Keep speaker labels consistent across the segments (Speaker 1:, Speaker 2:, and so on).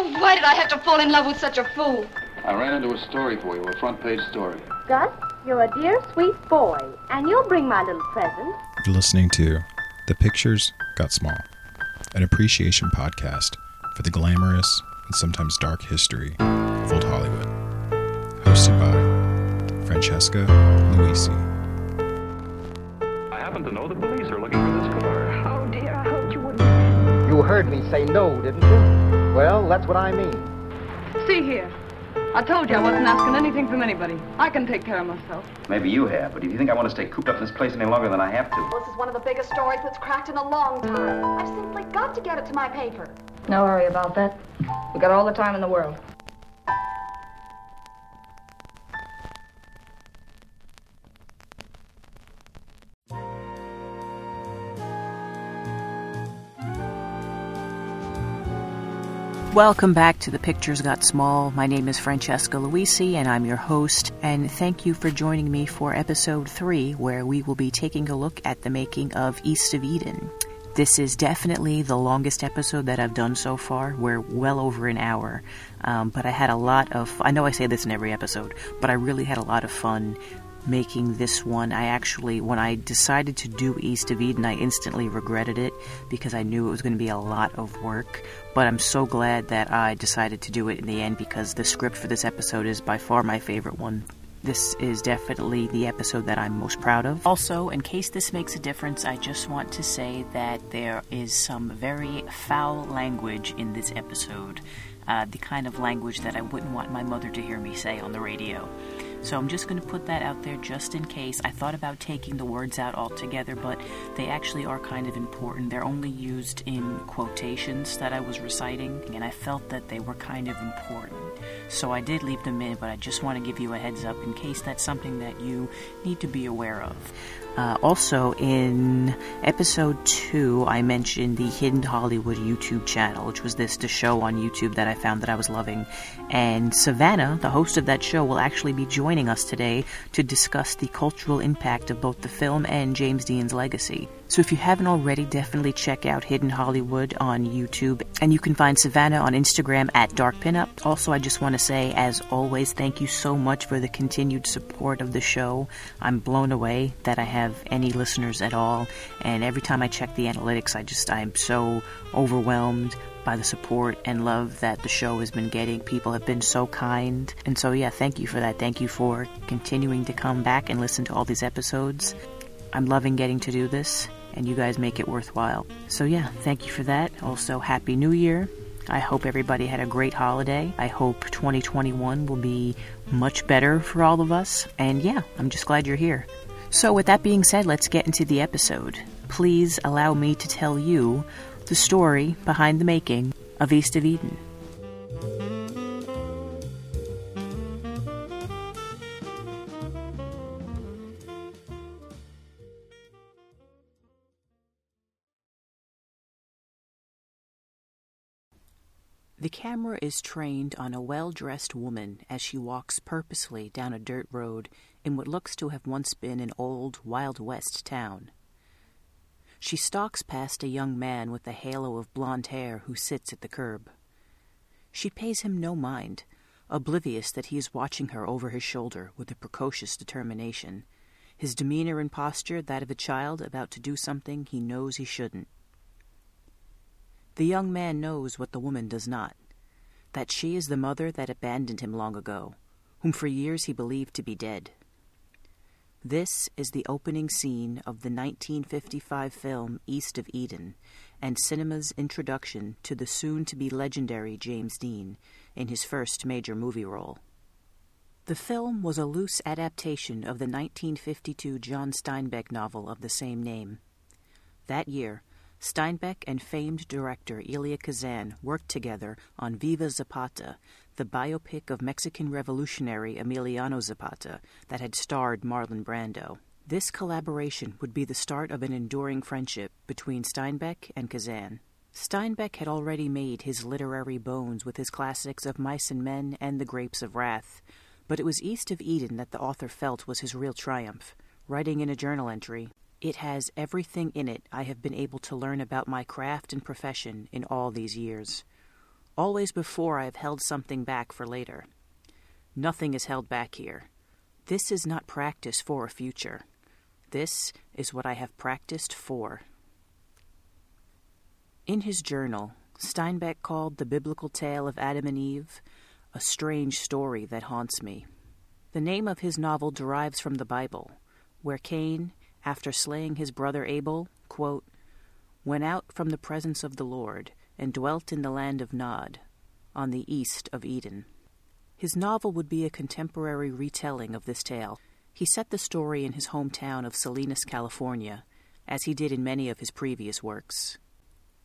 Speaker 1: Oh, why did I have to fall in love with such a fool?
Speaker 2: I ran into a story for you, a front page story.
Speaker 3: Gus, you're a dear, sweet boy, and you'll bring my little present.
Speaker 4: You're listening to The Pictures Got Small, an appreciation podcast for the glamorous and sometimes dark history of old Hollywood. Hosted by Francesca Luisi.
Speaker 5: I happen to know the police are looking for this car.
Speaker 6: Oh dear, I hoped you wouldn't.
Speaker 7: You heard me say no, didn't you? Well, that's what I mean.
Speaker 1: See here. I told you I wasn't asking anything from anybody. I can take care of myself.
Speaker 8: Maybe you have, but if you think I want to stay cooped up in this place any longer than I have to.
Speaker 9: This is one of the biggest stories that's cracked in a long time. I've simply got to get it to my paper.
Speaker 6: No worry about that. We've got all the time in the world.
Speaker 10: Welcome back to The Pictures Got Small. My name is Francesca Luisi, and I'm your host. And thank you for joining me for episode three, where we will be taking a look at the making of East of Eden. This is definitely the longest episode that I've done so far. We're well over an hour. Um, but I had a lot of, I know I say this in every episode, but I really had a lot of fun making this one. I actually, when I decided to do East of Eden, I instantly regretted it because I knew it was going to be a lot of work. But I'm so glad that I decided to do it in the end because the script for this episode is by far my favorite one. This is definitely the episode that I'm most proud of. Also, in case this makes a difference, I just want to say that there is some very foul language in this episode. Uh, the kind of language that I wouldn't want my mother to hear me say on the radio. So I'm just going to put that out there just in case. I thought about taking the words out altogether, but they actually are kind of important. They're only used in quotations that I was reciting, and I felt that they were kind of important. So I did leave them in, but I just want to give you a heads up in case that's something that you need to be aware of. Uh, also, in episode two, I mentioned the Hidden Hollywood YouTube channel, which was this the show on YouTube that I found that I was loving. And Savannah, the host of that show, will actually be joining us today to discuss the cultural impact of both the film and James Dean's legacy. So if you haven't already, definitely check out Hidden Hollywood on YouTube. And you can find Savannah on Instagram at Dark Pinup. Also, I just want to say, as always, thank you so much for the continued support of the show. I'm blown away that I have any listeners at all. And every time I check the analytics, I just, I'm so overwhelmed by the support and love that the show has been getting. People have been so kind. And so, yeah, thank you for that. Thank you for continuing to come back and listen to all these episodes. I'm loving getting to do this, and you guys make it worthwhile. So, yeah, thank you for that. Also, Happy New Year. I hope everybody had a great holiday. I hope 2021 will be much better for all of us. And yeah, I'm just glad you're here. So, with that being said, let's get into the episode. Please allow me to tell you the story behind the making of East of Eden. The camera is trained on a well dressed woman as she walks purposely down a dirt road in what looks to have once been an old Wild West town. She stalks past a young man with a halo of blond hair who sits at the curb. She pays him no mind, oblivious that he is watching her over his shoulder with a precocious determination, his demeanor and posture that of a child about to do something he knows he shouldn't. The young man knows what the woman does not that she is the mother that abandoned him long ago, whom for years he believed to be dead. This is the opening scene of the 1955 film East of Eden and cinema's introduction to the soon to be legendary James Dean in his first major movie role. The film was a loose adaptation of the 1952 John Steinbeck novel of the same name. That year, Steinbeck and famed director Elia Kazan worked together on Viva Zapata, the biopic of Mexican revolutionary Emiliano Zapata that had starred Marlon Brando. This collaboration would be the start of an enduring friendship between Steinbeck and Kazan. Steinbeck had already made his literary bones with his classics of Mice and Men and The Grapes of Wrath, but it was East of Eden that the author felt was his real triumph. Writing in a journal entry, it has everything in it I have been able to learn about my craft and profession in all these years. Always before I have held something back for later. Nothing is held back here. This is not practice for a future. This is what I have practiced for. In his journal, Steinbeck called the biblical tale of Adam and Eve a strange story that haunts me. The name of his novel derives from the Bible, where Cain, after slaying his brother Abel, quote, went out from the presence of the Lord and dwelt in the land of Nod, on the east of Eden. His novel would be a contemporary retelling of this tale. He set the story in his hometown of Salinas, California, as he did in many of his previous works.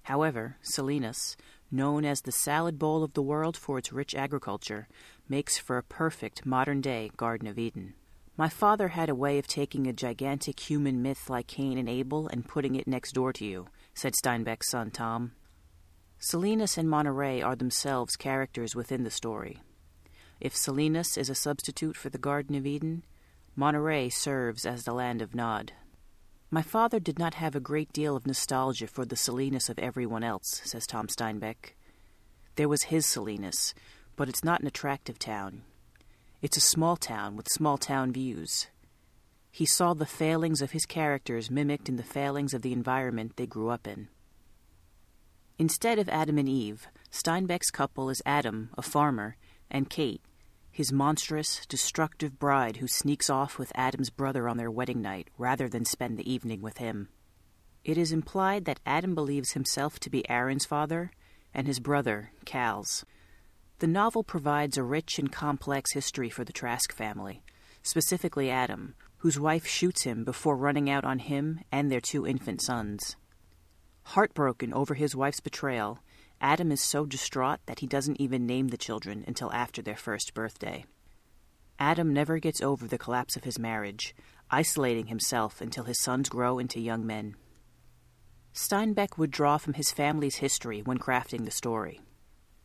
Speaker 10: However, Salinas, known as the salad bowl of the world for its rich agriculture, makes for a perfect modern day Garden of Eden. My father had a way of taking a gigantic human myth like Cain and Abel and putting it next door to you, said Steinbeck's son Tom. Salinas and Monterey are themselves characters within the story. If Salinas is a substitute for the Garden of Eden, Monterey serves as the land of Nod. My father did not have a great deal of nostalgia for the Salinas of everyone else, says Tom Steinbeck. There was his Salinas, but it's not an attractive town. It's a small town with small town views. He saw the failings of his characters mimicked in the failings of the environment they grew up in. Instead of Adam and Eve, Steinbeck's couple is Adam, a farmer, and Kate, his monstrous, destructive bride who sneaks off with Adam's brother on their wedding night rather than spend the evening with him. It is implied that Adam believes himself to be Aaron's father and his brother, Cal's. The novel provides a rich and complex history for the Trask family, specifically Adam, whose wife shoots him before running out on him and their two infant sons. Heartbroken over his wife's betrayal, Adam is so distraught that he doesn't even name the children until after their first birthday. Adam never gets over the collapse of his marriage, isolating himself until his sons grow into young men. Steinbeck would draw from his family's history when crafting the story.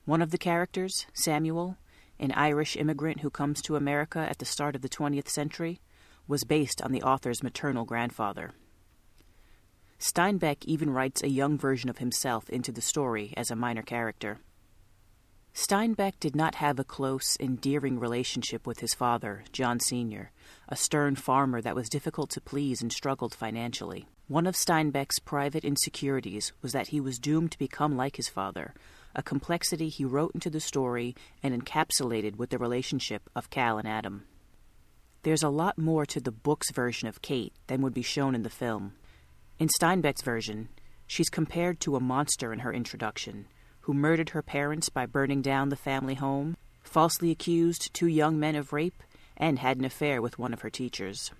Speaker 10: One of the characters, Samuel, an Irish immigrant who comes to America at the start of the 20th century, was based on the author's maternal grandfather. Steinbeck even writes a young version of himself into the story as a minor character. Steinbeck did not have a close, endearing relationship with his father, John Sr., a stern farmer that was difficult to please and struggled financially. One of Steinbeck's private insecurities was that he was doomed to become like his father, a complexity he wrote into the story and encapsulated with the relationship of Cal and Adam. There's a lot more to the book's version of Kate than would be shown in the film. In Steinbeck's version, she's compared to a monster in her introduction, who murdered her parents by burning down the family home, falsely accused two young men of rape, and had an affair with one of her teachers.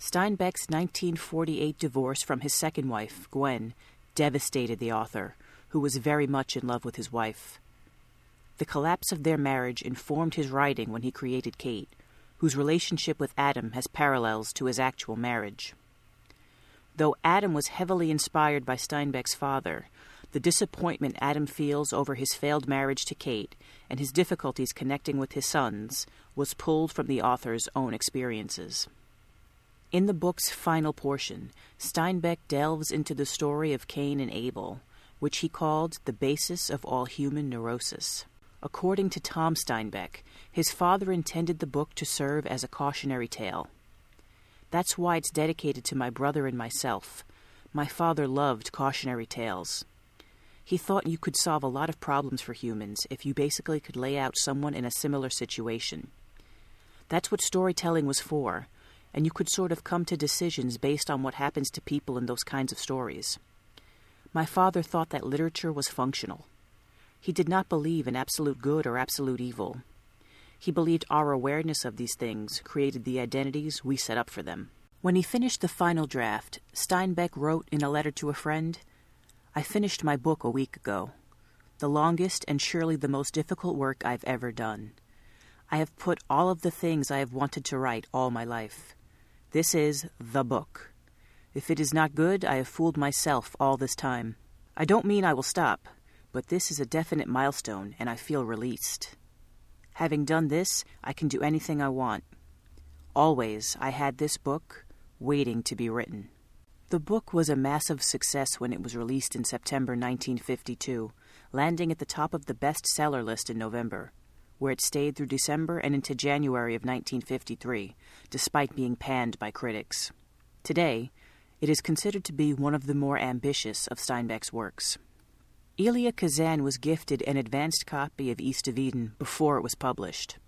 Speaker 10: Steinbeck's 1948 divorce from his second wife, Gwen, devastated the author, who was very much in love with his wife. The collapse of their marriage informed his writing when he created Kate, whose relationship with Adam has parallels to his actual marriage. Though Adam was heavily inspired by Steinbeck's father, the disappointment Adam feels over his failed marriage to Kate and his difficulties connecting with his sons was pulled from the author's own experiences. In the book's final portion, Steinbeck delves into the story of Cain and Abel, which he called the basis of all human neurosis. According to Tom Steinbeck, his father intended the book to serve as a cautionary tale. That's why it's dedicated to my brother and myself. My father loved cautionary tales. He thought you could solve a lot of problems for humans if you basically could lay out someone in a similar situation. That's what storytelling was for, and you could sort of come to decisions based on what happens to people in those kinds of stories. My father thought that literature was functional. He did not believe in absolute good or absolute evil. He believed our awareness of these things created the identities we set up for them. When he finished the final draft, Steinbeck wrote in a letter to a friend I finished my book a week ago, the longest and surely the most difficult work I've ever done. I have put all of the things I have wanted to write all my life. This is the book. If it is not good, I have fooled myself all this time. I don't mean I will stop, but this is a definite milestone, and I feel released. Having done this, I can do anything I want. Always, I had this book waiting to be written. The book was a massive success when it was released in September 1952, landing at the top of the bestseller list in November, where it stayed through December and into January of 1953, despite being panned by critics. Today, it is considered to be one of the more ambitious of Steinbeck's works. Elia Kazan was gifted an advanced copy of East of Eden before it was published.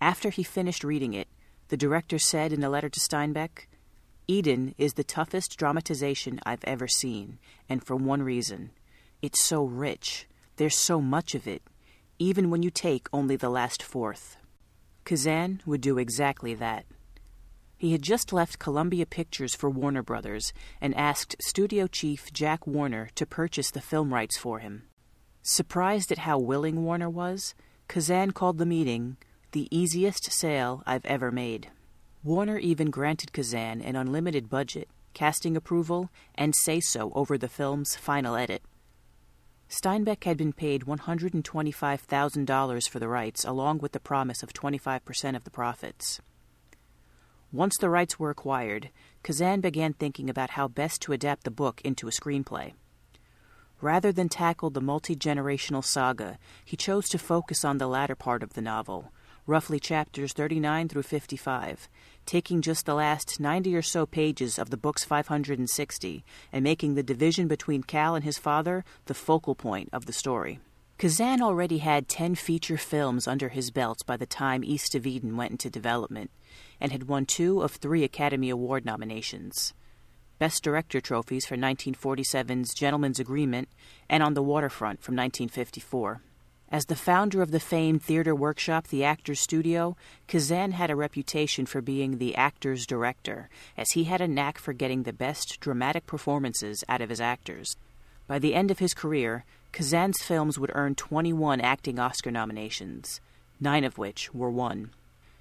Speaker 10: After he finished reading it, the director said in a letter to Steinbeck, Eden is the toughest dramatization I've ever seen, and for one reason. It's so rich. There's so much of it, even when you take only the last fourth. Kazan would do exactly that. He had just left Columbia Pictures for Warner Brothers and asked studio chief Jack Warner to purchase the film rights for him. Surprised at how willing Warner was, Kazan called the meeting the easiest sale I've ever made. Warner even granted Kazan an unlimited budget, casting approval, and say so over the film's final edit. Steinbeck had been paid $125,000 for the rights, along with the promise of 25% of the profits. Once the rights were acquired, Kazan began thinking about how best to adapt the book into a screenplay. Rather than tackle the multi generational saga, he chose to focus on the latter part of the novel, roughly chapters 39 through 55, taking just the last 90 or so pages of the book's 560 and making the division between Cal and his father the focal point of the story. Kazan already had 10 feature films under his belt by the time East of Eden went into development, and had won two of three Academy Award nominations. Best Director trophies for 1947's Gentleman's Agreement and On the Waterfront from 1954. As the founder of the famed theater workshop, the Actors Studio, Kazan had a reputation for being the actor's director, as he had a knack for getting the best dramatic performances out of his actors. By the end of his career, Kazan's films would earn 21 acting Oscar nominations, nine of which were won.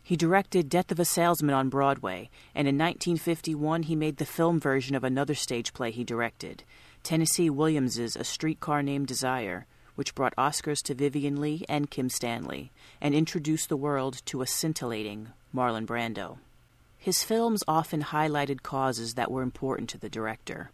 Speaker 10: He directed Death of a Salesman on Broadway, and in 1951 he made the film version of another stage play he directed, Tennessee Williams's A Streetcar Named Desire, which brought Oscars to Vivien Leigh and Kim Stanley, and introduced the world to a scintillating Marlon Brando. His films often highlighted causes that were important to the director.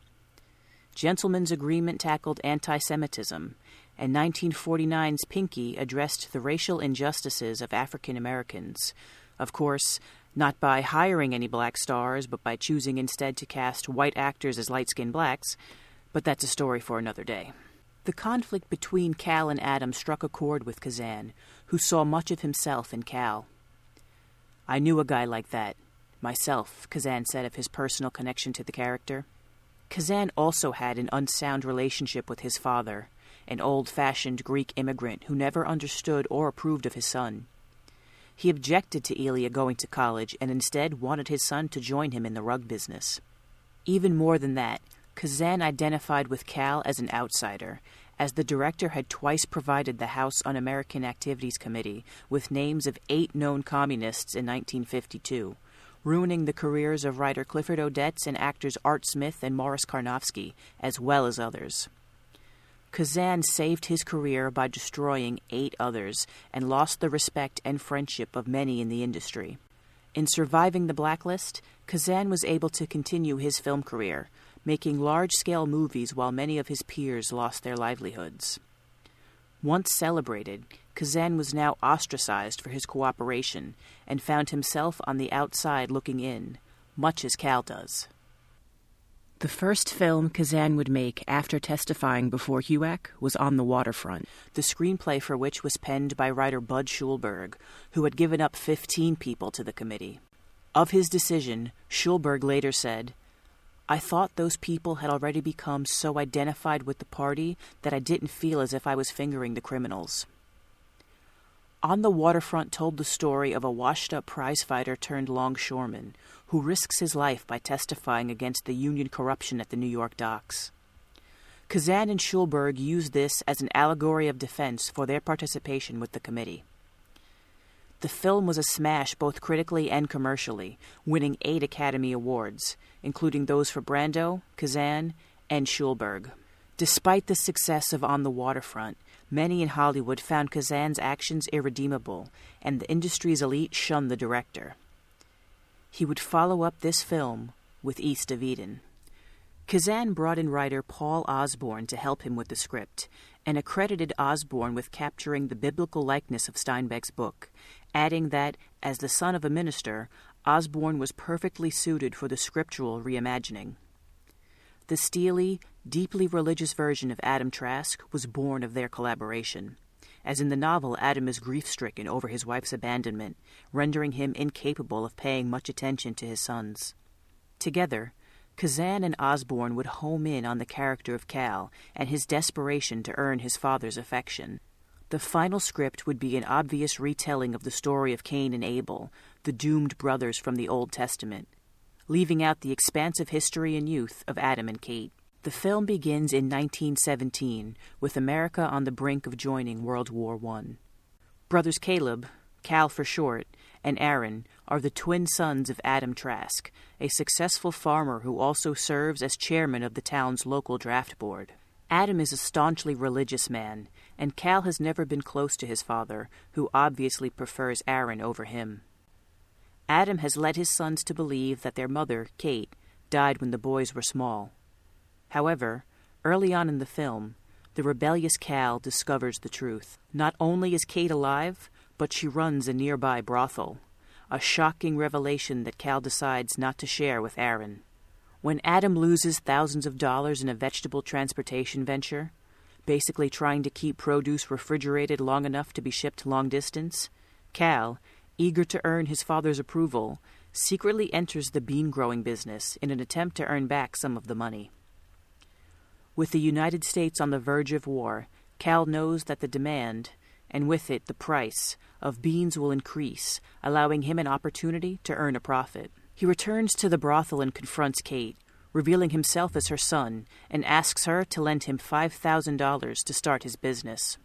Speaker 10: Gentleman's Agreement tackled anti Semitism, and 1949's Pinky addressed the racial injustices of African Americans. Of course, not by hiring any black stars, but by choosing instead to cast white actors as light skinned blacks, but that's a story for another day. The conflict between Cal and Adam struck a chord with Kazan, who saw much of himself in Cal. I knew a guy like that, myself, Kazan said of his personal connection to the character. Kazan also had an unsound relationship with his father, an old fashioned Greek immigrant who never understood or approved of his son. He objected to Elia going to college and instead wanted his son to join him in the rug business. Even more than that, Kazan identified with Cal as an outsider, as the director had twice provided the House Un American Activities Committee with names of eight known communists in 1952, ruining the careers of writer Clifford Odets and actors Art Smith and Morris Carnovsky, as well as others. Kazan saved his career by destroying eight others and lost the respect and friendship of many in the industry. In surviving the blacklist, Kazan was able to continue his film career, making large scale movies while many of his peers lost their livelihoods. Once celebrated, Kazan was now ostracized for his cooperation and found himself on the outside looking in, much as Cal does. The first film Kazan would make after testifying before HUAC was On the Waterfront, the screenplay for which was penned by writer Budd Schulberg, who had given up 15 people to the committee. Of his decision, Schulberg later said, I thought those people had already become so identified with the party that I didn't feel as if I was fingering the criminals. On the Waterfront told the story of a washed up prizefighter turned longshoreman who risks his life by testifying against the union corruption at the New York docks. Kazan and Schulberg used this as an allegory of defense for their participation with the committee. The film was a smash both critically and commercially, winning eight Academy Awards, including those for Brando, Kazan, and Schulberg. Despite the success of On the Waterfront, many in Hollywood found Kazan's actions irredeemable, and the industry's elite shunned the director. He would follow up this film with East of Eden. Kazan brought in writer Paul Osborn to help him with the script and accredited Osborn with capturing the biblical likeness of Steinbeck's book, adding that, as the son of a minister, Osborn was perfectly suited for the scriptural reimagining. The steely, deeply religious version of Adam Trask was born of their collaboration. As in the novel, Adam is grief stricken over his wife's abandonment, rendering him incapable of paying much attention to his sons. Together, Kazan and Osborn would home in on the character of Cal and his desperation to earn his father's affection. The final script would be an obvious retelling of the story of Cain and Abel, the doomed brothers from the Old Testament, leaving out the expansive history and youth of Adam and Kate. The film begins in 1917 with America on the brink of joining World War I. Brothers Caleb, Cal for short, and Aaron are the twin sons of Adam Trask, a successful farmer who also serves as chairman of the town's local draft board. Adam is a staunchly religious man, and Cal has never been close to his father, who obviously prefers Aaron over him. Adam has led his sons to believe that their mother, Kate, died when the boys were small. However, early on in the film, the rebellious Cal discovers the truth. Not only is Kate alive, but she runs a nearby brothel, a shocking revelation that Cal decides not to share with Aaron. When Adam loses thousands of dollars in a vegetable transportation venture, basically trying to keep produce refrigerated long enough to be shipped long distance, Cal, eager to earn his father's approval, secretly enters the bean growing business in an attempt to earn back some of the money. With the United States on the verge of war, Cal knows that the demand, and with it the price, of beans will increase, allowing him an opportunity to earn a profit. He returns to the brothel and confronts Kate, revealing himself as her son, and asks her to lend him $5,000 to start his business.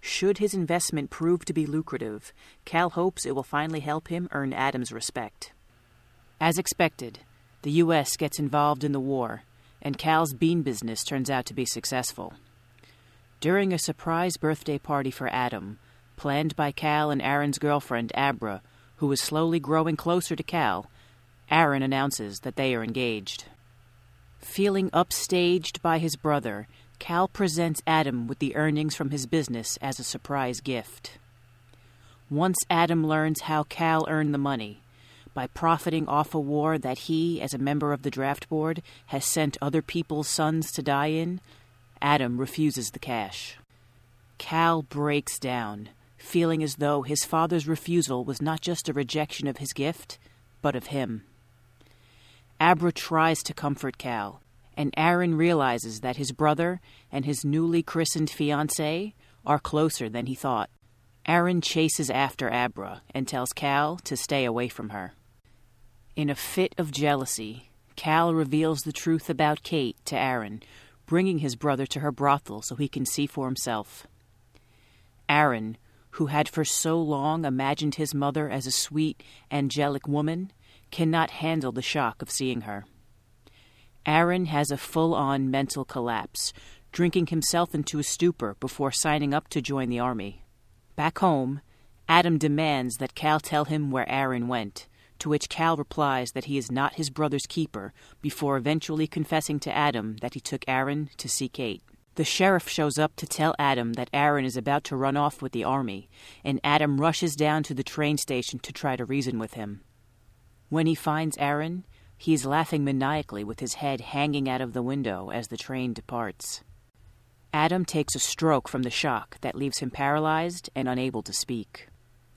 Speaker 10: Should his investment prove to be lucrative, Cal hopes it will finally help him earn Adam's respect. As expected, the U.S. gets involved in the war, and Cal's bean business turns out to be successful. During a surprise birthday party for Adam, planned by Cal and Aaron's girlfriend, Abra, who is slowly growing closer to Cal, Aaron announces that they are engaged. Feeling upstaged by his brother, Cal presents Adam with the earnings from his business as a surprise gift. Once Adam learns how Cal earned the money, by profiting off a war that he, as a member of the draft board, has sent other people's sons to die in, Adam refuses the cash. Cal breaks down, feeling as though his father's refusal was not just a rejection of his gift, but of him. Abra tries to comfort Cal, and Aaron realizes that his brother and his newly christened fiancée are closer than he thought. Aaron chases after Abra and tells Cal to stay away from her. In a fit of jealousy, Cal reveals the truth about Kate to Aaron, bringing his brother to her brothel so he can see for himself. Aaron, who had for so long imagined his mother as a sweet, angelic woman, cannot handle the shock of seeing her. Aaron has a full on mental collapse, drinking himself into a stupor before signing up to join the army. Back home, Adam demands that Cal tell him where Aaron went, to which Cal replies that he is not his brother's keeper, before eventually confessing to Adam that he took Aaron to see Kate. The sheriff shows up to tell Adam that Aaron is about to run off with the army, and Adam rushes down to the train station to try to reason with him. When he finds Aaron, he is laughing maniacally with his head hanging out of the window as the train departs. Adam takes a stroke from the shock that leaves him paralyzed and unable to speak.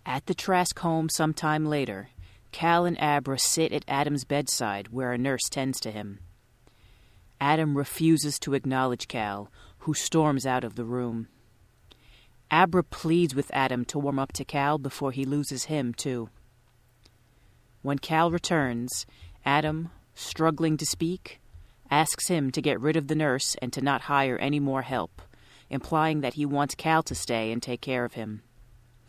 Speaker 10: At the Trask home some time later, Cal and Abra sit at Adam's bedside where a nurse tends to him. Adam refuses to acknowledge Cal, who storms out of the room. Abra pleads with Adam to warm up to Cal before he loses him, too. When Cal returns, Adam, struggling to speak, asks him to get rid of the nurse and to not hire any more help, implying that he wants Cal to stay and take care of him.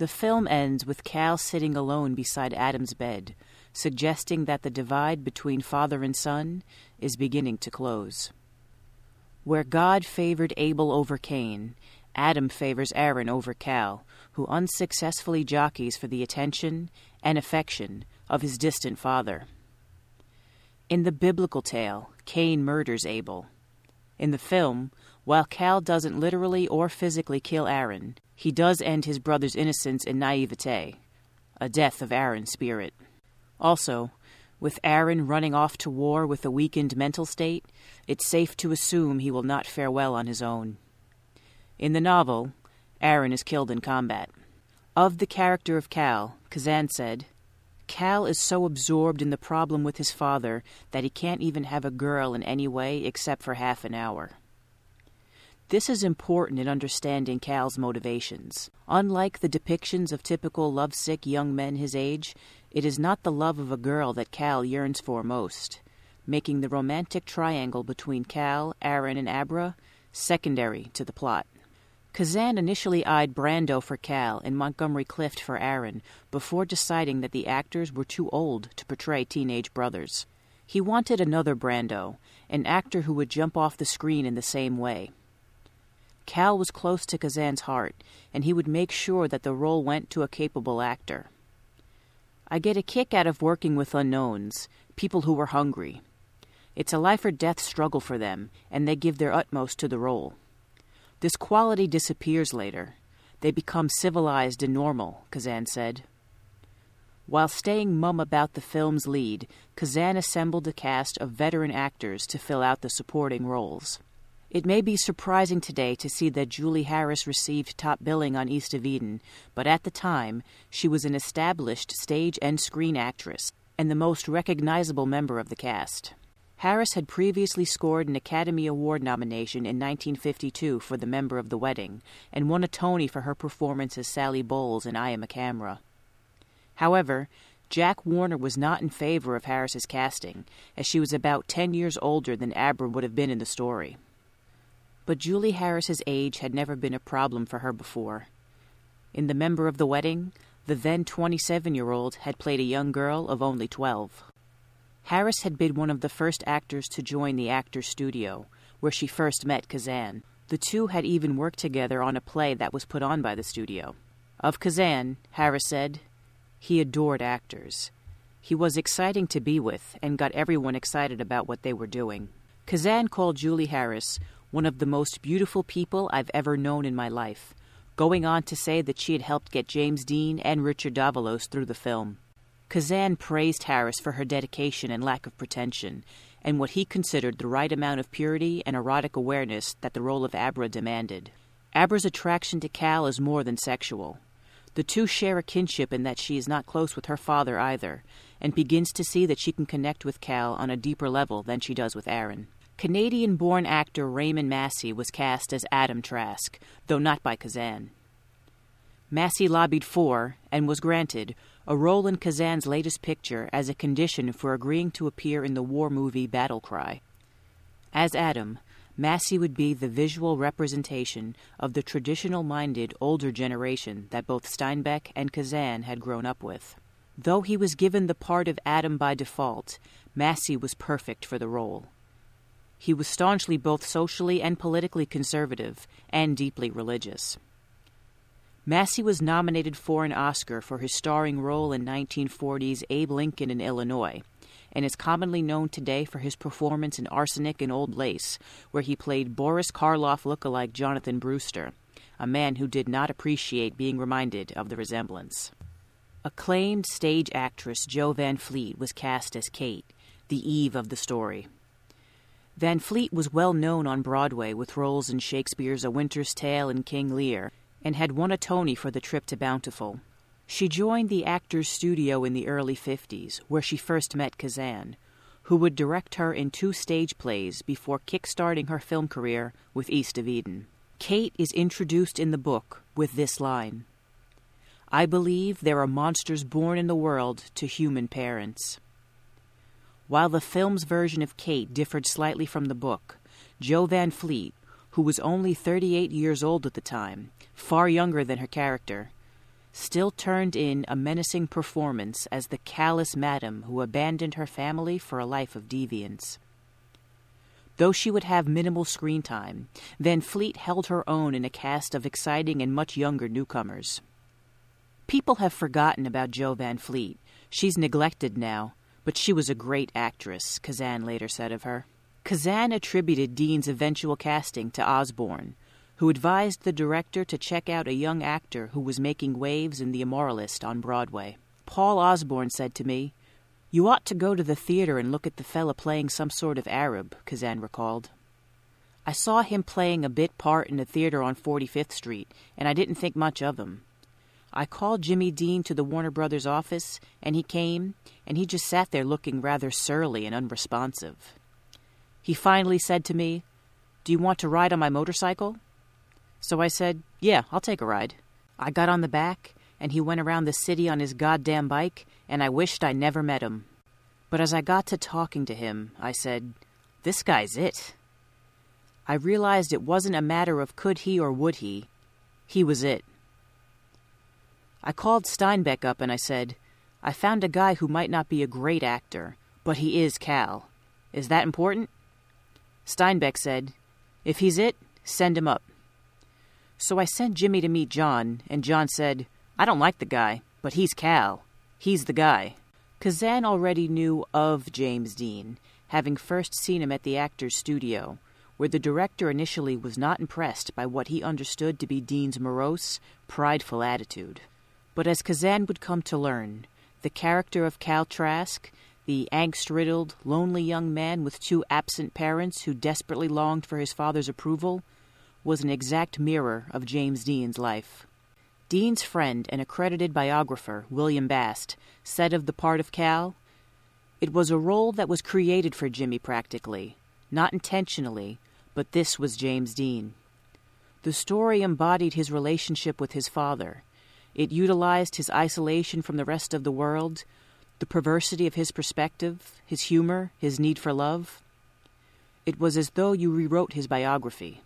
Speaker 10: The film ends with Cal sitting alone beside Adam's bed, suggesting that the divide between father and son is beginning to close. Where God favored Abel over Cain, Adam favors Aaron over Cal, who unsuccessfully jockeys for the attention and affection of his distant father. In the biblical tale, Cain murders Abel. In the film, while Cal doesn't literally or physically kill Aaron, he does end his brother's innocence and naivete, a death of Aaron's spirit. Also, with Aaron running off to war with a weakened mental state, it's safe to assume he will not fare well on his own. In the novel, Aaron is killed in combat. Of the character of Cal, Kazan said, Cal is so absorbed in the problem with his father that he can't even have a girl in any way except for half an hour. This is important in understanding Cal's motivations. Unlike the depictions of typical lovesick young men his age, it is not the love of a girl that Cal yearns for most, making the romantic triangle between Cal, Aaron, and Abra secondary to the plot. Kazan initially eyed Brando for Cal and Montgomery Clift for Aaron before deciding that the actors were too old to portray teenage brothers. He wanted another Brando, an actor who would jump off the screen in the same way. Cal was close to Kazan's heart, and he would make sure that the role went to a capable actor. I get a kick out of working with unknowns, people who are hungry. It's a life or death struggle for them, and they give their utmost to the role. This quality disappears later. They become civilized and normal, Kazan said. While staying mum about the film's lead, Kazan assembled a cast of veteran actors to fill out the supporting roles. It may be surprising today to see that Julie Harris received top billing on East of Eden, but at the time, she was an established stage and screen actress and the most recognizable member of the cast. Harris had previously scored an Academy Award nomination in 1952 for The Member of the Wedding and won a Tony for her performance as Sally Bowles in I Am a Camera. However, Jack Warner was not in favor of Harris's casting, as she was about 10 years older than Abra would have been in the story but Julie Harris's age had never been a problem for her before. In The Member of the Wedding, the then 27 year old had played a young girl of only 12. Harris had been one of the first actors to join the Actors Studio, where she first met Kazan. The two had even worked together on a play that was put on by the studio. Of Kazan, Harris said, he adored actors. He was exciting to be with and got everyone excited about what they were doing. Kazan called Julie Harris one of the most beautiful people I've ever known in my life, going on to say that she had helped get James Dean and Richard Davalos through the film. Kazan praised Harris for her dedication and lack of pretension, and what he considered the right amount of purity and erotic awareness that the role of Abra demanded. Abra's attraction to Cal is more than sexual. The two share a kinship in that she is not close with her father either, and begins to see that she can connect with Cal on a deeper level than she does with Aaron. Canadian born actor Raymond Massey was cast as Adam Trask, though not by Kazan. Massey lobbied for, and was granted, a role in Kazan's latest picture as a condition for agreeing to appear in the war movie Battle Cry. As Adam, Massey would be the visual representation of the traditional minded older generation that both Steinbeck and Kazan had grown up with. Though he was given the part of Adam by default, Massey was perfect for the role. He was staunchly both socially and politically conservative and deeply religious. Massey was nominated for an Oscar for his starring role in 1940's Abe Lincoln in Illinois, and is commonly known today for his performance in Arsenic and Old Lace, where he played Boris Karloff look-alike Jonathan Brewster, a man who did not appreciate being reminded of the resemblance. Acclaimed stage actress Jo Van Fleet was cast as Kate, the Eve of the story. Van Fleet was well known on Broadway with roles in Shakespeare's A Winter's Tale and King Lear, and had won a Tony for the trip to Bountiful. She joined the Actors Studio in the early 50s, where she first met Kazan, who would direct her in two stage plays before kick-starting her film career with East of Eden. Kate is introduced in the book with this line I believe there are monsters born in the world to human parents. While the film's version of Kate differed slightly from the book, Jo Van Fleet, who was only 38 years old at the time, far younger than her character, still turned in a menacing performance as the callous madam who abandoned her family for a life of deviance. Though she would have minimal screen time, Van Fleet held her own in a cast of exciting and much younger newcomers. People have forgotten about Jo Van Fleet. She's neglected now, but she was a great actress, Kazan later said of her. Kazan attributed Dean's eventual casting to Osborn, who advised the director to check out a young actor who was making waves in The Immoralist on Broadway. Paul Osborn said to me, You ought to go to the theater and look at the fella playing some sort of Arab, Kazan recalled. I saw him playing a bit part in a theater on 45th Street, and I didn't think much of him. I called Jimmy Dean to the Warner Brothers office, and he came, and he just sat there looking rather surly and unresponsive. He finally said to me, Do you want to ride on my motorcycle? So I said, Yeah, I'll take a ride. I got on the back, and he went around the city on his goddamn bike, and I wished I never met him. But as I got to talking to him, I said, This guy's it. I realized it wasn't a matter of could he or would he. He was it. I called Steinbeck up and I said, I found a guy who might not be a great actor, but he is Cal. Is that important? Steinbeck said, If he's it, send him up. So I sent Jimmy to meet John, and John said, I don't like the guy, but he's Cal. He's the guy. Kazan already knew of James Dean, having first seen him at the actor's studio, where the director initially was not impressed by what he understood to be Dean's morose, prideful attitude. But as Kazan would come to learn, the character of Cal Trask, the angst riddled, lonely young man with two absent parents who desperately longed for his father's approval, was an exact mirror of James Dean's life. Dean's friend and accredited biographer, William Bast, said of the part of Cal, It was a role that was created for Jimmy practically, not intentionally, but this was James Dean. The story embodied his relationship with his father. It utilized his isolation from the rest of the world, the perversity of his perspective, his humor, his need for love. It was as though you rewrote his biography.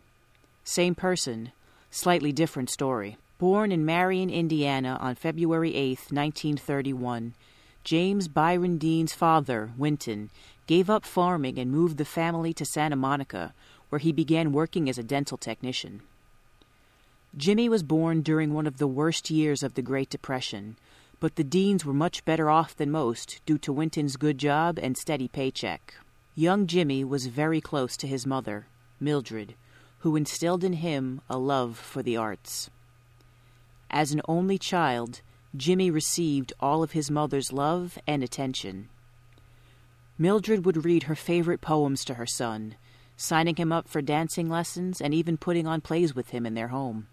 Speaker 10: Same person, slightly different story. Born in Marion, Indiana on February 8, 1931, James Byron Dean's father, Winton, gave up farming and moved the family to Santa Monica, where he began working as a dental technician. Jimmy was born during one of the worst years of the Great Depression, but the Deans were much better off than most due to Winton's good job and steady paycheck. Young Jimmy was very close to his mother, Mildred, who instilled in him a love for the arts. As an only child, Jimmy received all of his mother's love and attention. Mildred would read her favorite poems to her son, signing him up for dancing lessons and even putting on plays with him in their home.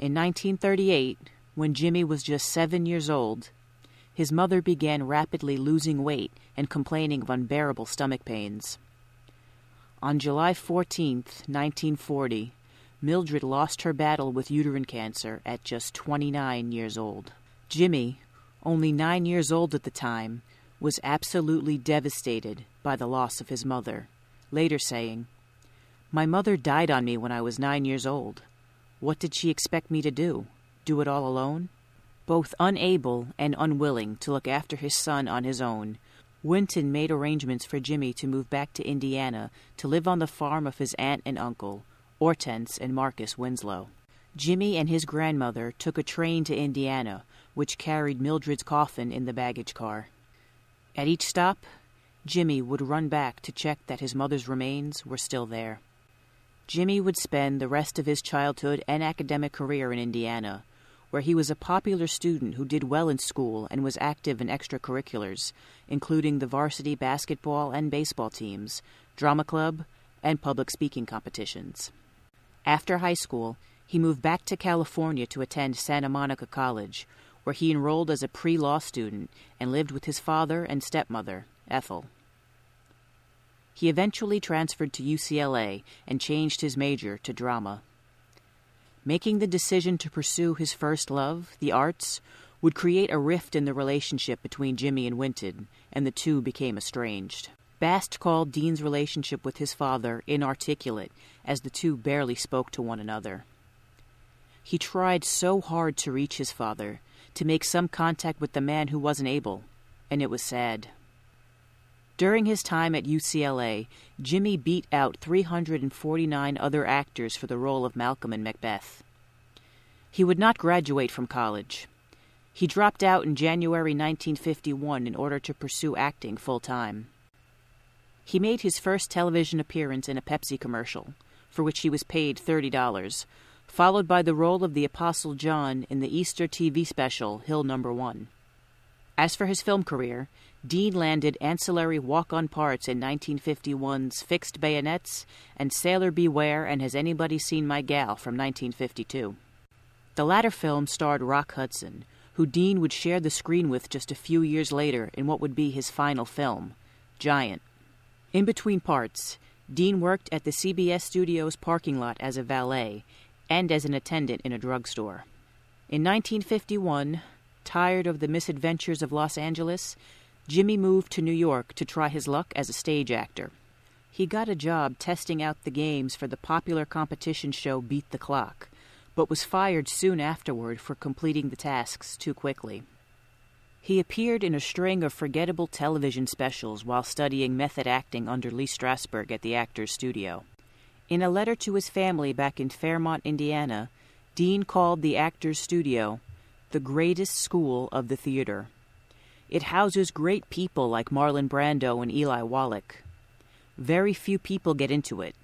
Speaker 10: In 1938, when Jimmy was just seven years old, his mother began rapidly losing weight and complaining of unbearable stomach pains. On July 14, 1940, Mildred lost her battle with uterine cancer at just 29 years old. Jimmy, only nine years old at the time, was absolutely devastated by the loss of his mother, later saying, My mother died on me when I was nine years old. What did she expect me to do? Do it all alone? Both unable and unwilling to look after his son on his own, Winton made arrangements for Jimmy to move back to Indiana to live on the farm of his aunt and uncle, Hortense and Marcus Winslow. Jimmy and his grandmother took a train to Indiana, which carried Mildred's coffin in the baggage car. At each stop, Jimmy would run back to check that his mother's remains were still there. Jimmy would spend the rest of his childhood and academic career in Indiana, where he was a popular student who did well in school and was active in extracurriculars, including the varsity basketball and baseball teams, drama club, and public speaking competitions. After high school, he moved back to California to attend Santa Monica College, where he enrolled as a pre law student and lived with his father and stepmother, Ethel. He eventually transferred to UCLA and changed his major to drama. Making the decision to pursue his first love, the arts, would create a rift in the relationship between Jimmy and Winton, and the two became estranged. Bast called Dean's relationship with his father inarticulate, as the two barely spoke to one another. He tried so hard to reach his father, to make some contact with the man who wasn't able, and it was sad. During his time at UCLA, Jimmy beat out 349 other actors for the role of Malcolm in Macbeth. He would not graduate from college. He dropped out in January 1951 in order to pursue acting full time. He made his first television appearance in a Pepsi commercial, for which he was paid $30, followed by the role of the Apostle John in the Easter TV special Hill Number 1. As for his film career, Dean landed ancillary walk on parts in 1951's Fixed Bayonets and Sailor Beware and Has Anybody Seen My Gal from 1952. The latter film starred Rock Hudson, who Dean would share the screen with just a few years later in what would be his final film, Giant. In between parts, Dean worked at the CBS Studios parking lot as a valet and as an attendant in a drugstore. In 1951, tired of the misadventures of Los Angeles, Jimmy moved to New York to try his luck as a stage actor. He got a job testing out the games for the popular competition show Beat the Clock, but was fired soon afterward for completing the tasks too quickly. He appeared in a string of forgettable television specials while studying method acting under Lee Strasberg at the Actors Studio. In a letter to his family back in Fairmount, Indiana, Dean called the Actors Studio the greatest school of the theater. It houses great people like Marlon Brando and Eli Wallach. Very few people get into it.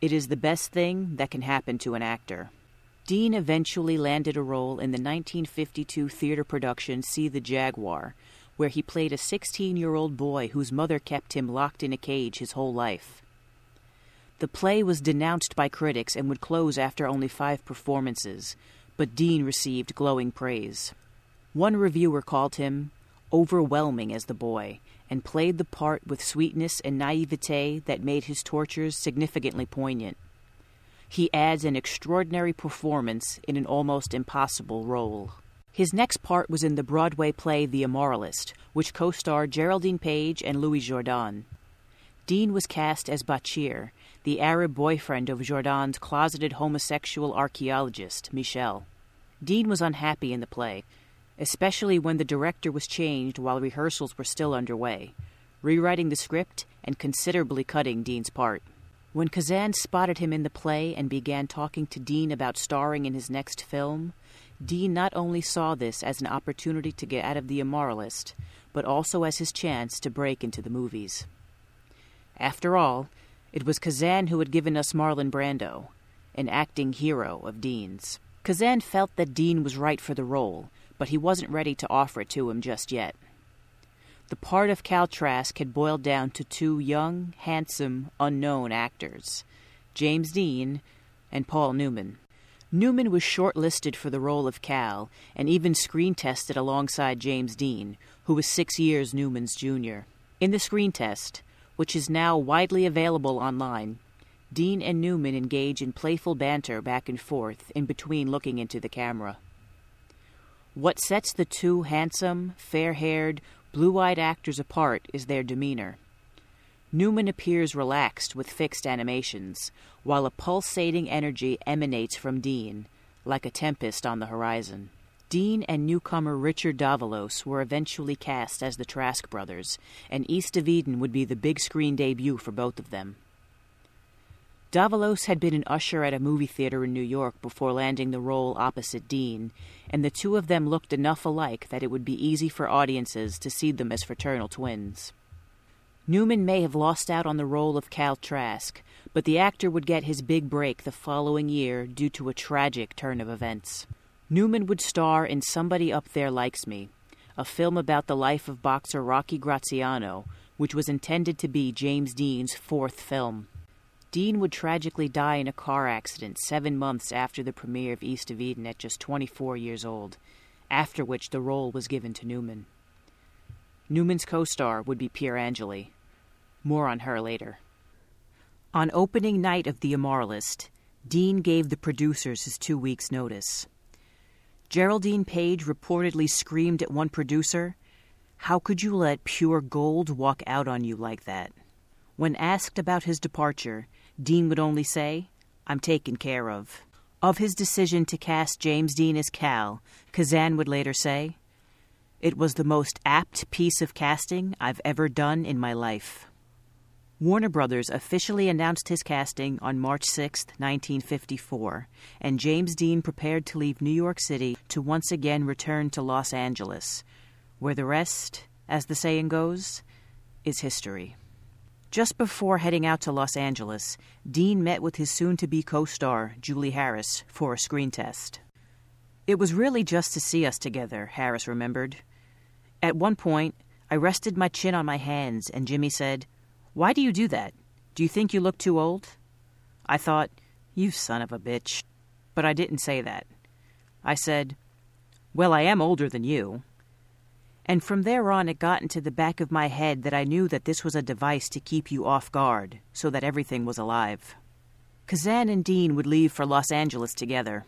Speaker 10: It is the best thing that can happen to an actor. Dean eventually landed a role in the 1952 theater production See the Jaguar, where he played a 16 year old boy whose mother kept him locked in a cage his whole life. The play was denounced by critics and would close after only five performances, but Dean received glowing praise. One reviewer called him overwhelming as the boy, and played the part with sweetness and naivete that made his tortures significantly poignant. He adds an extraordinary performance in an almost impossible role. His next part was in the Broadway play The Immoralist, which co starred Geraldine Page and Louis Jourdan. Dean was cast as Bachir, the Arab boyfriend of Jourdan's closeted homosexual archaeologist, Michel. Dean was unhappy in the play, especially when the director was changed while rehearsals were still underway, rewriting the script and considerably cutting Dean's part. When Kazan spotted him in the play and began talking to Dean about starring in his next film, Dean not only saw this as an opportunity to get out of The Immoralist, but also as his chance to break into the movies. After all, it was Kazan who had given us Marlon Brando, an acting hero of Dean's. Kazan felt that Dean was right for the role, but he wasn't ready to offer it to him just yet. The part of Cal Trask had boiled down to two young, handsome, unknown actors James Dean and Paul Newman. Newman was shortlisted for the role of Cal and even screen tested alongside James Dean, who was six years Newman's junior. In the screen test, which is now widely available online, Dean and Newman engage in playful banter back and forth in between looking into the camera. What sets the two handsome, fair haired, blue eyed actors apart is their demeanor. Newman appears relaxed with fixed animations, while a pulsating energy emanates from Dean, like a tempest on the horizon. Dean and newcomer Richard Davalos were eventually cast as the Trask brothers, and East of Eden would be the big screen debut for both of them. Davalos had been an usher at a movie theater in New York before landing the role opposite Dean, and the two of them looked enough alike that it would be easy for audiences to see them as fraternal twins. Newman may have lost out on the role of Cal Trask, but the actor would get his big break the following year due to a tragic turn of events. Newman would star in Somebody Up There Likes Me, a film about the life of boxer Rocky Graziano, which was intended to be James Dean's fourth film. Dean would tragically die in a car accident seven months after the premiere of East of Eden at just 24 years old, after which the role was given to Newman. Newman's co star would be Pier Angeli. More on her later. On opening night of The Immoralist, Dean gave the producers his two weeks' notice. Geraldine Page reportedly screamed at one producer, How could you let pure gold walk out on you like that? When asked about his departure, Dean would only say, I'm taken care of. Of his decision to cast James Dean as Cal, Kazan would later say, It was the most apt piece of casting I've ever done in my life. Warner Brothers officially announced his casting on March 6, 1954, and James Dean prepared to leave New York City to once again return to Los Angeles, where the rest, as the saying goes, is history. Just before heading out to Los Angeles, Dean met with his soon to be co star, Julie Harris, for a screen test. It was really just to see us together, Harris remembered. At one point, I rested my chin on my hands, and Jimmy said, Why do you do that? Do you think you look too old? I thought, You son of a bitch. But I didn't say that. I said, Well, I am older than you. And from there on, it got into the back of my head that I knew that this was a device to keep you off guard, so that everything was alive. Kazan and Dean would leave for Los Angeles together.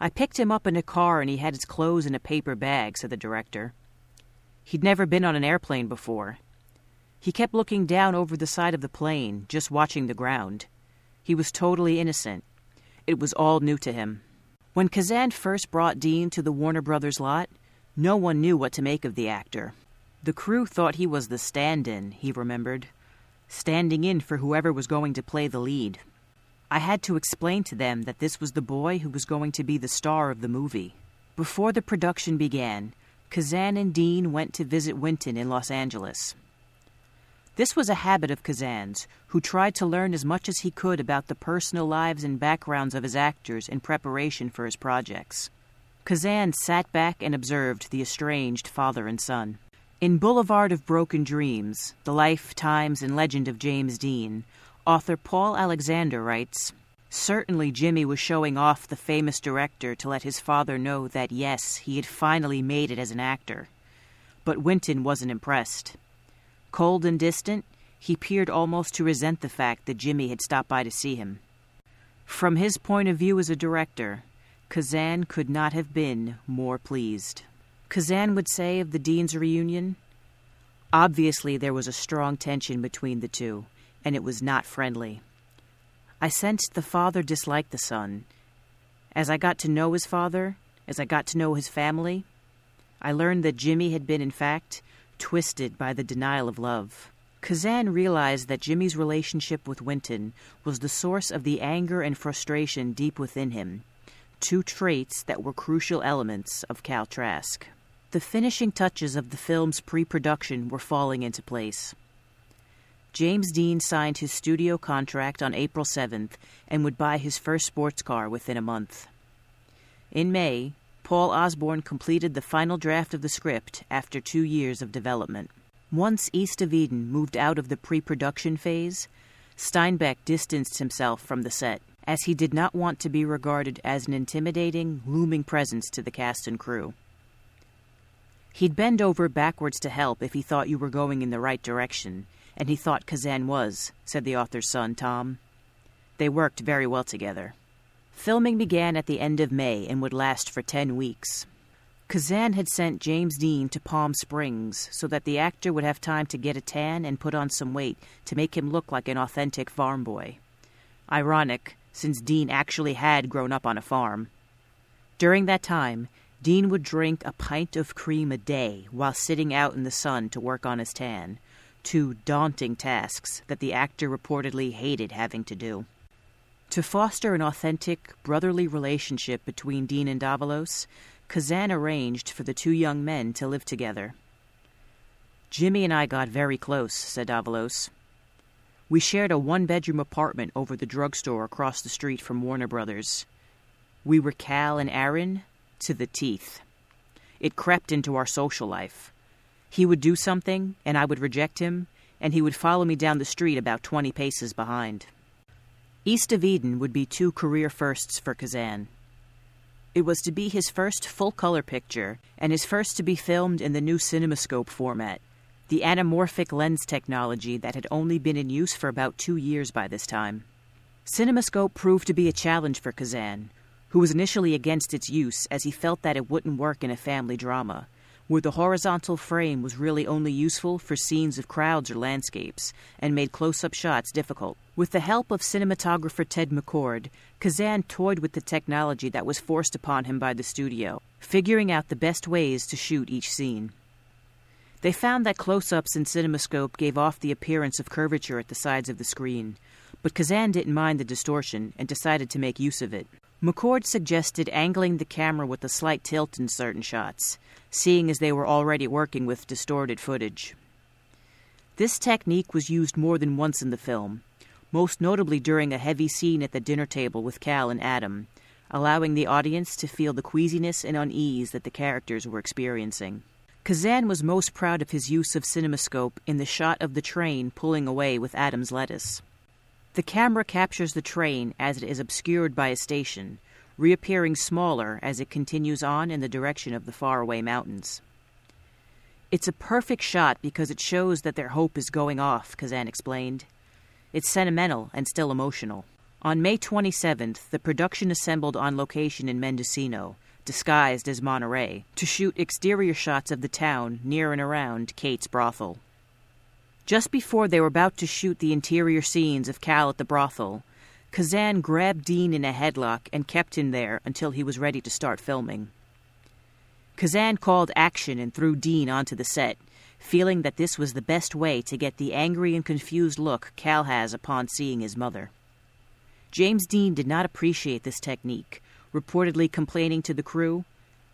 Speaker 10: I picked him up in a car and he had his clothes in a paper bag, said the director. He'd never been on an airplane before. He kept looking down over the side of the plane, just watching the ground. He was totally innocent. It was all new to him. When Kazan first brought Dean to the Warner Brothers lot, no one knew what to make of the actor. The crew thought he was the stand in, he remembered, standing in for whoever was going to play the lead. I had to explain to them that this was the boy who was going to be the star of the movie. Before the production began, Kazan and Dean went to visit Winton in Los Angeles. This was a habit of Kazan's, who tried to learn as much as he could about the personal lives and backgrounds of his actors in preparation for his projects. Kazan sat back and observed the estranged father and son. In Boulevard of Broken Dreams, The Life, Times, and Legend of James Dean, author Paul Alexander writes Certainly Jimmy was showing off the famous director to let his father know that, yes, he had finally made it as an actor. But Winton wasn't impressed. Cold and distant, he appeared almost to resent the fact that Jimmy had stopped by to see him. From his point of view as a director, Kazan could not have been more pleased. Kazan would say of the Dean's reunion, Obviously, there was a strong tension between the two, and it was not friendly. I sensed the father disliked the son. As I got to know his father, as I got to know his family, I learned that Jimmy had been, in fact, twisted by the denial of love. Kazan realized that Jimmy's relationship with Winton was the source of the anger and frustration deep within him, two traits that were crucial elements of Cal Trask. The finishing touches of the film's pre production were falling into place. James Dean signed his studio contract on April 7th and would buy his first sports car within a month. In May, Paul Osborn completed the final draft of the script after two years of development. Once East of Eden moved out of the pre production phase, Steinbeck distanced himself from the set as he did not want to be regarded as an intimidating, looming presence to the cast and crew. He'd bend over backwards to help if he thought you were going in the right direction, and he thought Kazan was, said the author's son, Tom. They worked very well together. Filming began at the end of May and would last for ten weeks. Kazan had sent James Dean to Palm Springs so that the actor would have time to get a tan and put on some weight to make him look like an authentic farm boy. Ironic, since Dean actually had grown up on a farm. During that time, Dean would drink a pint of cream a day while sitting out in the sun to work on his tan, two daunting tasks that the actor reportedly hated having to do. To foster an authentic, brotherly relationship between Dean and Davalos, Kazan arranged for the two young men to live together. Jimmy and I got very close, said Davalos. We shared a one bedroom apartment over the drugstore across the street from Warner Brothers. We were Cal and Aaron to the teeth. It crept into our social life. He would do something, and I would reject him, and he would follow me down the street about 20 paces behind. East of Eden would be two career firsts for Kazan. It was to be his first full color picture, and his first to be filmed in the new CinemaScope format, the anamorphic lens technology that had only been in use for about two years by this time. CinemaScope proved to be a challenge for Kazan, who was initially against its use as he felt that it wouldn't work in a family drama, where the horizontal frame was really only useful for scenes of crowds or landscapes, and made close up shots difficult. With the help of cinematographer Ted McCord, Kazan toyed with the technology that was forced upon him by the studio, figuring out the best ways to shoot each scene. They found that close ups in CinemaScope gave off the appearance of curvature at the sides of the screen, but Kazan didn't mind the distortion and decided to make use of it. McCord suggested angling the camera with a slight tilt in certain shots, seeing as they were already working with distorted footage. This technique was used more than once in the film, most notably during a heavy scene at the dinner table with Cal and Adam, allowing the audience to feel the queasiness and unease that the characters were experiencing. Kazan was most proud of his use of cinemascope in the shot of the train pulling away with Adam's lettuce. The camera captures the train as it is obscured by a station, reappearing smaller as it continues on in the direction of the faraway mountains. It's a perfect shot because it shows that their hope is going off, Kazan explained. It's sentimental and still emotional. On May 27th, the production assembled on location in Mendocino, disguised as Monterey, to shoot exterior shots of the town near and around Kate's brothel. Just before they were about to shoot the interior scenes of Cal at the brothel, Kazan grabbed Dean in a headlock and kept him there until he was ready to start filming. Kazan called action and threw Dean onto the set, feeling that this was the best way to get the angry and confused look Cal has upon seeing his mother. James Dean did not appreciate this technique, reportedly complaining to the crew,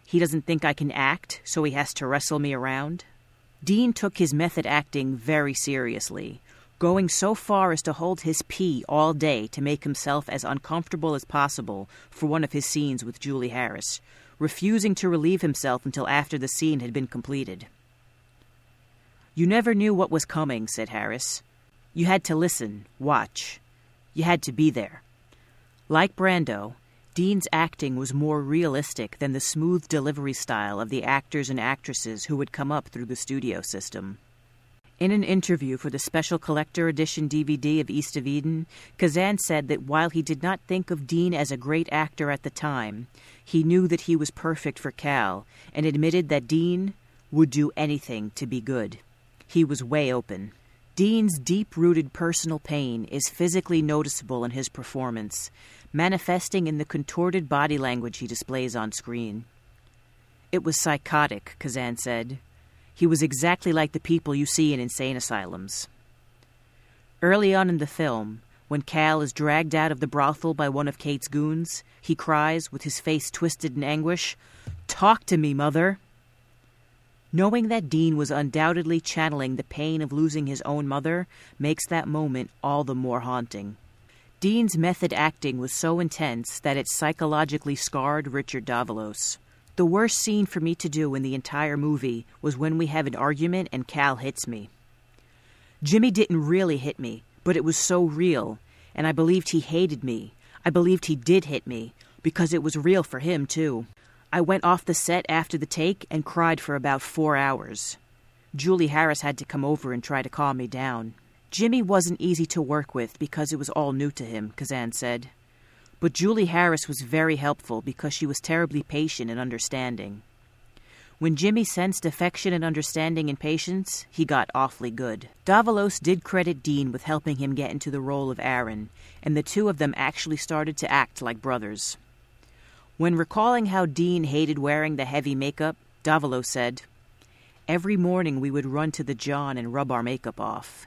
Speaker 10: He doesn't think I can act, so he has to wrestle me around. Dean took his method acting very seriously, going so far as to hold his pee all day to make himself as uncomfortable as possible for one of his scenes with Julie Harris, refusing to relieve himself until after the scene had been completed. You never knew what was coming, said Harris. You had to listen, watch. You had to be there. Like Brando, Dean's acting was more realistic than the smooth delivery style of the actors and actresses who would come up through the studio system. In an interview for the special collector edition DVD of East of Eden, Kazan said that while he did not think of Dean as a great actor at the time, he knew that he was perfect for Cal and admitted that Dean would do anything to be good. He was way open. Dean's deep rooted personal pain is physically noticeable in his performance, manifesting in the contorted body language he displays on screen. It was psychotic, Kazan said. He was exactly like the people you see in insane asylums. Early on in the film, when Cal is dragged out of the brothel by one of Kate's goons, he cries, with his face twisted in anguish, Talk to me, mother! Knowing that Dean was undoubtedly channeling the pain of losing his own mother makes that moment all the more haunting. Dean's method acting was so intense that it psychologically scarred Richard Davalos. The worst scene for me to do in the entire movie was when we have an argument and Cal hits me. Jimmy didn't really hit me, but it was so real, and I believed he hated me. I believed he did hit me, because it was real for him, too. I went off the set after the take and cried for about four hours. Julie Harris had to come over and try to calm me down. Jimmy wasn't easy to work with because it was all new to him, Kazan said. But Julie Harris was very helpful because she was terribly patient and understanding. When Jimmy sensed affection and understanding and patience, he got awfully good. Davalos did credit Dean with helping him get into the role of Aaron, and the two of them actually started to act like brothers. When recalling how Dean hated wearing the heavy makeup, Davalos said, Every morning we would run to the John and rub our makeup off.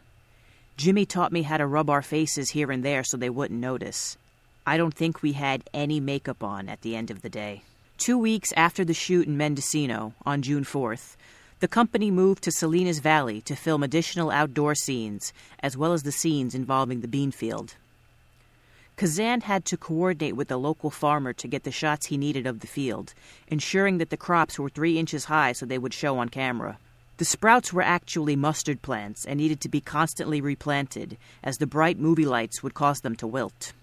Speaker 10: Jimmy taught me how to rub our faces here and there so they wouldn't notice. I don't think we had any makeup on at the end of the day. Two weeks after the shoot in Mendocino, on June 4th, the company moved to Salinas Valley to film additional outdoor scenes, as well as the scenes involving the bean field. Kazan had to coordinate with the local farmer to get the shots he needed of the field, ensuring that the crops were three inches high so they would show on camera. The sprouts were actually mustard plants and needed to be constantly replanted, as the bright movie lights would cause them to wilt.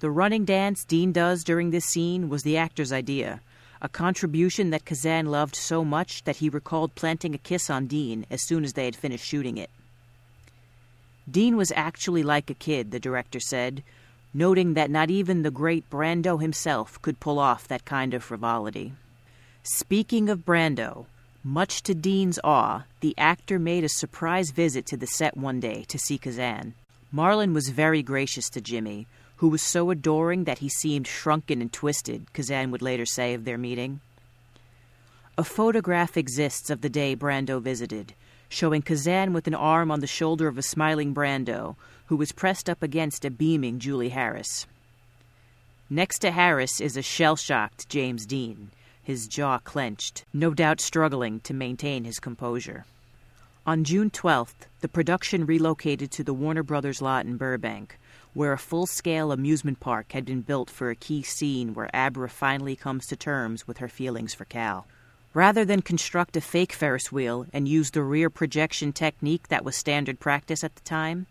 Speaker 10: The running dance Dean does during this scene was the actor's idea, a contribution that Kazan loved so much that he recalled planting a kiss on Dean as soon as they had finished shooting it. Dean was actually like a kid, the director said, noting that not even the great Brando himself could pull off that kind of frivolity. Speaking of Brando, much to Dean's awe, the actor made a surprise visit to the set one day to see Kazan. Marlon was very gracious to Jimmy, who was so adoring that he seemed shrunken and twisted, Kazan would later say of their meeting. A photograph exists of the day Brando visited, showing Kazan with an arm on the shoulder of a smiling Brando, who was pressed up against a beaming Julie Harris. Next to Harris is a shell shocked James Dean, his jaw clenched, no doubt struggling to maintain his composure. On June 12th, the production relocated to the Warner Brothers lot in Burbank, where a full scale amusement park had been built for a key scene where Abra finally comes to terms with her feelings for Cal. Rather than construct a fake Ferris wheel and use the rear projection technique that was standard practice at the time,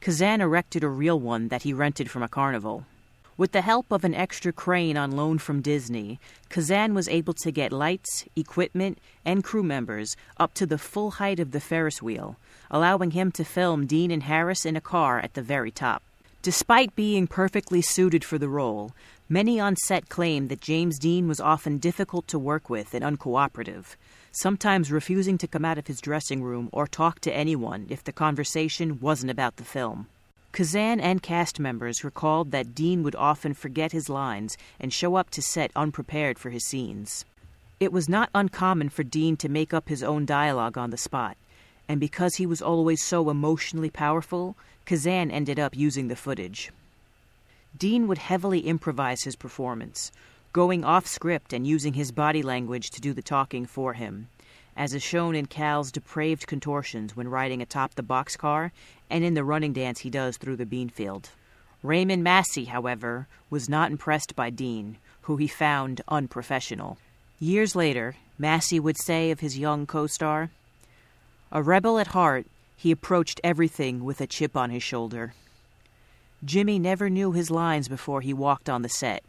Speaker 10: Kazan erected a real one that he rented from a carnival. With the help of an extra crane on loan from Disney, Kazan was able to get lights, equipment, and crew members up to the full height of the Ferris wheel, allowing him to film Dean and Harris in a car at the very top. Despite being perfectly suited for the role, many on set claimed that James Dean was often difficult to work with and uncooperative, sometimes refusing to come out of his dressing room or talk to anyone if the conversation wasn't about the film. Kazan and cast members recalled that Dean would often forget his lines and show up to set unprepared for his scenes. It was not uncommon for Dean to make up his own dialogue on the spot, and because he was always so emotionally powerful, Kazan ended up using the footage. Dean would heavily improvise his performance, going off script and using his body language to do the talking for him, as is shown in Cal's depraved contortions when riding atop the boxcar and in the running dance he does through the bean field. Raymond Massey, however, was not impressed by Dean, who he found unprofessional. Years later, Massey would say of his young co star, A rebel at heart, he approached everything with a chip on his shoulder. Jimmy never knew his lines before he walked on the set,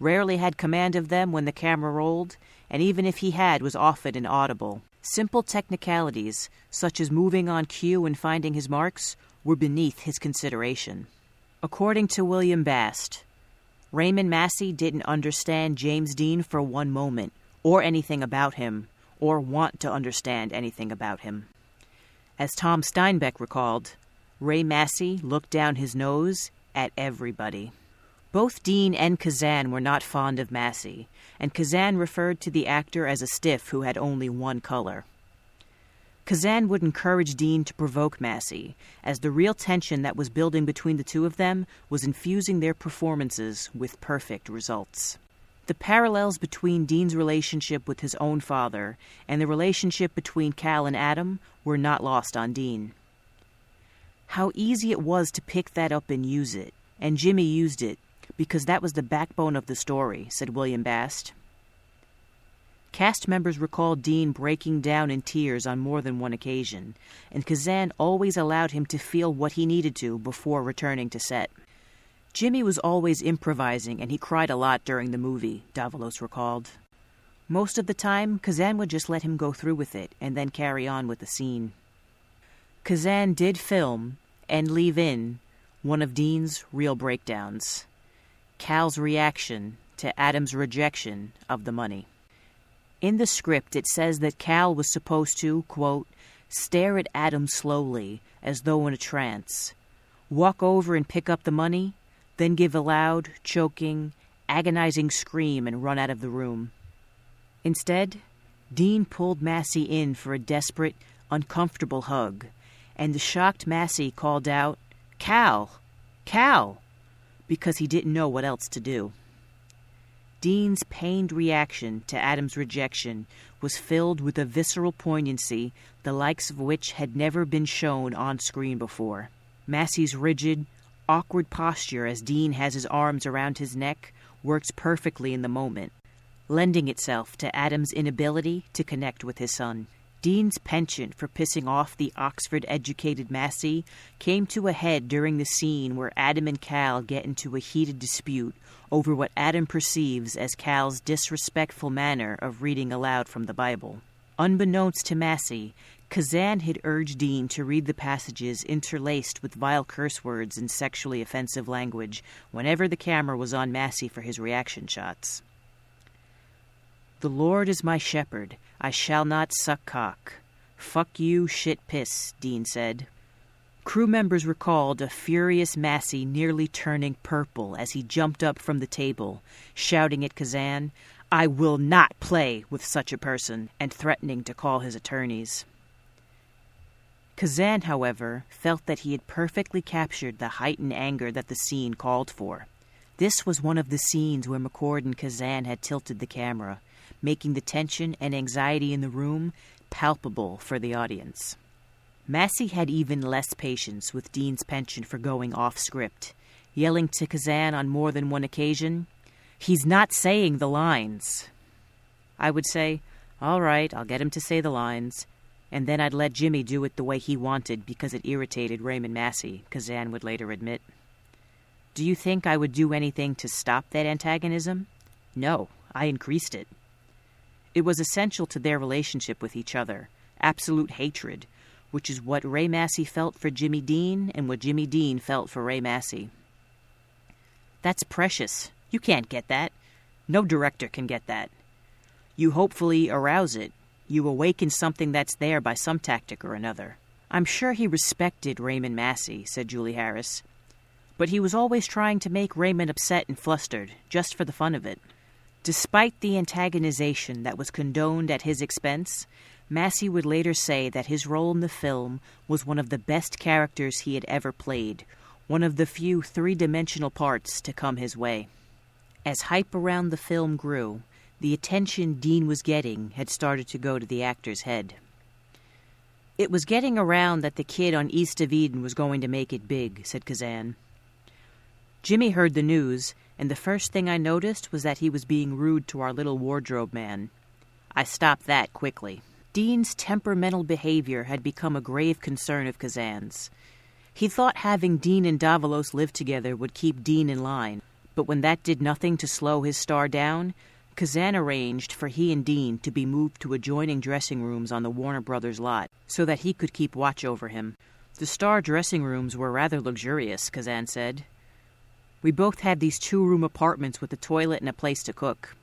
Speaker 10: rarely had command of them when the camera rolled, and even if he had, was often inaudible. Simple technicalities, such as moving on cue and finding his marks, were beneath his consideration. According to William Bast, Raymond Massey didn't understand James Dean for one moment, or anything about him, or want to understand anything about him. As Tom Steinbeck recalled, Ray Massey looked down his nose at everybody. Both Dean and Kazan were not fond of Massey, and Kazan referred to the actor as a stiff who had only one color. Kazan would encourage Dean to provoke Massey, as the real tension that was building between the two of them was infusing their performances with perfect results. The parallels between Dean's relationship with his own father and the relationship between Cal and Adam were not lost on Dean. How easy it was to pick that up and use it, and Jimmy used it because that was the backbone of the story, said William Bast. Cast members recalled Dean breaking down in tears on more than one occasion, and Kazan always allowed him to feel what he needed to before returning to set. Jimmy was always improvising, and he cried a lot during the movie, Davalos recalled. Most of the time, Kazan would just let him go through with it and then carry on with the scene. Kazan did film and leave in one of Dean's real breakdowns Cal's reaction to Adam's rejection of the money. In the script, it says that Cal was supposed to, quote, stare at Adam slowly, as though in a trance, walk over and pick up the money, then give a loud, choking, agonizing scream and run out of the room. Instead, Dean pulled Massey in for a desperate, uncomfortable hug, and the shocked Massey called out, Cal! Cal! Because he didn't know what else to do. Dean's pained reaction to Adam's rejection was filled with a visceral poignancy the likes of which had never been shown on screen before. Massey's rigid, awkward posture as Dean has his arms around his neck works perfectly in the moment, lending itself to Adam's inability to connect with his son. Dean's penchant for pissing off the Oxford educated Massey came to a head during the scene where Adam and Cal get into a heated dispute over what Adam perceives as Cal's disrespectful manner of reading aloud from the Bible. Unbeknownst to Massey, Kazan had urged Dean to read the passages interlaced with vile curse words and sexually offensive language whenever the camera was on Massey for his reaction shots. The Lord is my shepherd, I shall not suck cock. Fuck you, shit piss, Dean said. Crew members recalled a furious Massey nearly turning purple as he jumped up from the table, shouting at Kazan, I will not play with such a person, and threatening to call his attorneys. Kazan, however, felt that he had perfectly captured the heightened anger that the scene called for. This was one of the scenes where McCord and Kazan had tilted the camera, making the tension and anxiety in the room palpable for the audience. Massey had even less patience with Dean's penchant for going off script, yelling to Kazan on more than one occasion, He's not saying the lines. I would say, All right, I'll get him to say the lines. And then I'd let Jimmy do it the way he wanted because it irritated Raymond Massey, Kazan would later admit. Do you think I would do anything to stop that antagonism? No, I increased it. It was essential to their relationship with each other, absolute hatred, which is what Ray Massey felt for Jimmy Dean and what Jimmy Dean felt for Ray Massey. That's precious. You can't get that. No director can get that. You hopefully arouse it. You awaken something that's there by some tactic or another. I'm sure he respected Raymond Massey, said Julie Harris. But he was always trying to make Raymond upset and flustered, just for the fun of it. Despite the antagonization that was condoned at his expense, Massey would later say that his role in the film was one of the best characters he had ever played, one of the few three dimensional parts to come his way. As hype around the film grew, the attention Dean was getting had started to go to the actor's head. It was getting around that the kid on East of Eden was going to make it big, said Kazan. Jimmy heard the news, and the first thing I noticed was that he was being rude to our little wardrobe man. I stopped that quickly. Dean's temperamental behavior had become a grave concern of Kazan's. He thought having Dean and Davalos live together would keep Dean in line, but when that did nothing to slow his star down, Kazan arranged for he and Dean to be moved to adjoining dressing rooms on the Warner Brothers lot so that he could keep watch over him. The star dressing rooms were rather luxurious, Kazan said. We both had these two room apartments with a toilet and a place to cook.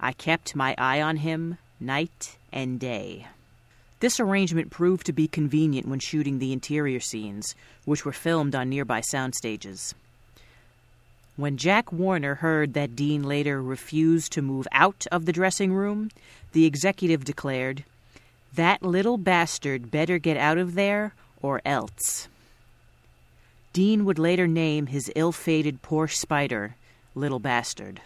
Speaker 10: I kept my eye on him night and day. This arrangement proved to be convenient when shooting the interior scenes, which were filmed on nearby sound stages. When Jack Warner heard that Dean later refused to move out of the dressing room, the executive declared, That little bastard better get out of there or else. Dean would later name his ill fated Porsche Spyder Little Bastard.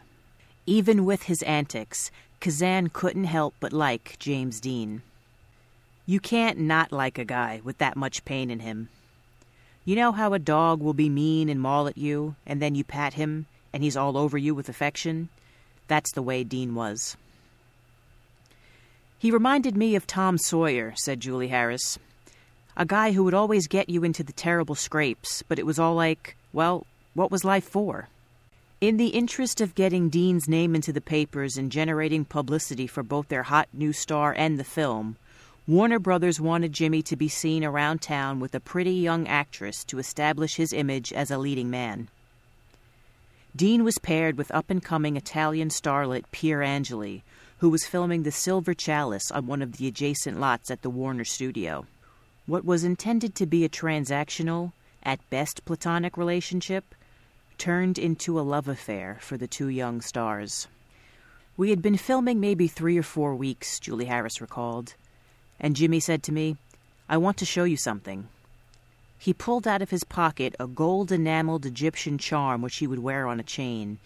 Speaker 10: Even with his antics, Kazan couldn't help but like James Dean. You can't not like a guy with that much pain in him. You know how a dog will be mean and maul at you, and then you pat him, and he's all over you with affection? That's the way Dean was. He reminded me of Tom Sawyer, said Julie Harris. A guy who would always get you into the terrible scrapes, but it was all like, well, what was life for? In the interest of getting Dean's name into the papers and generating publicity for both their hot new star and the film, Warner Brothers wanted Jimmy to be seen around town with a pretty young actress to establish his image as a leading man. Dean was paired with up and coming Italian starlet Pier Angeli, who was filming The Silver Chalice on one of the adjacent lots at the Warner studio. What was intended to be a transactional, at best platonic relationship turned into a love affair for the two young stars. We had been filming maybe three or four weeks, Julie Harris recalled and Jimmy said to me, I want to show you something. He pulled out of his pocket a gold enameled Egyptian charm which he would wear on a chain,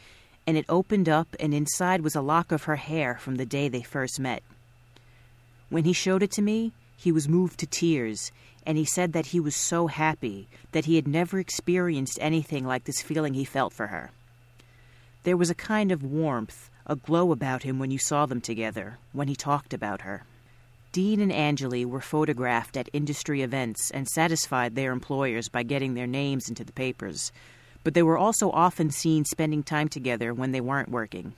Speaker 10: and it opened up, and inside was a lock of her hair from the day they first met. When he showed it to me, he was moved to tears, and he said that he was so happy that he had never experienced anything like this feeling he felt for her. There was a kind of warmth, a glow about him when you saw them together, when he talked about her. Dean and Angeli were photographed at industry events and satisfied their employers by getting their names into the papers, but they were also often seen spending time together when they weren't working.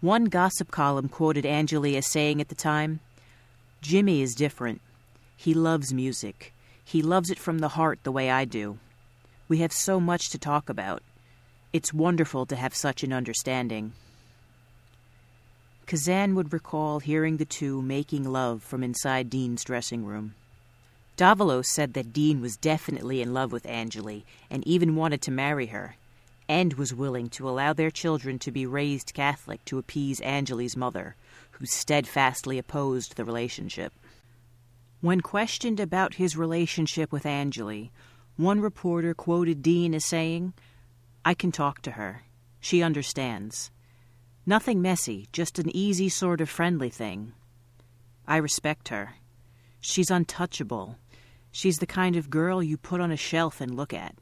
Speaker 10: One gossip column quoted Angeli as saying at the time, Jimmy is different. He loves music. He loves it from the heart the way I do. We have so much to talk about. It's wonderful to have such an understanding. Kazan would recall hearing the two making love from inside Dean's dressing room. Davalos said that Dean was definitely in love with Angeli and even wanted to marry her, and was willing to allow their children to be raised Catholic to appease Angeli's mother, who steadfastly opposed the relationship. When questioned about his relationship with Angeli, one reporter quoted Dean as saying, I can talk to her. She understands. Nothing messy, just an easy sort of friendly thing. I respect her. She's untouchable. She's the kind of girl you put on a shelf and look at.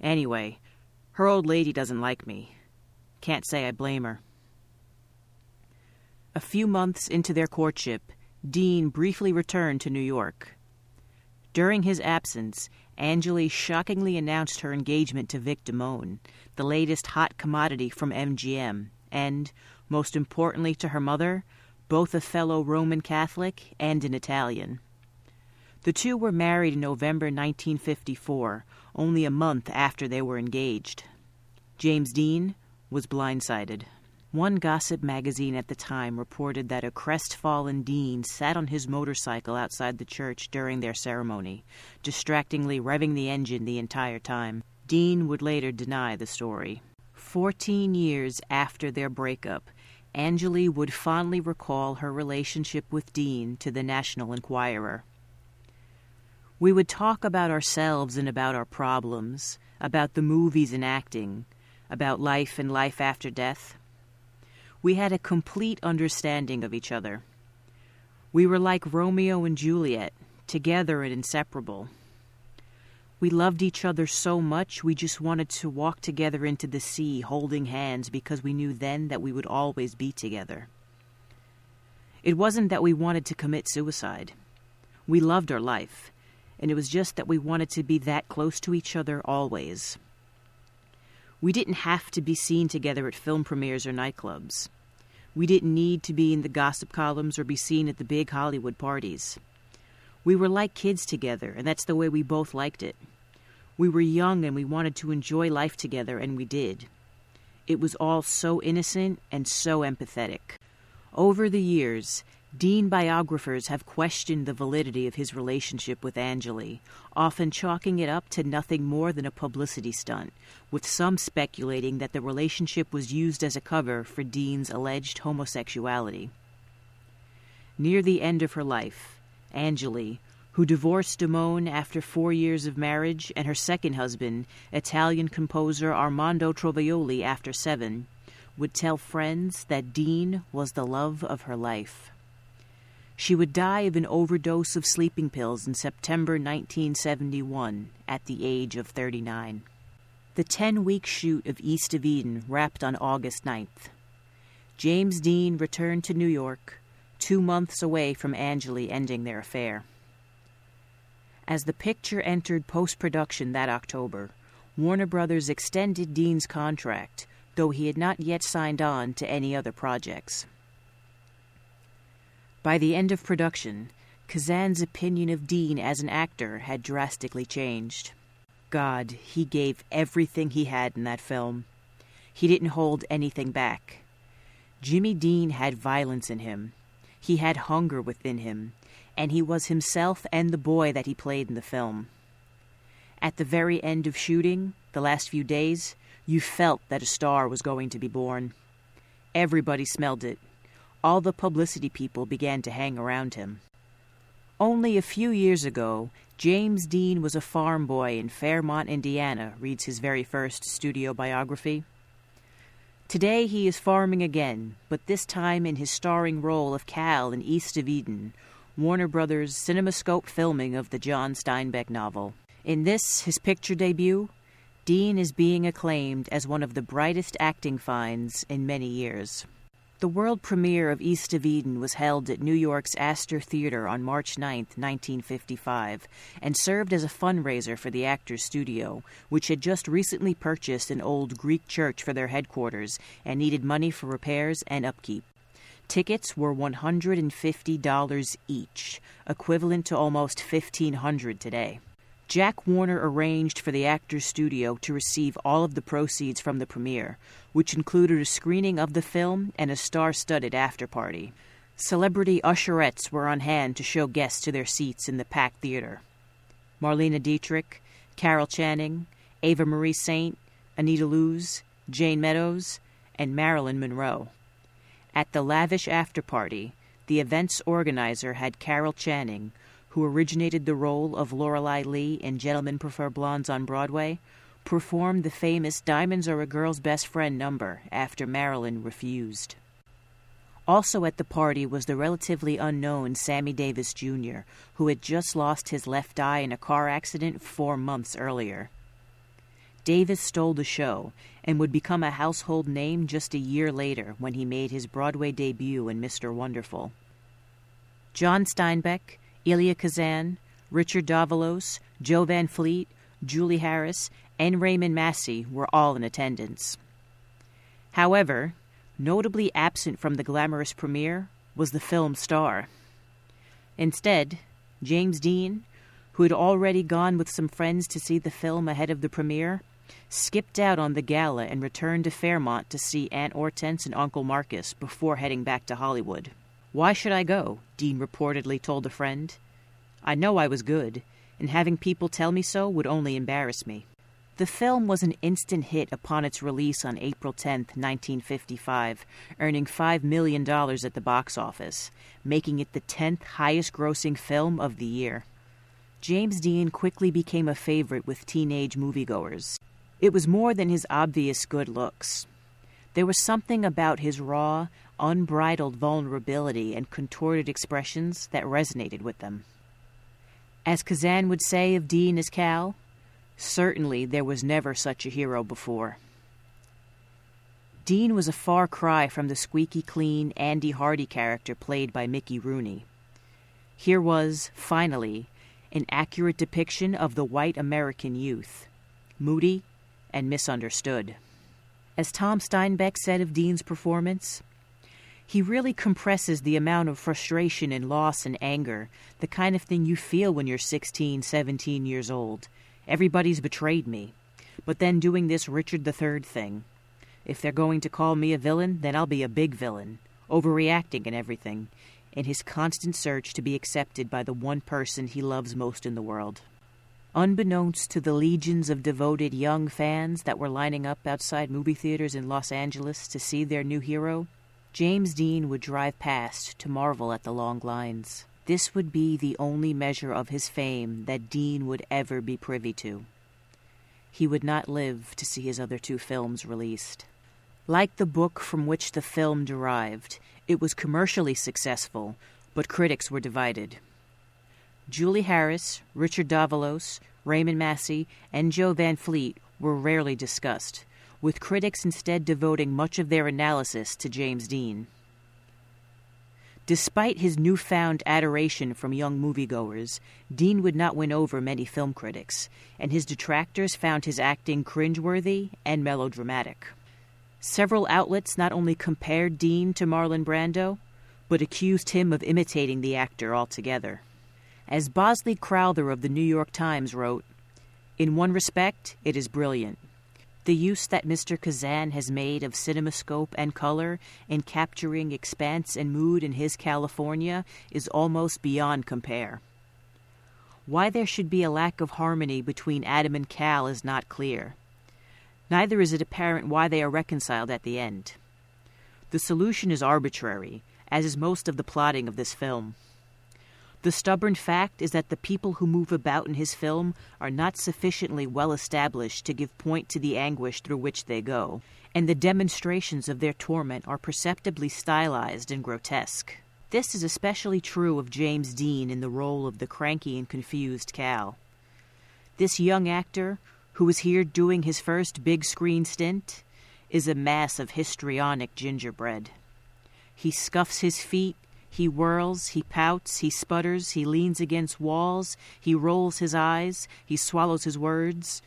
Speaker 10: Anyway, her old lady doesn't like me. Can't say I blame her. A few months into their courtship, Dean briefly returned to New York. During his absence, Angeli shockingly announced her engagement to Vic Damone, the latest hot commodity from MGM, and, most importantly to her mother, both a fellow Roman Catholic and an Italian. The two were married in November 1954, only a month after they were engaged. James Dean was blindsided. One gossip magazine at the time reported that a crestfallen Dean sat on his motorcycle outside the church during their ceremony, distractingly revving the engine the entire time. Dean would later deny the story. Fourteen years after their breakup, Angeli would fondly recall her relationship with Dean to the National Enquirer. We would talk about ourselves and about our problems, about the movies and acting, about life and life after death. We had a complete understanding of each other. We were like Romeo and Juliet, together and inseparable. We loved each other so much we just wanted to walk together into the sea holding hands because we knew then that we would always be together. It wasn't that we wanted to commit suicide. We loved our life, and it was just that we wanted to be that close to each other always. We didn't have to be seen together at film premieres or nightclubs. We didn't need to be in the gossip columns or be seen at the big Hollywood parties. We were like kids together, and that's the way we both liked it. We were young and we wanted to enjoy life together, and we did. It was all so innocent and so empathetic. Over the years, Dean biographers have questioned the validity of his relationship with Angeli, often chalking it up to nothing more than a publicity stunt, with some speculating that the relationship was used as a cover for Dean's alleged homosexuality. Near the end of her life, Angeli, who divorced Damone after four years of marriage, and her second husband, Italian composer Armando Trovaioli, after seven, would tell friends that Dean was the love of her life. She would die of an overdose of sleeping pills in September 1971 at the age of 39. The 10 week shoot of East of Eden wrapped on August 9th. James Dean returned to New York, two months away from Angeli ending their affair. As the picture entered post production that October, Warner Brothers extended Dean's contract, though he had not yet signed on to any other projects. By the end of production, Kazan's opinion of Dean as an actor had drastically changed. God, he gave everything he had in that film. He didn't hold anything back. Jimmy Dean had violence in him. He had hunger within him, and he was himself and the boy that he played in the film. At the very end of shooting, the last few days, you felt that a star was going to be born. Everybody smelled it all the publicity people began to hang around him. Only a few years ago, James Dean was a farm boy in Fairmount, Indiana, reads his very first studio biography. Today he is farming again, but this time in his starring role of Cal in East of Eden, Warner Brothers' CinemaScope filming of the John Steinbeck novel. In this, his picture debut, Dean is being acclaimed as one of the brightest acting finds in many years. The world premiere of East of Eden was held at New York's Astor Theater on March 9, 1955, and served as a fundraiser for the Actors Studio, which had just recently purchased an old Greek church for their headquarters and needed money for repairs and upkeep. Tickets were $150 each, equivalent to almost $1,500 today. Jack Warner arranged for the Actors Studio to receive all of the proceeds from the premiere, which included a screening of the film and a star studded after party. Celebrity usherettes were on hand to show guests to their seats in the packed theater. Marlene Dietrich, Carol Channing, Eva Marie Saint, Anita Loos, Jayne Meadows, and Marilyn Monroe. At the lavish after party, the event's organizer had Carol Channing, who originated the role of Lorelei Lee in Gentlemen Prefer Blondes on Broadway, performed the famous Diamonds Are a Girl's Best Friend number after Marilyn refused. Also at the party was the relatively unknown Sammy Davis Jr., who had just lost his left eye in a car accident four months earlier. Davis stole the show and would become a household name just a year later when he made his Broadway debut in Mr. Wonderful. John Steinbeck, Elia Kazan, Richard Davalos, Jo Van Fleet, Julie Harris, and Raymond Massey were all in attendance. However, notably absent from the glamorous premiere was the film star. Instead, James Dean, who had already gone with some friends to see the film ahead of the premiere, skipped out on the gala and returned to Fairmount to see Aunt Hortense and Uncle Marcus before heading back to Hollywood. Why should I go? Dean reportedly told a friend. I know I was good, and having people tell me so would only embarrass me. The film was an instant hit upon its release on April 10, 1955, earning $5 million at the box office, making it the 10th highest grossing film of the year. James Dean quickly became a favorite with teenage moviegoers. It was more than his obvious good looks. There was something about his raw, unbridled vulnerability and contorted expressions that resonated with them. As Kazan would say of Dean as Cal, certainly there was never such a hero before. Dean was a far cry from the squeaky clean Andy Hardy character played by Mickey Rooney. Here was, finally, an accurate depiction of the white American youth, moody and misunderstood. As Tom Steinbeck said of Dean's performance, he really compresses the amount of frustration and loss and anger, the kind of thing you feel when you're 16, 17 years old. Everybody's betrayed me. But then doing this Richard III thing. If they're going to call me a villain, then I'll be a big villain, overreacting and everything, in his constant search to be accepted by the one person he loves most in the world. Unbeknownst to the legions of devoted young fans that were lining up outside movie theaters in Los Angeles to see their new hero, James Dean would drive past to marvel at the long lines. This would be the only measure of his fame that Dean would ever be privy to. He would not live to see his other two films released. Like the book from which the film derived, it was commercially successful, but critics were divided. Julie Harris, Richard Davalos, Raymond Massey, and Jo Van Fleet were rarely discussed with critics instead devoting much of their analysis to James Dean. Despite his newfound adoration from young moviegoers, Dean would not win over many film critics, and his detractors found his acting cringeworthy and melodramatic. Several outlets not only compared Dean to Marlon Brando, but accused him of imitating the actor altogether. As Bosley Crowther of the New York Times wrote, In one respect, it is brilliant. The use that Mr. Kazan has made of cinemascope and color in capturing expanse and mood in his California is almost beyond compare. Why there should be a lack of harmony between Adam and Cal is not clear. Neither is it apparent why they are reconciled at the end. The solution is arbitrary, as is most of the plotting of this film. The stubborn fact is that the people who move about in his film are not sufficiently well established to give point to the anguish through which they go, and the demonstrations of their torment are perceptibly stylized and grotesque. This is especially true of James Dean in the role of the cranky and confused Cal. This young actor, who is here doing his first big screen stint, is a mass of histrionic gingerbread. He scuffs his feet, he whirls, he pouts, he sputters, he leans against walls, he rolls his eyes, he swallows his words,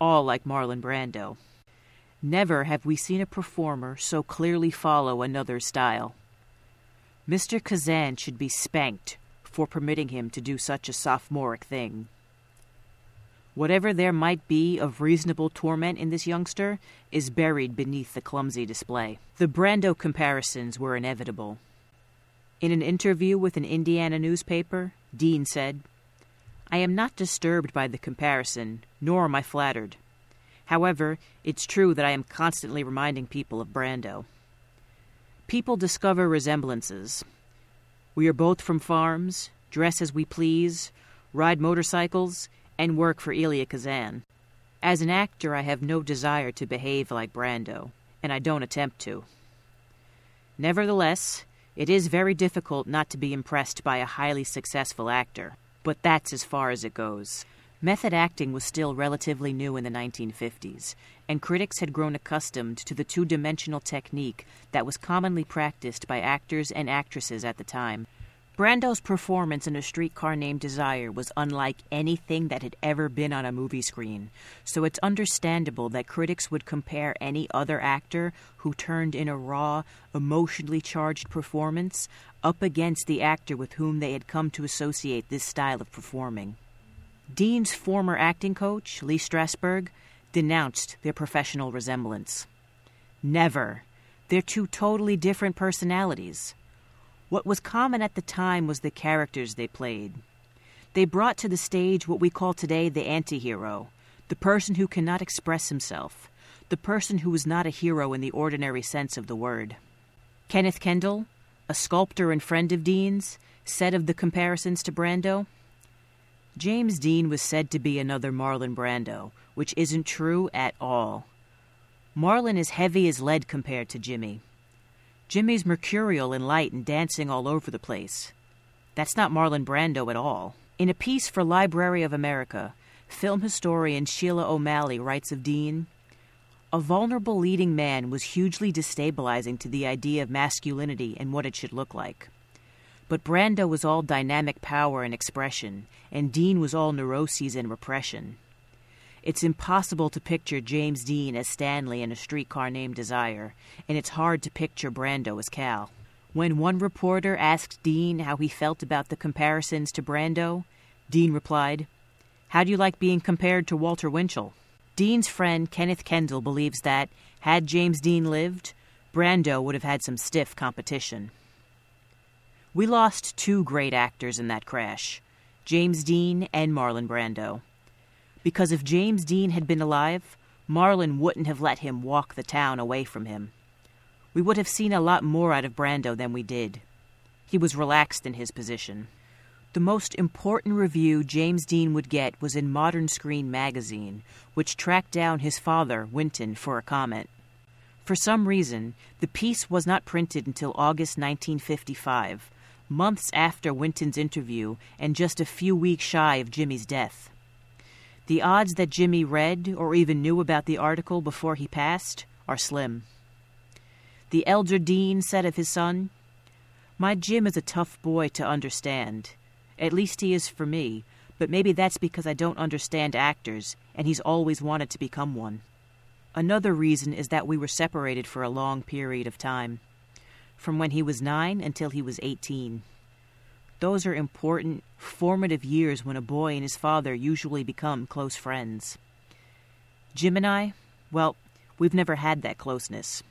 Speaker 10: all like Marlon Brando. Never have we seen a performer so clearly follow another's style. Mr. Kazan should be spanked for permitting him to do such a sophomoric thing. Whatever there might be of reasonable torment in this youngster is buried beneath the clumsy display. The Brando comparisons were inevitable. In an interview with an Indiana newspaper, Dean said, I am not disturbed by the comparison, nor am I flattered. However, it's true that I am constantly reminding people of Brando. People discover resemblances. We are both from farms, dress as we please, ride motorcycles, and work for Elia Kazan. As an actor, I have no desire to behave like Brando, and I don't attempt to. Nevertheless, It is very difficult not to be impressed by a highly successful actor, but that's as far as it goes. Method acting was still relatively new in the 1950s, and critics had grown accustomed to the two dimensional technique that was commonly practiced by actors and actresses at the time. Brando's performance in A Streetcar Named Desire was unlike anything that had ever been on a movie screen, so it's understandable that critics would compare any other actor who turned in a raw, emotionally charged performance up against the actor with whom they had come to associate this style of performing. Dean's former acting coach, Lee Strasberg, denounced their professional resemblance. Never. They're two totally different personalities. What was common at the time was the characters they played. They brought to the stage what we call today the anti hero, the person who cannot express himself, the person who is not a hero in the ordinary sense of the word. Kenneth Kendall, a sculptor and friend of Dean's, said of the comparisons to Brando James Dean was said to be another Marlon Brando, which isn't true at all. Marlon is heavy as lead compared to Jimmy. Jimmy's mercurial and light and dancing all over the place. That's not Marlon Brando at all. In a piece for Library of America, film historian Sheila O'Malley writes of Dean A vulnerable leading man was hugely destabilizing to the idea of masculinity and what it should look like. But Brando was all dynamic power and expression, and Dean was all neuroses and repression. It's impossible to picture James Dean as Stanley in a streetcar named Desire, and it's hard to picture Brando as Cal. When one reporter asked Dean how he felt about the comparisons to Brando, Dean replied, How do you like being compared to Walter Winchell? Dean's friend Kenneth Kendall believes that, had James Dean lived, Brando would have had some stiff competition. We lost two great actors in that crash James Dean and Marlon Brando because if James Dean had been alive, Marlon wouldn't have let him walk the town away from him. We would have seen a lot more out of Brando than we did. He was relaxed in his position. The most important review James Dean would get was in Modern Screen magazine, which tracked down his father, Winton, for a comment. For some reason, the piece was not printed until August 1955, months after Winton's interview and just a few weeks shy of Jimmy's death. The odds that Jimmy read or even knew about the article before he passed are slim. The elder Dean said of his son, My Jim is a tough boy to understand. At least he is for me, but maybe that's because I don't understand actors, and he's always wanted to become one. Another reason is that we were separated for a long period of time, from when he was nine until he was eighteen. Those are important, formative years when a boy and his father usually become close friends. Jim and I, well, we've never had that closeness.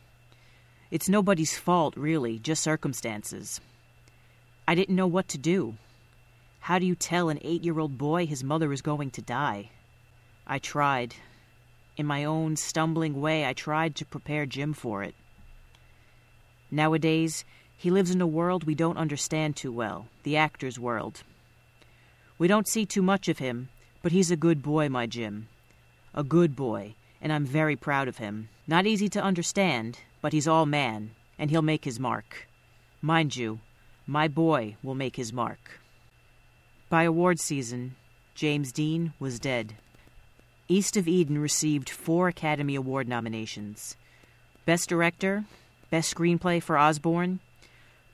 Speaker 10: It's nobody's fault, really, just circumstances. I didn't know what to do. How do you tell an eight year old boy his mother is going to die? I tried. In my own stumbling way, I tried to prepare Jim for it. Nowadays, he lives in a world we don't understand too well, the actor's world. We don't see too much of him, but he's a good boy, my Jim. A good boy, and I'm very proud of him. Not easy to understand, but he's all man, and he'll make his mark. Mind you, my boy will make his mark. By award season, James Dean was dead. East of Eden received four Academy Award nominations Best Director, Best Screenplay for Osborn,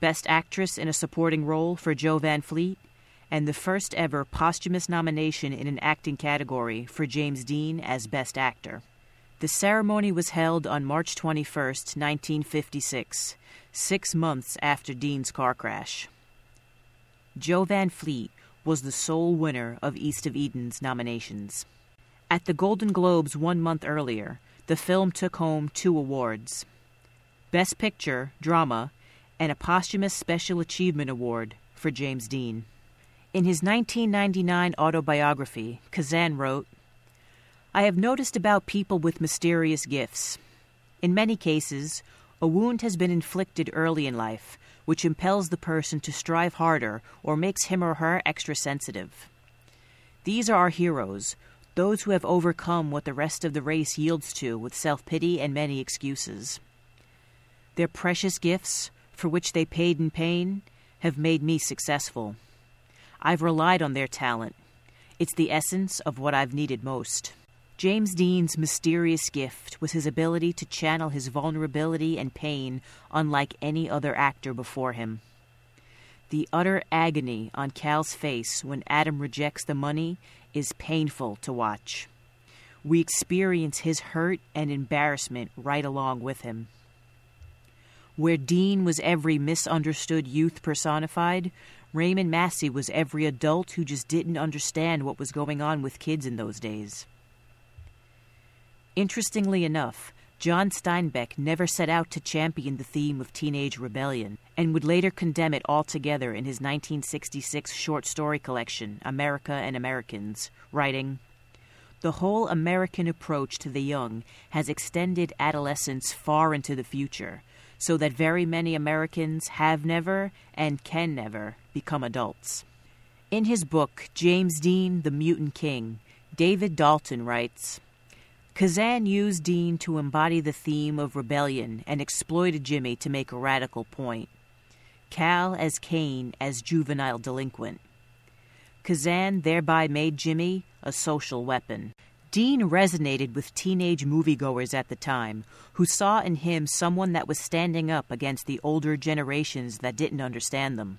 Speaker 10: Best Actress in a Supporting Role for Jo Van Fleet, and the first ever posthumous nomination in an acting category for James Dean as Best Actor. The ceremony was held on March 21, 1956, six months after Dean's car crash. Jo Van Fleet was the sole winner of East of Eden's nominations. At the Golden Globes one month earlier, the film took home two awards Best Picture, Drama, and a posthumous Special Achievement Award for James Dean. In his 1999 autobiography, Kazan wrote, I have noticed about people with mysterious gifts. In many cases, a wound has been inflicted early in life, which impels the person to strive harder or makes him or her extra sensitive. These are our heroes, those who have overcome what the rest of the race yields to with self pity and many excuses. Their precious gifts, for which they paid in pain, have made me successful. I've relied on their talent. It's the essence of what I've needed most. James Dean's mysterious gift was his ability to channel his vulnerability and pain unlike any other actor before him. The utter agony on Cal's face when Adam rejects the money is painful to watch. We experience his hurt and embarrassment right along with him. Where Dean was every misunderstood youth personified, Raymond Massey was every adult who just didn't understand what was going on with kids in those days. Interestingly enough, John Steinbeck never set out to champion the theme of teenage rebellion and would later condemn it altogether in his 1966 short story collection, America and Americans, writing, The whole American approach to the young has extended adolescence far into the future, so that very many Americans have never and can never become adults. In his book, James Dean, The Mutant King, David Dalton writes, Kazan used Dean to embody the theme of rebellion and exploited Jimmy to make a radical point. Cal as Cain as juvenile delinquent. Kazan thereby made Jimmy a social weapon. Dean resonated with teenage moviegoers at the time, who saw in him someone that was standing up against the older generations that didn't understand them.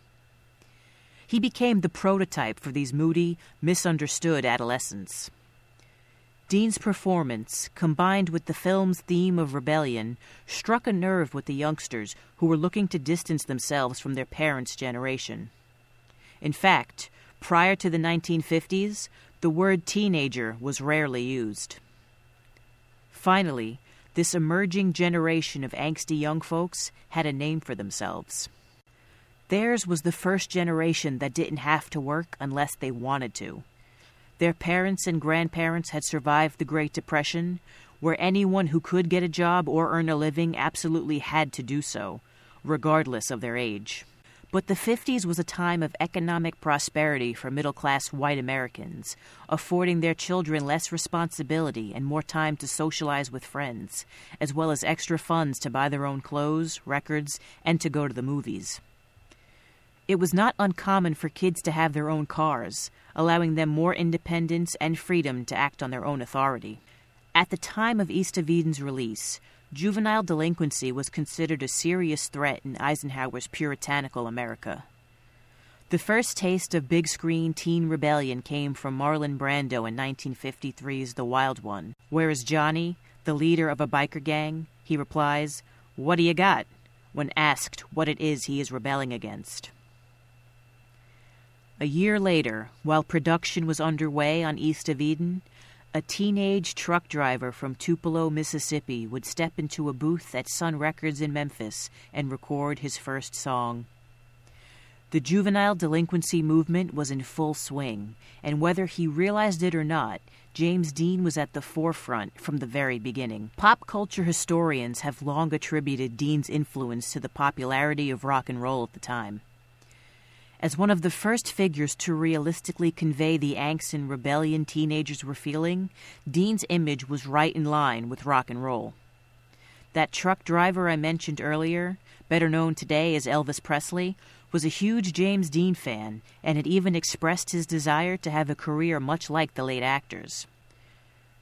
Speaker 10: He became the prototype for these moody, misunderstood adolescents. Dean's performance, combined with the film's theme of rebellion, struck a nerve with the youngsters who were looking to distance themselves from their parents' generation. In fact, prior to the 1950s, the word teenager was rarely used. Finally, this emerging generation of angsty young folks had a name for themselves. Theirs was the first generation that didn't have to work unless they wanted to. Their parents and grandparents had survived the Great Depression, where anyone who could get a job or earn a living absolutely had to do so, regardless of their age. But the 50s was a time of economic prosperity for middle class white Americans, affording their children less responsibility and more time to socialize with friends, as well as extra funds to buy their own clothes, records, and to go to the movies. It was not uncommon for kids to have their own cars, allowing them more independence and freedom to act on their own authority. At the time of East of Eden's release, juvenile delinquency was considered a serious threat in Eisenhower's puritanical America. The first taste of big screen teen rebellion came from Marlon Brando in 1953's The Wild One, where as Johnny, the leader of a biker gang, he replies, What do you got? when asked what it is he is rebelling against. A year later, while production was underway on East of Eden, a teenage truck driver from Tupelo, Mississippi would step into a booth at Sun Records in Memphis and record his first song. The juvenile delinquency movement was in full swing, and whether he realized it or not, James Dean was at the forefront from the very beginning. Pop culture historians have long attributed Dean's influence to the popularity of rock and roll at the time. As one of the first figures to realistically convey the angst and rebellion teenagers were feeling, Dean's image was right in line with rock and roll. That truck driver I mentioned earlier, better known today as Elvis Presley, was a huge James Dean fan and had even expressed his desire to have a career much like the late actors.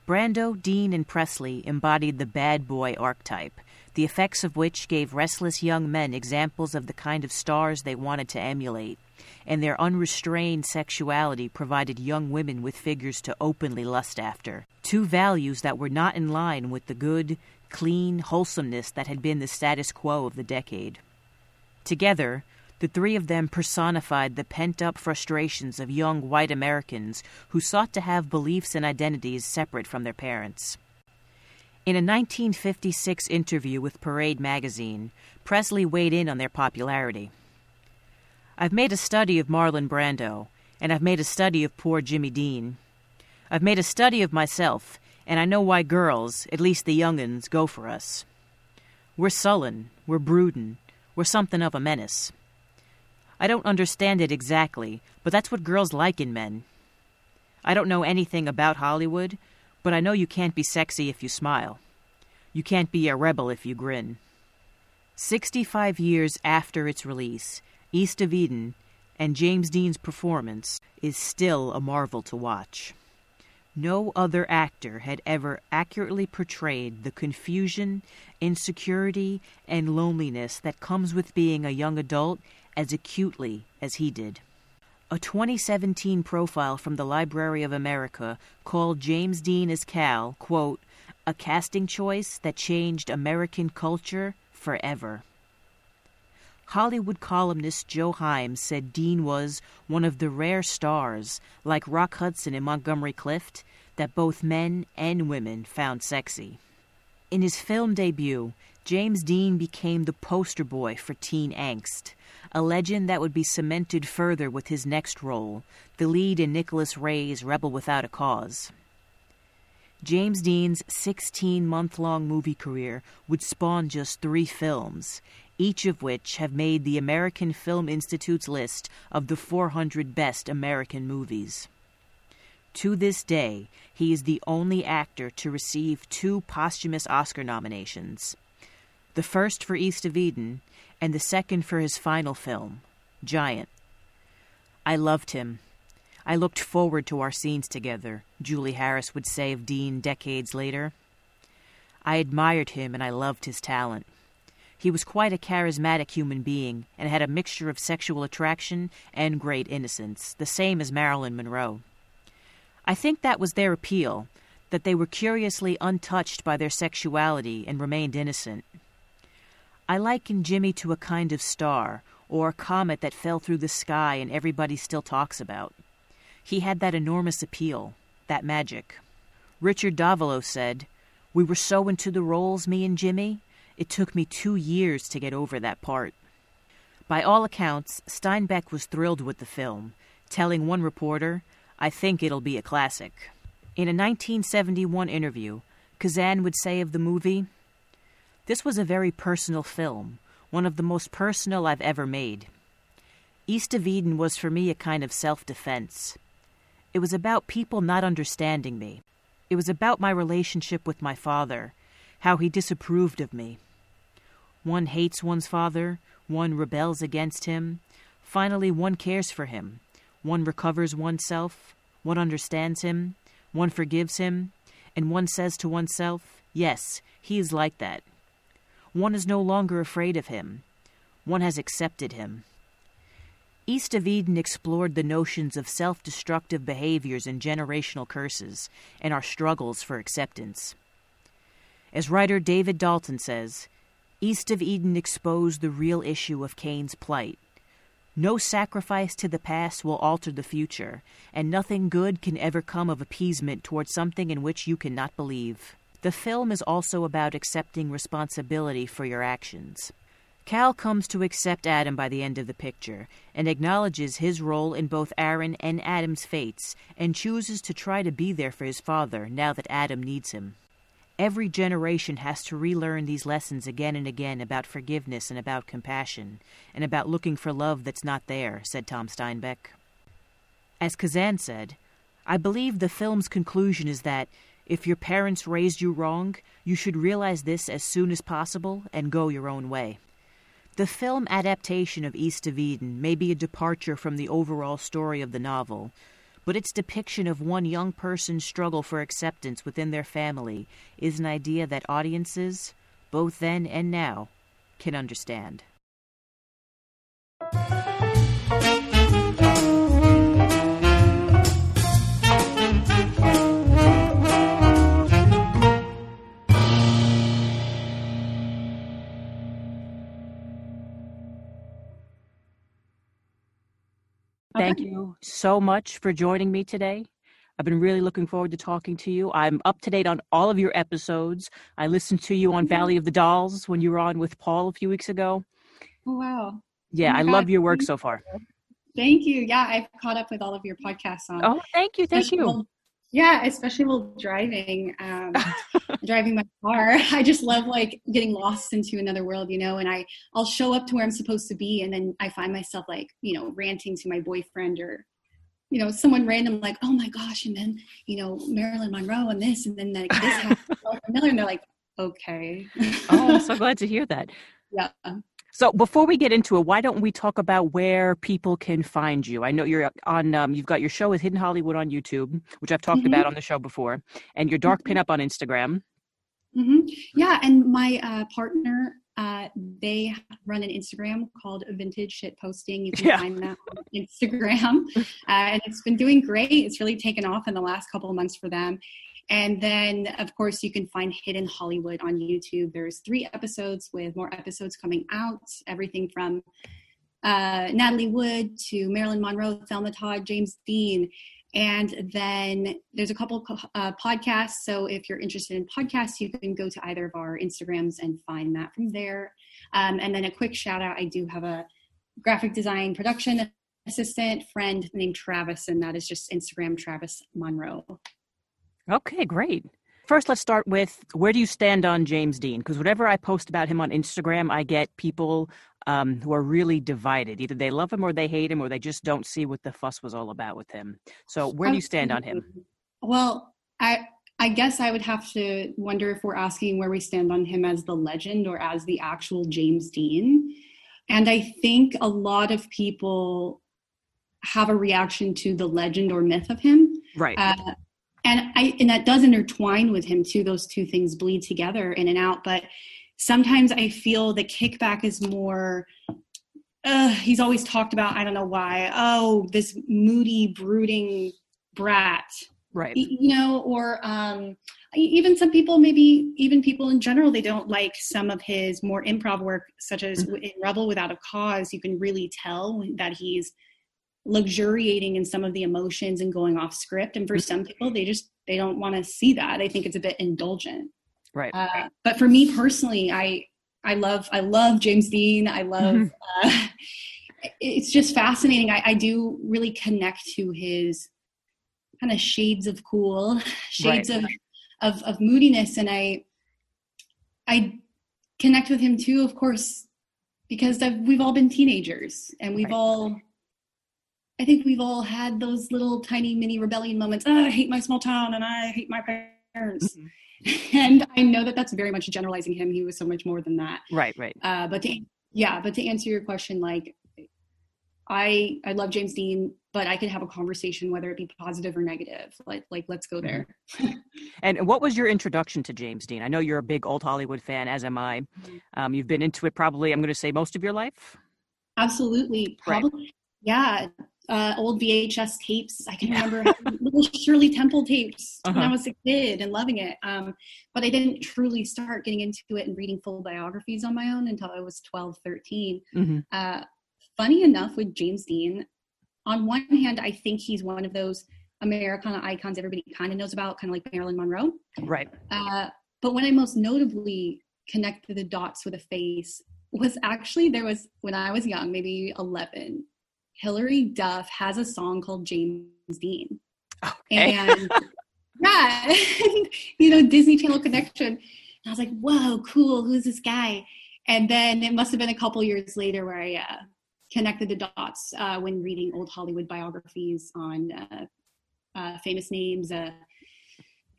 Speaker 10: Brando, Dean, and Presley embodied the bad boy archetype, the effects of which gave restless young men examples of the kind of stars they wanted to emulate and their unrestrained sexuality provided young women with figures to openly lust after. Two values that were not in line with the good, clean wholesomeness that had been the status quo of the decade. Together, the three of them personified the pent up frustrations of young white Americans who sought to have beliefs and identities separate from their parents. In a 1956 interview with Parade magazine, Presley weighed in on their popularity. I've made a study of Marlon Brando, and I've made a study of poor Jimmy Dean. I've made a study of myself, and I know why girls, at least the young'uns, go for us. We're sullen, we're broodin', we're something of a menace. I don't understand it exactly, but that's what girls like in men. I don't know anything about Hollywood, but I know you can't be sexy if you smile. You can't be a rebel if you grin. 65 years after its release, East of Eden and James Dean's performance is still a marvel to watch. No other actor had ever accurately portrayed the confusion, insecurity, and loneliness that comes with being a young adult as acutely as he did. A 2017 profile from the Library of America called James Dean as Cal, quote, a casting choice that changed American culture forever. Hollywood columnist Joe Hyams said Dean was one of the rare stars, like Rock Hudson and Montgomery Clift, that both men and women found sexy. In his film debut, James Dean became the poster boy for teen angst, a legend that would be cemented further with his next role, the lead in Nicholas Ray's Rebel Without a Cause. James Dean's 16 month long movie career would spawn just three films, each of which have made the American Film Institute's list of the 400 best American movies. To this day, he is the only actor to receive two posthumous Oscar nominations the first for East of Eden, and the second for his final film, Giant. I loved him. I looked forward to our scenes together, Julie Harris would say of Dean decades later. I admired him and I loved his talent. He was quite a charismatic human being and had a mixture of sexual attraction and great innocence, the same as Marilyn Monroe. I think that was their appeal, that they were curiously untouched by their sexuality and remained innocent. I liken Jimmy to a kind of star, or comet that fell through the sky and everybody still talks about. He had that enormous appeal, that magic. Richard Davilo said, We were so into the roles, me and Jimmy, it took me two years to get over that part. By all accounts, Steinbeck was thrilled with the film, telling one reporter, I think it'll be a classic. In a 1971 interview, Kazan would say of the movie, this was a very personal film, one of the most personal I've ever made. East of Eden was for me a kind of self defense. It was about people not understanding me. It was about my relationship with my father, how he disapproved of me. One hates one's father, one rebels against him. Finally, one cares for him. One recovers oneself, one understands him, one forgives him, and one says to oneself, Yes, he is like that. One is no longer afraid of him. One has accepted him. East of Eden explored the notions of self destructive behaviors and generational curses, and our struggles for acceptance. As writer David Dalton says, East of Eden exposed the real issue of Cain's plight. No sacrifice to the past will alter the future, and nothing good can ever come of appeasement towards something in which you cannot believe. The film is also about accepting responsibility for your actions. Cal comes to accept Adam by the end of the picture and acknowledges his role in both Aaron and Adam's fates and chooses to try to be there for his father now that Adam needs him. Every generation has to relearn these lessons again and again about forgiveness and about compassion and about looking for love that's not there, said Tom Steinbeck. As Kazan said, I believe the film's conclusion is that if your parents raised you wrong, you should realize this as soon as possible and go your own way. The film adaptation of East of Eden may be a departure from the overall story of the novel, but its depiction of one young person's struggle for acceptance within their family is an idea that audiences, both then and now, can understand. Thank you so much for joining me today. I've been really looking forward to talking to you. I'm up to date on all of your episodes. I listened to you on Valley of the Dolls when you were on with Paul a few weeks ago.
Speaker 11: Oh, wow.
Speaker 10: Yeah,
Speaker 11: Oh
Speaker 10: I
Speaker 11: God,
Speaker 10: love your work so far.
Speaker 11: Thank you. Yeah, I've caught up with all of your podcasts on.
Speaker 10: Oh, thank you. Thank you.
Speaker 11: Yeah, especially while driving, um, driving my car. I just love like getting lost into another world, you know. And I, I'll show up to where I'm supposed to be, and then I find myself like, you know, ranting to my boyfriend or, you know, someone random like, oh my gosh, and then you know Marilyn Monroe and this, and then like this happened, and they're like, okay.
Speaker 10: oh, I'm so glad to hear that.
Speaker 11: Yeah.
Speaker 10: So before we get into it, why don't we talk about where people can find you? I know you're on. Um, you've got your show with Hidden Hollywood on YouTube, which I've talked
Speaker 11: Mm-hmm.
Speaker 10: about on the show before, and your dark pinup on Instagram.
Speaker 11: hmm Yeah, and my uh, partner, uh, they run an Instagram called Vintage Shit Posting. You can
Speaker 10: Yeah.
Speaker 11: find that on Instagram, uh, and it's been doing great. It's really taken off in the last couple of months for them. And then, of course, you can find Hidden Hollywood on YouTube. There's three episodes with more episodes coming out. Everything from uh, Natalie Wood to Marilyn Monroe, Thelma Todd, James Dean. And then there's a couple uh, podcasts. So if you're interested in podcasts, you can go to either of our Instagrams and find that from there. Um, and then a quick shout out I do have a graphic design production assistant friend named Travis, and that is just Instagram Travis Monroe.
Speaker 10: Okay, great. First, let's start with where do you stand on James Dean? Because whatever I post about him on Instagram, I get people um, who are really divided. Either they love him or they hate him, or they just don't see what the fuss was all about with him. So, where do you stand on him?
Speaker 11: Well, I I guess I would have to wonder if we're asking where we stand on him as the legend or as the actual James Dean. And I think a lot of people have a reaction to the legend or myth of him.
Speaker 10: Right.
Speaker 11: Uh, and I and that does intertwine with him too. Those two things bleed together in and out. But sometimes I feel the kickback is more. Uh, he's always talked about. I don't know why. Oh, this moody, brooding brat
Speaker 10: right
Speaker 11: you know or um even some people maybe even people in general they don't like some of his more improv work such as
Speaker 10: Mm-hmm.
Speaker 11: in rebel without a cause you can really tell that he's luxuriating in some of the emotions and going off script and for
Speaker 10: Mm-hmm.
Speaker 11: some people they just they don't want to see that they think it's a bit indulgent
Speaker 10: right
Speaker 11: uh, but for me personally i i love i love james dean i love
Speaker 10: Mhm.
Speaker 11: uh, it's just fascinating I, I do really connect to his kind of shades of cool shades
Speaker 10: Right.
Speaker 11: of, of of moodiness and i i connect with him too of course because I've, we've all been teenagers and we've
Speaker 10: Right.
Speaker 11: all i think we've all had those little tiny mini rebellion moments oh, i hate my small town and i hate my parents and i know that that's very much generalizing him he was so much more than that
Speaker 10: right right
Speaker 11: uh, but to, yeah, but to answer your question, like I I love James Dean, but I could have a conversation whether it be positive or negative. Like like let's go there.
Speaker 10: And what was your introduction to James Dean? I know you're a big old Hollywood fan, as am I. Um, you've been into it probably, I'm going to say, most of your life.
Speaker 11: Absolutely,
Speaker 10: Right.
Speaker 11: yeah. Uh, old VHS tapes. I can remember little Shirley Temple tapes when
Speaker 10: Uh-huh.
Speaker 11: I was a kid and loving it. Um, but I didn't truly start getting into it and reading full biographies on my own until I was 12, 13.
Speaker 10: Mm-hmm.
Speaker 11: Uh, funny enough, with James Dean, on one hand, I think he's one of those Americana icons everybody kind of knows about, kind of like Marilyn Monroe.
Speaker 10: Right.
Speaker 11: Uh, but when I most notably connected the dots with a face was actually there was when I was young, maybe 11. Hilary Duff has a song called James Dean.
Speaker 10: Okay.
Speaker 11: And yeah, you know, Disney Channel connection. And I was like, whoa, cool. Who's this guy? And then it must have been a couple years later where I uh, connected the dots uh, when reading old Hollywood biographies on uh, uh, famous names uh,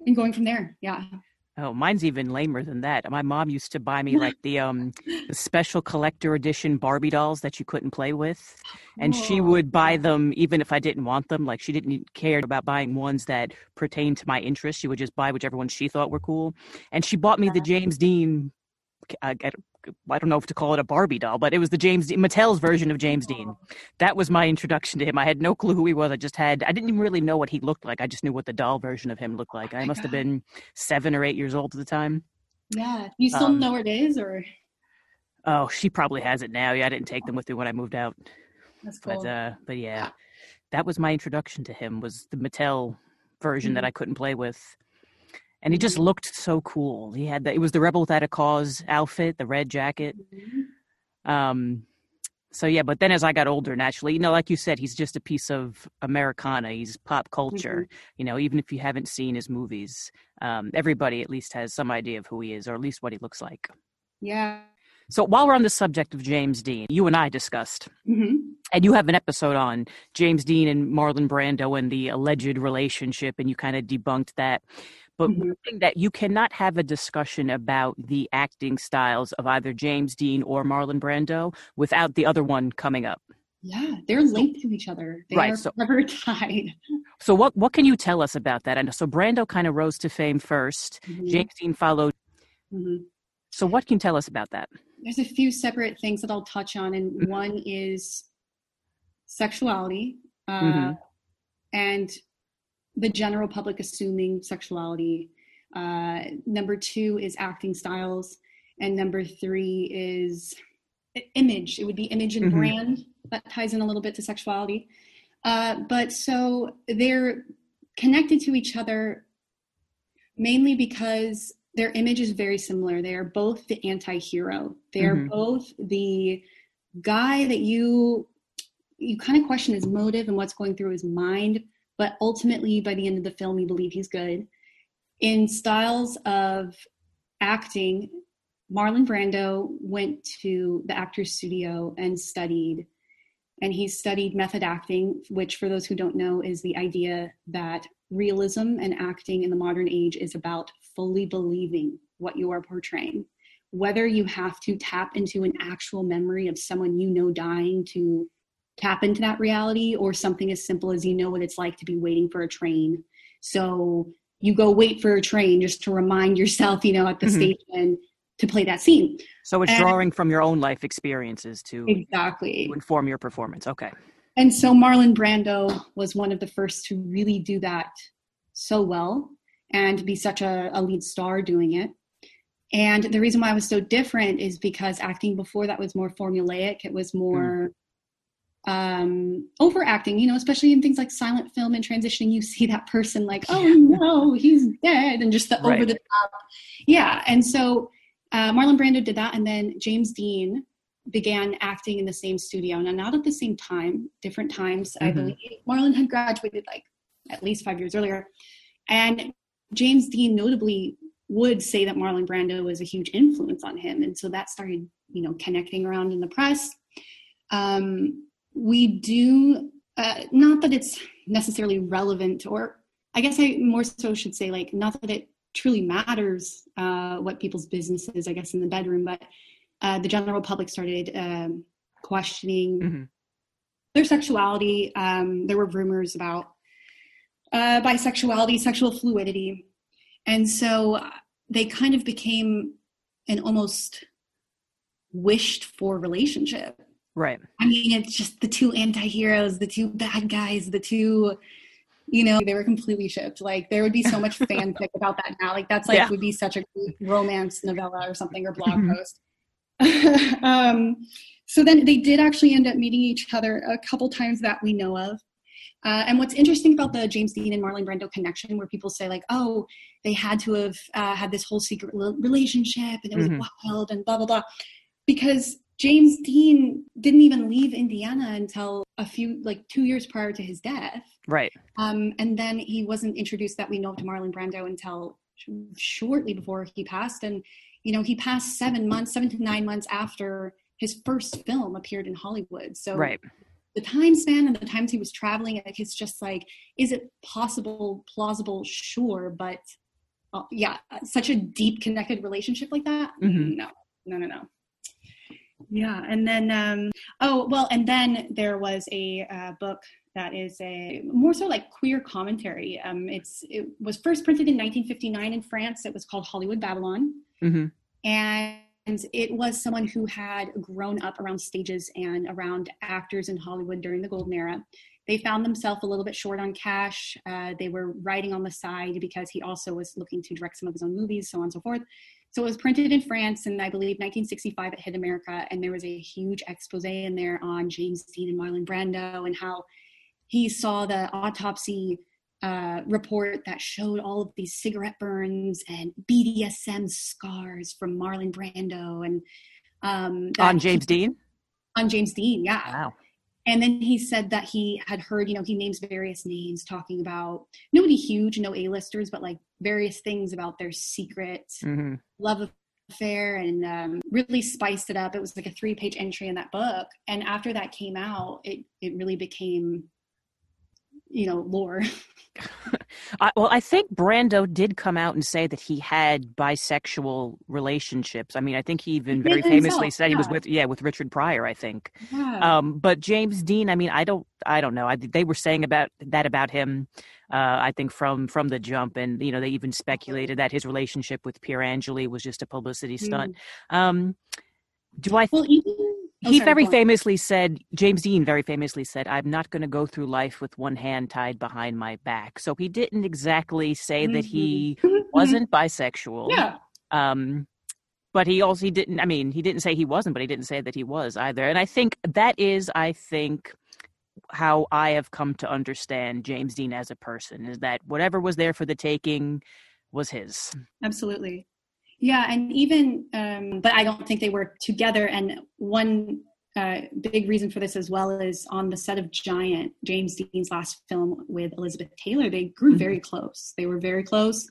Speaker 11: and going from there. Yeah.
Speaker 10: Oh, mine's even lamer than that. My mom used to buy me like the um the special collector edition Barbie dolls that you couldn't play with. And she
Speaker 11: Oh,
Speaker 10: would buy them even if I didn't want them. Like she didn't care about buying ones that pertained to my interests. She would just buy whichever ones she thought were cool. And she bought me the James Dean I, I don't know if to call it a Barbie doll, but it was the James Mattel's version of James Dean. That was my introduction to him. I had no clue who he was. I just had I didn't even really know what he looked like. I just knew what the doll version of him looked like. I must have been seven or eight years old at the time.
Speaker 11: Yeah. You still
Speaker 10: Um,
Speaker 11: know where it is or
Speaker 10: Oh, she probably has it now. Yeah, I didn't take them with me when I moved out.
Speaker 11: that's cool.
Speaker 10: But uh but yeah. That was my introduction to him was the Mattel version that
Speaker 11: Mhm.
Speaker 10: I couldn't play with. And he just looked so cool. He had the it was the Rebel Without a Cause outfit, the red jacket. Um so yeah, but then as I got older, naturally, you know, like you said, he's just a piece of Americana. He's pop culture. You know, even if you haven't seen his movies, um, everybody at least has some idea of who he is, or at least what he looks like.
Speaker 11: yeah.
Speaker 10: So while we're on the subject of James Dean, you and I discussed,
Speaker 11: hmm
Speaker 10: and you have an episode on James Dean and Marlon Brando and the alleged relationship, and you kind of debunked that. But mm-hmm. that you cannot have a discussion about the acting styles of either James Dean or Marlon Brando without the other one coming up.
Speaker 11: Yeah, they're linked to each other. They right, are so, never tied.
Speaker 10: So what what can you tell us about that? And so Brando kind of rose to fame 1st mm-hmm. James Dean followed. Mm-hmm. So what can you tell us about that?
Speaker 11: There's a few separate things that I'll touch on, and mm-hmm. one is sexuality uh, mm-hmm. and the general public assuming sexuality. Uh, number two is acting styles, and number three is image. It would be image and mm-hmm. brand that ties in a little bit to sexuality. Uh, but so they're connected to each other mainly because their image is very similar. They are both the anti hero, they are mm-hmm. both the guy that you you kind of question his motive and what's going through his mind but ultimately by the end of the film you believe he's good in styles of acting marlon brando went to the actors studio and studied and he studied method acting, which, for those who don't know, is the idea that realism and acting in the modern age is about fully believing what you are portraying. Whether you have to tap into an actual memory of someone you know dying to tap into that reality, or something as simple as you know what it's like to be waiting for a train. So you go wait for a train just to remind yourself, you know, at the mm-hmm. station to play that scene.
Speaker 10: So it's and, drawing from your own life experiences to
Speaker 11: exactly
Speaker 10: to inform your performance. Okay.
Speaker 11: And so Marlon Brando was one of the first to really do that so well and be such a, a lead star doing it. And the reason why it was so different is because acting before that was more formulaic. It was more mm. Um, overacting, you know, especially in things like silent film and transitioning. You see that person like, oh no, he's dead, and just the right. over the top. Yeah. And so uh, Marlon Brando did that, and then James Dean began acting in the same studio. Now, not at the same time, different times. Mm-hmm. I believe Marlon had graduated like at least five years earlier, and James Dean notably would say that Marlon Brando was a huge influence on him, and so that started, you know, connecting around in the press. Um, we do uh, not that it's necessarily relevant, or I guess I more so should say like not that it truly matters uh, what people's business is, I guess, in the bedroom. But uh, the general public started um, questioning mm-hmm. their sexuality. Um, there were rumors about uh, bisexuality, sexual fluidity. And so uh, they kind of became an almost wished for relationship.
Speaker 10: Right.
Speaker 11: I mean, it's just the two anti heroes, the two bad guys, the two you know they were completely shipped like there would be so much fanfic about that now like that's like yeah. would be such a romance novella or something or blog mm-hmm. post um, so then they did actually end up meeting each other a couple times that we know of uh, and what's interesting about the James Dean and Marlon Brando connection, where people say like, "Oh, they had to have uh, had this whole secret relationship, and it was mm-hmm. wild and blah blah blah," because James Dean didn't even leave Indiana until a few, like two years prior to his death.
Speaker 10: Right.
Speaker 11: Um, and then he wasn't introduced that we know to Marlon Brando until shortly before he passed. And, you know, he passed seven months, seven to nine months after his first film appeared in Hollywood. So
Speaker 10: right.
Speaker 11: the time span and the times he was traveling, like, it's just like, is it possible, plausible? Sure. But uh, yeah, such a deep connected relationship like that? Mm-hmm. No, no, no, no. Yeah, and then um, oh well, and then there was a uh, book that is a more so like queer commentary. Um, it's it was first printed in 1959 in France. It was called Hollywood Babylon, mm-hmm. and it was someone who had grown up around stages and around actors in Hollywood during the golden era. They found themselves a little bit short on cash. Uh, they were writing on the side because he also was looking to direct some of his own movies, so on and so forth. So it was printed in France, and I believe 1965 it hit America, and there was a huge expose in there on James Dean and Marlon Brando and how he saw the autopsy uh, report that showed all of these cigarette burns and BDSM scars from Marlon Brando and um,
Speaker 10: on James Dean.
Speaker 11: On James Dean, yeah.
Speaker 10: Wow.
Speaker 11: And then he said that he had heard, you know, he names various names talking about nobody huge, no A-listers, but like various things about their secret mm-hmm. love affair and um, really spiced it up. It was like a three-page entry in that book. And after that came out, it it really became you know, lore.
Speaker 10: I, well, I think Brando did come out and say that he had bisexual relationships. I mean, I think he even very famously said he was with yeah with Richard Pryor. I think.
Speaker 11: Yeah.
Speaker 10: Um, but James Dean, I mean, I don't, I don't know. I, they were saying about that about him. Uh, I think from from the jump, and you know, they even speculated that his relationship with Pier Angeli was just a publicity stunt. Um, do I?
Speaker 11: well, even
Speaker 10: he
Speaker 11: sorry,
Speaker 10: very famously said, James Dean very famously said, "I'm not going to go through life with one hand tied behind my back." So he didn't exactly say that he wasn't bisexual.
Speaker 11: Yeah.
Speaker 10: Um, but he also he didn't. I mean, he didn't say he wasn't, but he didn't say that he was either. And I think that is, I think, how I have come to understand James Dean as a person is that whatever was there for the taking was his.
Speaker 11: Absolutely. Yeah, and even, um, but I don't think they were together. And one uh, big reason for this as well is on the set of Giant, James Dean's last film with Elizabeth Taylor, they grew very close. They were very close.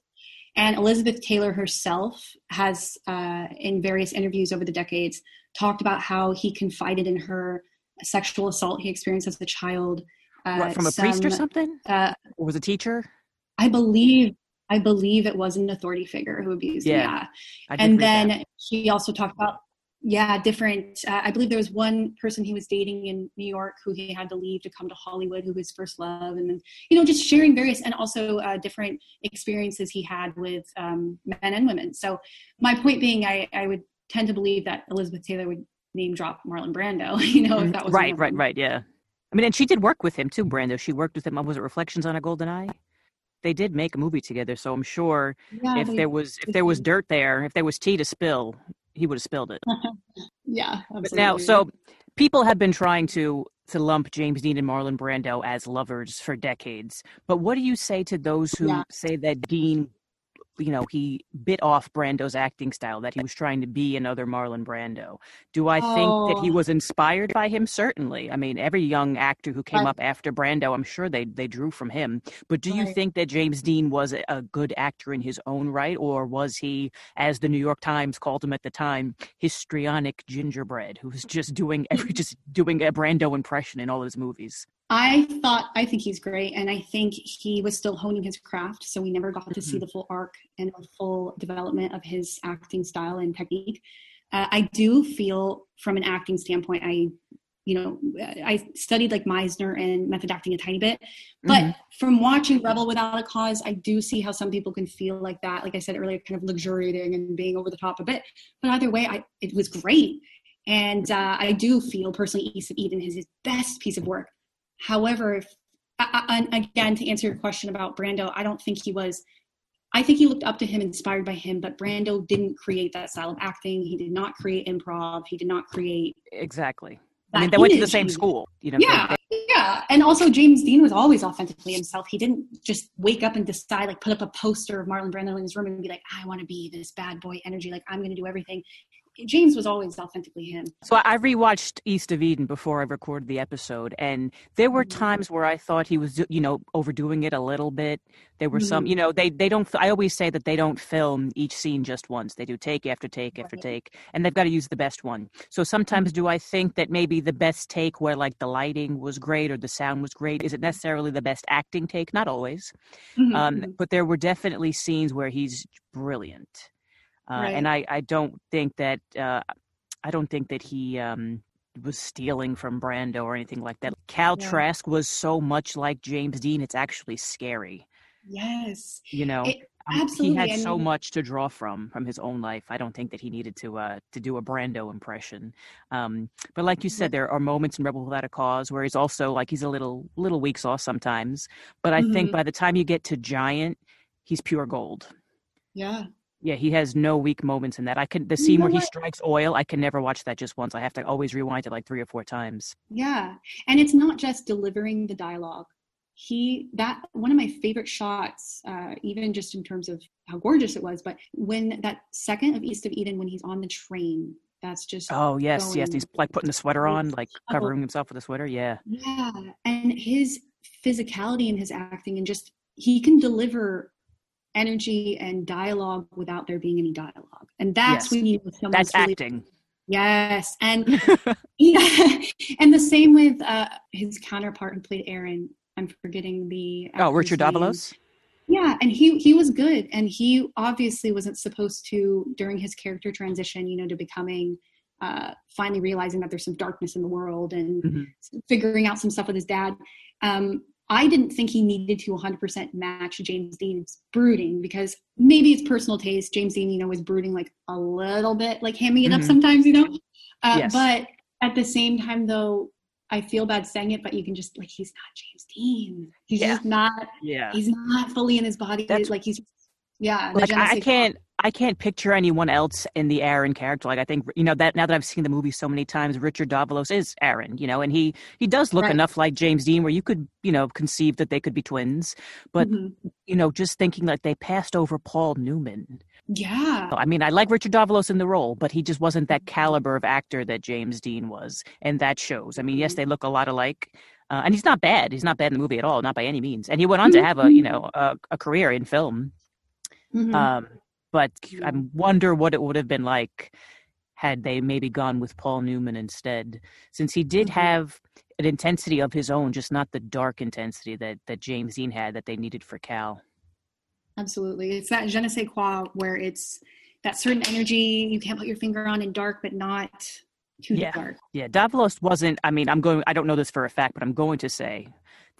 Speaker 11: And Elizabeth Taylor herself has, uh, in various interviews over the decades, talked about how he confided in her sexual assault he experienced as a child. Uh,
Speaker 10: what, from a priest or something?
Speaker 11: Uh,
Speaker 10: Or was a teacher?
Speaker 11: I believe I believe it was an authority figure who abused him.
Speaker 10: Yeah,
Speaker 11: Yeah. And
Speaker 10: that.
Speaker 11: then she also talked about yeah different. Uh, I believe there was one person he was dating in New York who he had to leave to come to Hollywood, who was first love, and then you know just sharing various and also uh, different experiences he had with um, men and women. So my point being, I, I would tend to believe that Elizabeth Taylor would name drop Marlon Brando. You know, if that was
Speaker 10: right, right, right. Yeah. I mean, and she did work with him too, Brando. She worked with him. Was it Reflections on a Golden Eye? They did make a movie together, so I'm sure
Speaker 11: Yeah,
Speaker 10: if
Speaker 11: they-
Speaker 10: there was if there was dirt there, if there was tea to spill, he would have spilled it.
Speaker 11: yeah,
Speaker 10: now, so people have been trying to to lump James Dean and Marlon Brando as lovers for decades. But what do you say to those who
Speaker 11: Yeah.
Speaker 10: say that Dean, you know, he bit off Brando's acting style, that he was trying to be another Marlon Brando? Do I think that he
Speaker 11: Oh.
Speaker 10: was inspired by him? Certainly. I mean, every young actor who came
Speaker 11: Right.
Speaker 10: up after Brando, I'm sure they they drew from him. But do you think that James Dean was a, a good actor in his own right, or was he, as the New York Times called him at the time, histrionic gingerbread who was just doing every just doing a Brando impression in all his movies?
Speaker 11: I thought I think he's great, and I think he was still honing his craft, so we never got to see
Speaker 10: Mhm.
Speaker 11: the full arc and the full development of his acting style and technique. Uh, I do feel, from an acting standpoint, I, you know, I studied like Meisner and method acting a tiny bit, but
Speaker 10: Mhm.
Speaker 11: from watching Rebel Without a Cause, I do see how some people can feel like that. Like I said earlier, kind of luxuriating and being over the top a bit. But either way, I it was great, and uh, I do feel personally, East of Eden is his best piece of work. However, if, I, I, and again, to answer your question about Brando, I don't think he was. I think he looked up to him, inspired by him, but Brando didn't create that style of acting. He did not create improv. He did not create.
Speaker 10: Exactly. I mean, they went to the same school. You know.
Speaker 11: Yeah,
Speaker 10: they-
Speaker 11: yeah. And also, James Dean was always authentically himself. He didn't just wake up and decide, like, put up a poster of Marlon Brando in his room and be like, I want to be this bad boy energy. Like, I'm going to do everything. James was always authentically him.
Speaker 10: So I rewatched East of Eden before I recorded the episode, and there were
Speaker 11: Mhm.
Speaker 10: times where I thought he was, you know, overdoing it a little bit. There were some,
Speaker 11: Mhm.
Speaker 10: you know, they they don't. I always say that they don't film each scene just once. They do take after take after
Speaker 11: Right.
Speaker 10: take, and they've got to use the best one. So sometimes, do I think that maybe the best take, where like the lighting was great or the sound was great, is it necessarily the best acting take? Not always,
Speaker 11: Mhm,
Speaker 10: um,
Speaker 11: mhm.
Speaker 10: but there were definitely scenes where he's brilliant, uh, and I I don't think that uh, I don't think that he um, was stealing from Brando or anything like that. Cal
Speaker 11: Yeah.
Speaker 10: Trask was so much like James Dean; it's actually scary.
Speaker 11: Yes.
Speaker 10: You know,
Speaker 11: It-
Speaker 10: Um, he had
Speaker 11: I
Speaker 10: so much to draw from from his own life. I don't think that he needed to uh, to do a Brando impression. Um, but like you said, there are moments in Rebel Without a Cause where he's also like he's a little little weak sauce sometimes. But I think
Speaker 11: Mhm.
Speaker 10: by the time you get to Giant, he's pure gold.
Speaker 11: Yeah.
Speaker 10: Yeah, he has no weak moments in that. I can the
Speaker 11: You
Speaker 10: scene
Speaker 11: know
Speaker 10: where he strikes oil. I can never watch that just once. I have to always rewind it like three or four times.
Speaker 11: Yeah. And it's not just delivering the dialogue. He that one of my favorite shots, uh, even just in terms of how gorgeous it was, but when that second of East of Eden when he's on the train, that's just
Speaker 10: Oh yes, yes. He's like putting the sweater on, like covering himself with a sweater. Yeah.
Speaker 11: Yeah. And his physicality in his acting and just he can deliver energy and dialogue without there being any dialogue. And that's
Speaker 10: Yes.
Speaker 11: when you know someone's
Speaker 10: That's
Speaker 11: really
Speaker 10: acting.
Speaker 11: Yes, and yeah, and the same with uh, his counterpart who played Aaron. I'm forgetting the.
Speaker 10: Oh, Richard
Speaker 11: name.
Speaker 10: Davalos.
Speaker 11: Yeah, and he he was good, and he obviously wasn't supposed to during his character transition, you know, to becoming uh, finally realizing that there's some darkness in the world and
Speaker 10: Mhm.
Speaker 11: figuring out some stuff with his dad. Um, I didn't think he needed to 100% match James Dean's brooding because maybe it's personal taste. James Dean, you know, was brooding like a little bit, like hamming it up
Speaker 10: Mhm.
Speaker 11: sometimes, you know. Uh,
Speaker 10: Yes.
Speaker 11: But at the same time, though, I feel bad saying it, but you can just like he's not James Dean. He's
Speaker 10: Yeah.
Speaker 11: just not.
Speaker 10: Yeah.
Speaker 11: He's not fully in his body.
Speaker 10: That's-
Speaker 11: like he's. Yeah.
Speaker 10: like I I can't I can't picture anyone else in the Aaron character. Like I think you know that now that I've seen the movie so many times, Richard Davalos is Aaron. You know, and he he does look
Speaker 11: Right.
Speaker 10: enough like James Dean where you could you know conceive that they could be twins. But
Speaker 11: Mhm.
Speaker 10: you know, just thinking like they passed over Paul Newman.
Speaker 11: Yeah.
Speaker 10: I mean, I like Richard Davalos in the role, but he just wasn't that caliber of actor that James Dean was, and that shows. I mean, yes, they look a lot alike, uh, and he's not bad. He's not bad in the movie at all, not by any means. And he went on to have a you know a, a career in film.
Speaker 11: Mhm.
Speaker 10: Um, but I wonder what it would have been like had they maybe gone with Paul Newman instead, since he did
Speaker 11: Mhm.
Speaker 10: have an intensity of his own, just not the dark intensity that that James Dean had that they needed for Cal.
Speaker 11: Absolutely. It's that je ne sais quoi where it's that certain energy you can't put your finger on in dark, but not too
Speaker 10: Yeah.
Speaker 11: dark.
Speaker 10: Yeah, Davalos wasn't. I mean, I'm going. I don't know this for a fact, but I'm going to say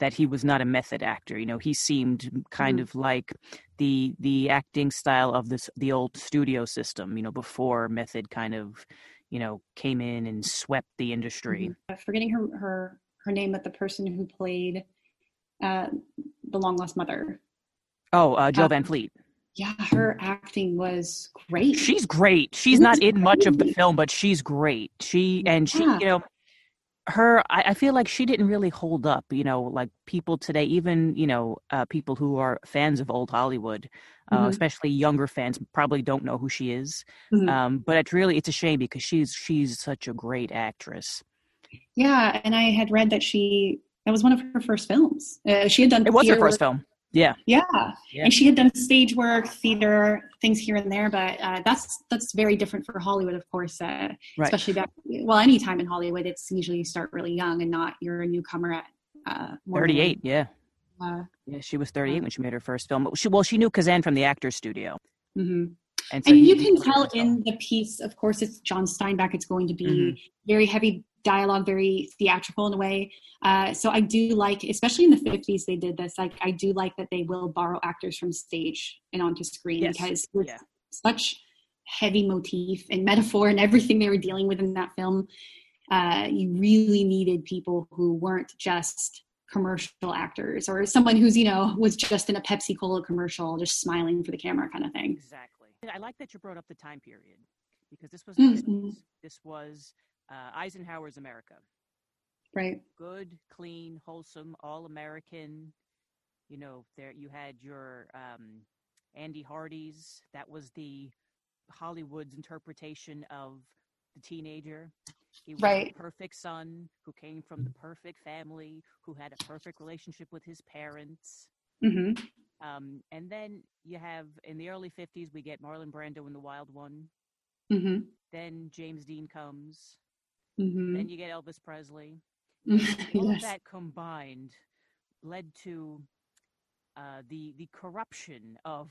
Speaker 10: that he was not a method actor. You know, he seemed kind
Speaker 11: Mhm.
Speaker 10: of like the the acting style of this the old studio system. You know, before method kind of you know came in and swept the industry.
Speaker 11: Mhm. Forgetting her her her name, but the person who played uh, the long lost mother.
Speaker 10: Oh, uh, Jo
Speaker 11: Uh,
Speaker 10: Van Fleet.
Speaker 11: Yeah, her acting was great.
Speaker 10: She's great. She's not in much of the film, but she's great. She and she,
Speaker 11: Yeah.
Speaker 10: you know, her. I, I feel like she didn't really hold up. You know, like people today, even you know, uh, people who are fans of old Hollywood, uh,
Speaker 11: Mhm.
Speaker 10: especially younger fans, probably don't know who she is.
Speaker 11: Mhm.
Speaker 10: Um, but it's really it's a shame because she's she's such a great actress.
Speaker 11: Yeah, and I had read that she that was one of her first films. Uh, she had done
Speaker 10: It was her first film. Yeah.
Speaker 11: Yeah.
Speaker 10: Yeah.
Speaker 11: and she had done stage work, theater, things here and there, but uh, that's that's very different for Hollywood, of course. Uh,
Speaker 10: Right.
Speaker 11: Especially back, well, anytime in Hollywood, it's usually you start really young and not you're a newcomer at uh,
Speaker 10: Thirty-eight. Yeah.
Speaker 11: Uh,
Speaker 10: Yeah. She was thirty-eight when she made her first film. She well, she knew Kazan from the Actors Studio,
Speaker 11: mhm.
Speaker 10: and so
Speaker 11: and you can tell
Speaker 10: in
Speaker 11: the piece, of course, it's John Steinbeck. It's going to be
Speaker 10: Mhm.
Speaker 11: very heavy dialogue, very theatrical in a way. Uh, so I do like, especially in the 50s, they did this. Like I do like that they will borrow actors from stage and onto screen
Speaker 10: Yes.
Speaker 11: because with
Speaker 10: Yeah.
Speaker 11: such heavy motif and metaphor and everything they were dealing with in that film, uh, you really needed people who weren't just commercial actors or someone who's you know was just in a Pepsi Cola commercial, just smiling for the camera kind of thing.
Speaker 10: Exactly. I like that you brought up the time period because this was
Speaker 11: Mhm.
Speaker 10: This was uh, Eisenhower's America.
Speaker 11: Right.
Speaker 10: Good, clean, wholesome, all American. You know, there you had your um, Andy Hardy's. That was the Hollywood's interpretation of the teenager. He was
Speaker 11: Right.
Speaker 10: the perfect son who came from the perfect family, who had a perfect relationship with his parents.
Speaker 11: Mm-hmm.
Speaker 10: Um, and then you have in the early 50s, we get Marlon Brando in The Wild One.
Speaker 11: Mm-hmm.
Speaker 10: Then James Dean comes.
Speaker 11: Hmm
Speaker 10: Then you get Elvis Presley. All
Speaker 11: yes.
Speaker 10: that combined led to uh, the the corruption of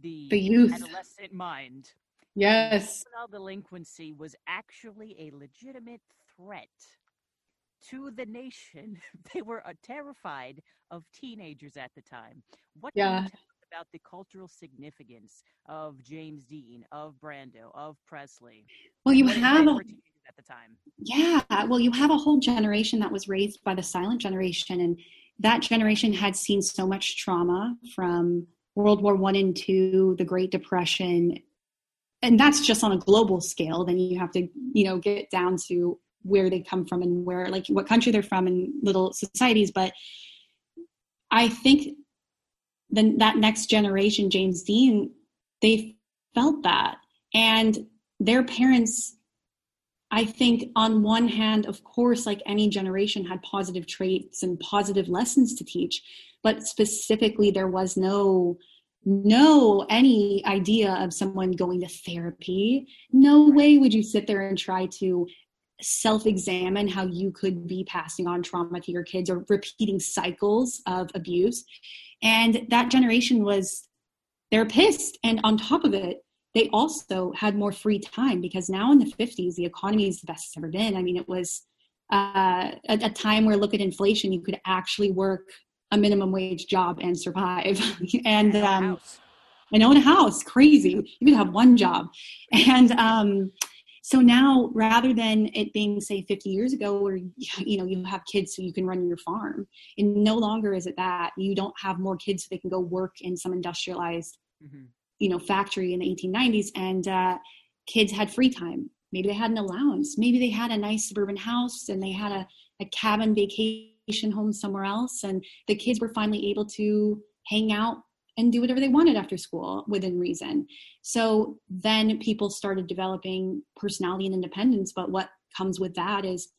Speaker 10: the,
Speaker 11: The youth.
Speaker 10: adolescent mind.
Speaker 11: Yes.
Speaker 10: Juvenile delinquency was actually a legitimate threat to the nation. They were uh, terrified of teenagers at the time. What
Speaker 11: Yeah.
Speaker 10: tell us about the cultural significance of James Dean, of Brando, of Presley?
Speaker 11: Well, you
Speaker 10: What
Speaker 11: have a,
Speaker 10: for teenagers at the time.
Speaker 11: yeah. Well, you have a whole generation that was raised by the silent generation, and that generation had seen so much trauma from World War One and Two, the Great Depression, and that's just on a global scale. Then you have to, you know, get down to where they come from and where, like, what country they're from and little societies. But I think then that next generation, James Dean, they felt that, and their parents I think on one hand, of course, like any generation had positive traits and positive lessons to teach, but specifically there was no no any idea of someone going to therapy. No way would you sit there and try to self examine how you could be passing on trauma to your kids or repeating cycles of abuse. And that generation was, they're pissed. And on top of it, they also had more free time because now in the 50s, the economy is the best it's ever been. I mean, it was uh, a, a time where look at inflation, you could actually work a minimum wage job and survive. and um, and own a house, crazy. You could have one job. And um, so now rather than it being say 50 years ago where you know you have kids so you can run your farm and no longer is it that you don't have more kids so they can go work in some industrialized mm-hmm. You know factory in the 1890s and uh, kids had free time maybe they had an allowance maybe they had a nice suburban house and they had a, a cabin vacation home somewhere else and the kids were finally able to hang out and do whatever they wanted after school within reason. So then people started developing personality and independence. But what comes with that is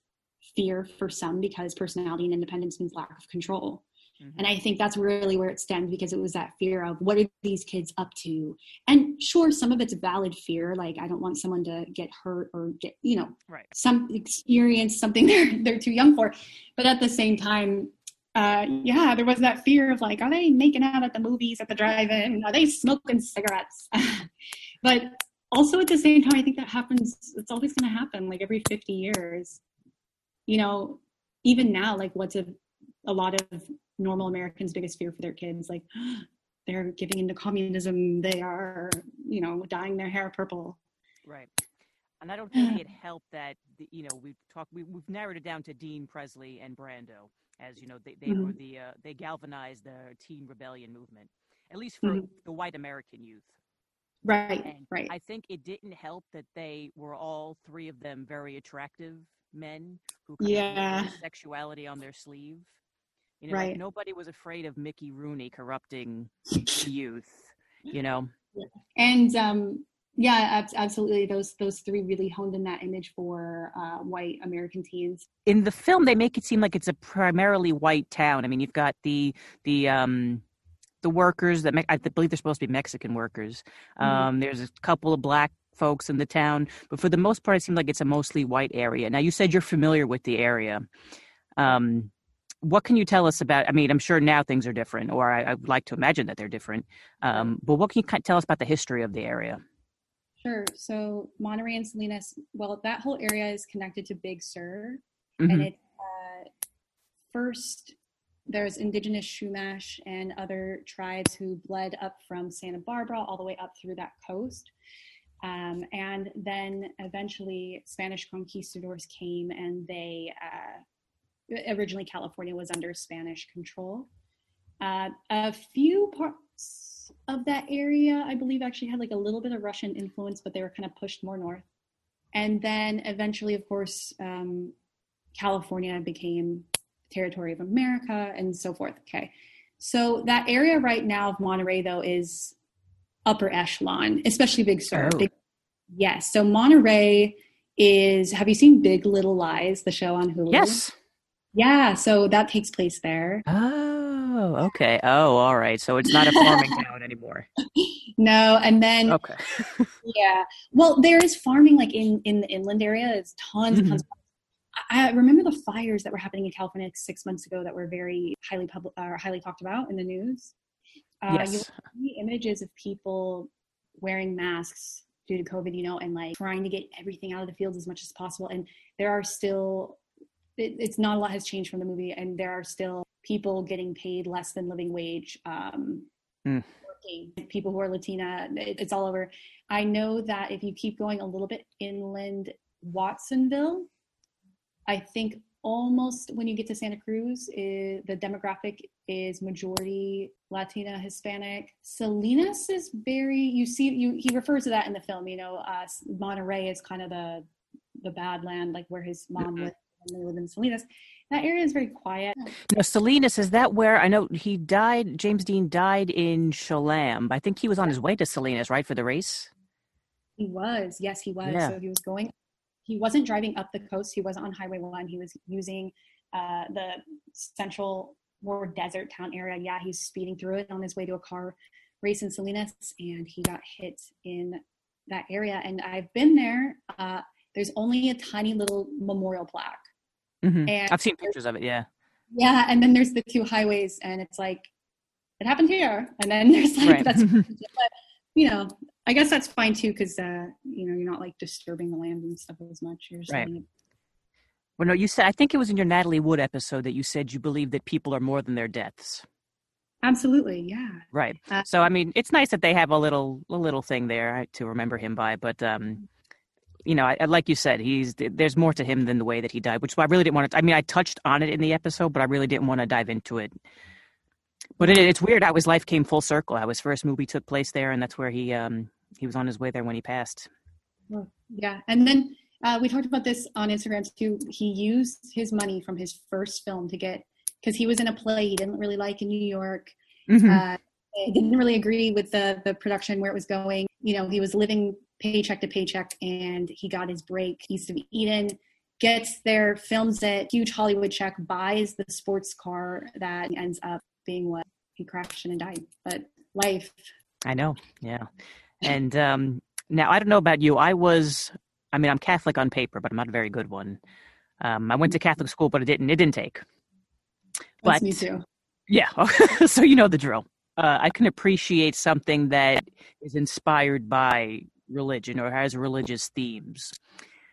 Speaker 11: fear for some because personality and independence means lack of control. Mm-hmm. And I think that's really where it stems because it was that fear of what are these kids up to? And sure, some of it's valid fear, like I don't want someone to get hurt or get, you know,
Speaker 10: right.
Speaker 11: some experience something they're they're too young for. But at the same time, uh, yeah, there was that fear of like, are they making out at the movies at the drive-in? Are they smoking cigarettes? but also at the same time, I think that happens. It's always going to happen, like every 50 years. You know, even now, like what's a, a lot of normal Americans' biggest fear for their kids? Like they're giving into communism. They are, you know, dyeing their hair purple.
Speaker 10: Right. And I don't think it helped that you know we've talked we, have narrowed it down to Dean Presley and Brando as you know they, they mm-hmm. were the uh, they galvanized the teen rebellion movement at least for mm-hmm. the white american youth
Speaker 11: right
Speaker 10: and
Speaker 11: right
Speaker 10: i think it didn't help that they were all three of them very attractive men who
Speaker 11: yeah
Speaker 10: sexuality on their sleeve you know
Speaker 11: right.
Speaker 10: like nobody was afraid of mickey rooney corrupting youth you know
Speaker 11: and um yeah, absolutely. Those those three really honed in that image for uh, white American teens.
Speaker 10: In the film, they make it seem like it's a primarily white town. I mean, you've got the the um, the workers that I believe they're supposed to be Mexican workers. Mm-hmm. Um, there's a couple of black folks in the town, but for the most part, it seems like it's a mostly white area. Now, you said you're familiar with the area. Um, what can you tell us about? I mean, I'm sure now things are different, or I, I would like to imagine that they're different. Um, but what can you tell us about the history of the area?
Speaker 11: Sure. So Monterey and Salinas, well, that whole area is connected to Big Sur, mm-hmm. and it uh, first there's indigenous Chumash and other tribes who bled up from Santa Barbara all the way up through that coast. Um, and then eventually Spanish conquistadors came and they, uh, originally California was under Spanish control. Uh, a few parts of that area, I believe, actually had like a little bit of Russian influence, but they were kind of pushed more north. And then eventually, of course, um, California became territory of America and so forth. Okay. So that area right now of Monterey, though, is upper echelon, especially Big Sur.
Speaker 10: Oh.
Speaker 11: Big, yes. So Monterey is, have you seen Big Little Lies, the show on Hulu?
Speaker 10: Yes.
Speaker 11: Yeah. So that takes place there.
Speaker 10: Oh. Okay. Oh, all right. So it's not a farming town anymore.
Speaker 11: No, and then
Speaker 10: okay.
Speaker 11: yeah. Well, there is farming like in in the inland area. It's tons and tons. Mm-hmm. I remember the fires that were happening in California like six months ago that were very highly public or uh, highly talked about in the news.
Speaker 10: Uh, yes.
Speaker 11: See images of people wearing masks due to COVID, you know, and like trying to get everything out of the fields as much as possible. And there are still, it, it's not a lot has changed from the movie, and there are still people getting paid less than living wage um,
Speaker 10: mm.
Speaker 11: working people who are latina it, it's all over i know that if you keep going a little bit inland watsonville i think almost when you get to santa cruz is, the demographic is majority latina hispanic salinas is very you see you he refers to that in the film you know uh, monterey is kind of the the bad land like where his mom mm-hmm. lived when they lived in salinas that area is very quiet.
Speaker 10: Now, Salinas, is that where I know he died? James Dean died in Cholame. I think he was on his way to Salinas, right, for the race?
Speaker 11: He was. Yes, he was.
Speaker 10: Yeah.
Speaker 11: So he was going, he wasn't driving up the coast. He wasn't on Highway 1. He was using uh, the central, more desert town area. Yeah, he's speeding through it on his way to a car race in Salinas, and he got hit in that area. And I've been there. Uh, there's only a tiny little memorial plaque.
Speaker 10: Mhm.
Speaker 11: And
Speaker 10: I've seen pictures of it. Yeah.
Speaker 11: yeah, and then there's the two highways, and it's like it happened here, and then there's like
Speaker 10: Right.
Speaker 11: that's, but you know, I guess that's fine too because uh, you know you're not like disturbing the land and stuff as much. You're just
Speaker 10: Right.
Speaker 11: it
Speaker 10: Well, no, you said I think it was in your Natalie Wood episode that you said you believe that people are more than their deaths.
Speaker 11: Absolutely, yeah.
Speaker 10: Right.
Speaker 11: Uh,
Speaker 10: so I mean, it's nice that they have a little a little thing there to remember him by, but um you know, I, I- like you said, he's there's more to him than the way that he died, which I really didn't want to. I mean, I touched on it in the episode, but I really didn't want to dive into it. But it, it's weird how his life came full circle. How his first movie took place there, and that's where he um he was on his way there when he passed.
Speaker 11: Yeah, and then uh, we talked about this on Instagram too. He used his money from his first film to get because he was in a play he didn't really like in New York.
Speaker 10: Mhm.
Speaker 11: Uh, he didn't really agree with the the production where it was going. You know, he was living paycheck to paycheck, and he got his break. East of Eden gets there, films it, huge Hollywood check, buys the sports car that ends up being what he crashed and died. But life,
Speaker 10: I know, yeah. And um, now I don't know about you. I was, I mean, I'm Catholic on paper, but I'm not a very good one. Um, I went to Catholic school, but it didn't. It didn't take.
Speaker 11: that's me too.
Speaker 10: yeah, so you know the drill. Uh, I can appreciate something that is inspired by religion or has religious themes.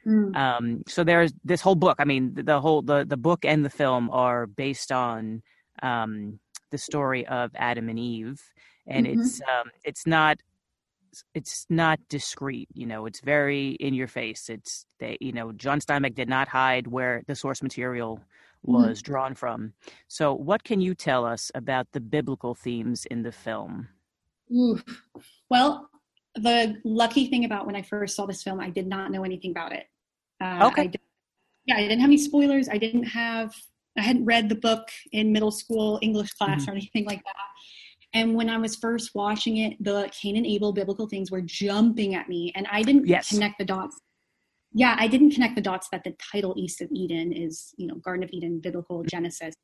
Speaker 11: Mm.
Speaker 10: Um, so there's this whole book. I mean, the, the whole the the book and the film are based on um, the story of Adam and Eve, and
Speaker 11: Mhm.
Speaker 10: it's um, it's not it's not discreet. You know, it's very in your face. It's they, you know, John Steinbeck did not hide where the source material was drawn from. So, what can you tell us about the biblical themes in the film?
Speaker 11: Oof. Well, the lucky thing about when I first saw this film, I did not know anything about it. Uh,
Speaker 10: Okay.
Speaker 11: I yeah, I didn't have any spoilers. I didn't have, I hadn't read the book in middle school English class
Speaker 10: Mm-hmm.
Speaker 11: or anything like that. And when I was first watching it, the Cain and Abel biblical things were jumping at me, and I didn't
Speaker 10: Yes.
Speaker 11: connect the dots. Yeah, I didn't connect the dots that the title East of Eden is, you know, Garden of Eden, biblical Genesis.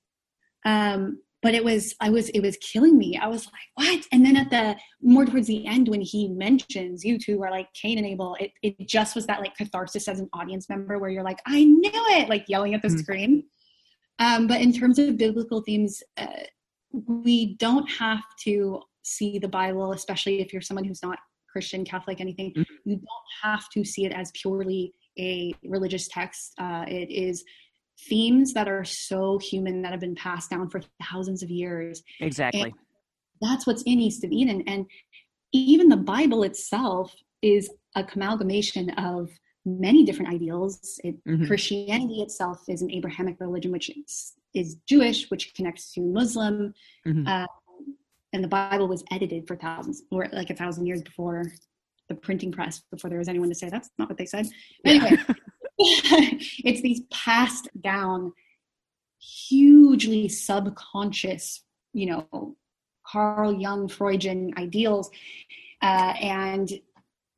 Speaker 11: Um, but it was, I was, it was killing me. I was like, what? And then at the more towards the end, when he mentions you two are like Cain and Abel, it, it just was that like catharsis as an audience member where you're like, I knew it, like yelling at the
Speaker 10: Mhm.
Speaker 11: screen. Um, but in terms of biblical themes, uh, we don't have to see the Bible, especially if you're someone who's not Christian, Catholic, anything.
Speaker 10: Mhm.
Speaker 11: You don't have to see it as purely a religious text. Uh, it is themes that are so human that have been passed down for thousands of years.
Speaker 10: Exactly.
Speaker 11: That's what's in East of Eden. And even the Bible itself is a amalgamation of many different ideals. It,
Speaker 10: Mhm.
Speaker 11: Christianity itself is an Abrahamic religion, which is, is Jewish, which connects to Muslim.
Speaker 10: Mhm.
Speaker 11: Uh, and the Bible was edited for thousands, or like a thousand years before the printing press, before there was anyone to say that's not what they said. Anyway, it's these passed down, hugely subconscious, you know, Carl Jung Freudian ideals. Uh, and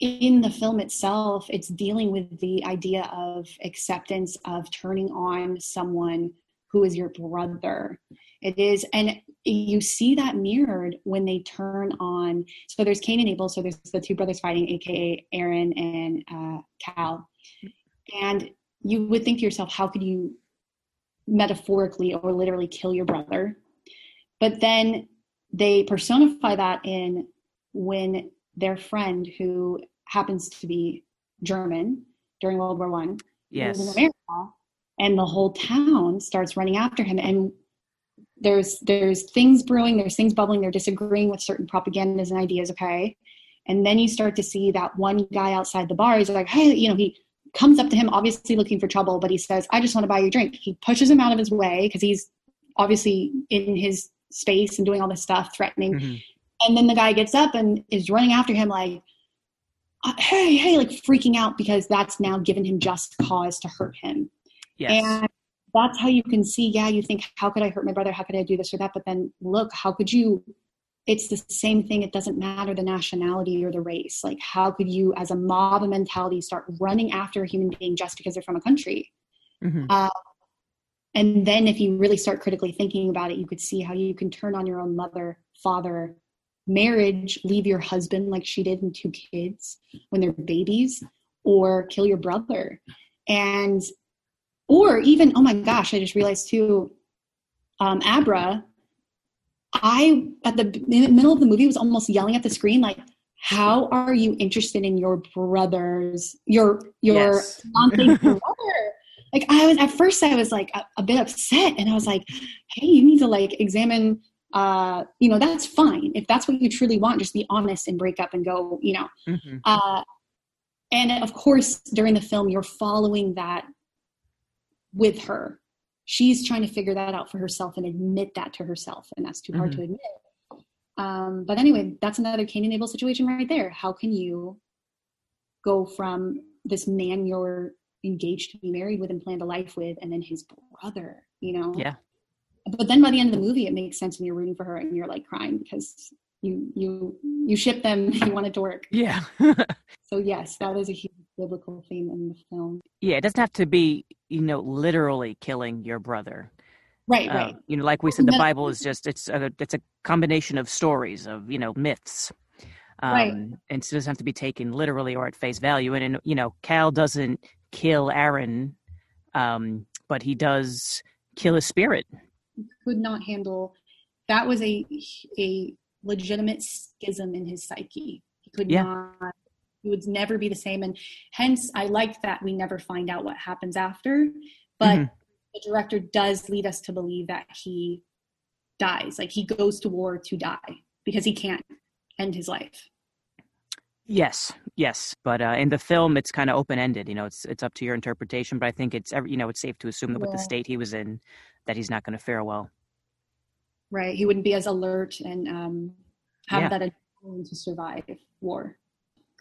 Speaker 11: in the film itself, it's dealing with the idea of acceptance of turning on someone who is your brother. It is, and you see that mirrored when they turn on. So there's Cain and Abel. So there's the two brothers fighting, aka Aaron and uh, Cal. And you would think to yourself, how could you metaphorically or literally kill your brother? But then they personify that in when their friend, who happens to be German during World War One,
Speaker 10: Yes.
Speaker 11: in America, and the whole town starts running after him. And there's there's things brewing, there's things bubbling. They're disagreeing with certain propagandas and ideas. Okay, and then you start to see that one guy outside the bar. He's like, hey, you know, he comes up to him, obviously looking for trouble, but he says, I just want to buy you a drink. He pushes him out of his way because he's obviously in his space and doing all this stuff, threatening.
Speaker 10: Mhm.
Speaker 11: And then the guy gets up and is running after him, like, uh, hey, hey, like freaking out because that's now given him just cause to hurt him.
Speaker 10: Yes.
Speaker 11: And that's how you can see, yeah, you think, how could I hurt my brother? How could I do this or that? But then look, how could you? It's the same thing. It doesn't matter the nationality or the race. Like, how could you, as a mob mentality, start running after a human being just because they're from a country?
Speaker 10: Mhm.
Speaker 11: Uh, and then, if you really start critically thinking about it, you could see how you can turn on your own mother, father, marriage, leave your husband like she did and two kids when they're babies, or kill your brother and or even oh my gosh i just realized too um abra i at the middle of the movie was almost yelling at the screen like how are you interested in your brother's your your
Speaker 10: Yes.
Speaker 11: brother like i was at first i was like a, a bit upset and i was like hey you need to like examine uh you know that's fine if that's what you truly want just be honest and break up and go you know
Speaker 10: Mhm.
Speaker 11: uh and of course during the film you're following that with her she's trying to figure that out for herself and admit that to herself and that's too hard
Speaker 10: Mhm.
Speaker 11: to admit um, but anyway that's another cain and abel situation right there how can you go from this man you're engaged to be married with and planned a life with and then his brother you know
Speaker 10: Yeah.
Speaker 11: but then by the end of the movie it makes sense when you're rooting for her and you're like crying because you you you ship them you want it to work
Speaker 10: Yeah.
Speaker 11: so yes that is a huge biblical theme in the film
Speaker 10: yeah, it doesn't have to be, you know, literally killing your brother.
Speaker 11: right
Speaker 10: Uh,
Speaker 11: right
Speaker 10: you know, like we said, the Bible is just it's a it's a combination of stories of you know myths. Um,
Speaker 11: Right.
Speaker 10: And so it doesn't have to be taken literally or at face value. And, and you know, Cal doesn't kill Aaron, um, but he does kill his spirit.
Speaker 11: could not handle that was a a legitimate schism in his psyche he could
Speaker 10: Yeah.
Speaker 11: not he would never be the same and hence i like that we never find out what happens after but
Speaker 10: Mhm.
Speaker 11: the director does lead us to believe that he dies like he goes to war to die because he can't end his life
Speaker 10: Yes, yes, but uh, in the film, it's kind of open ended. You know, it's it's up to your interpretation. But I think it's every, you know it's safe to assume that with the state he was in, that he's not going to fare well.
Speaker 11: right he wouldn't be as alert and um have
Speaker 10: Yeah.
Speaker 11: that adrenaline to survive war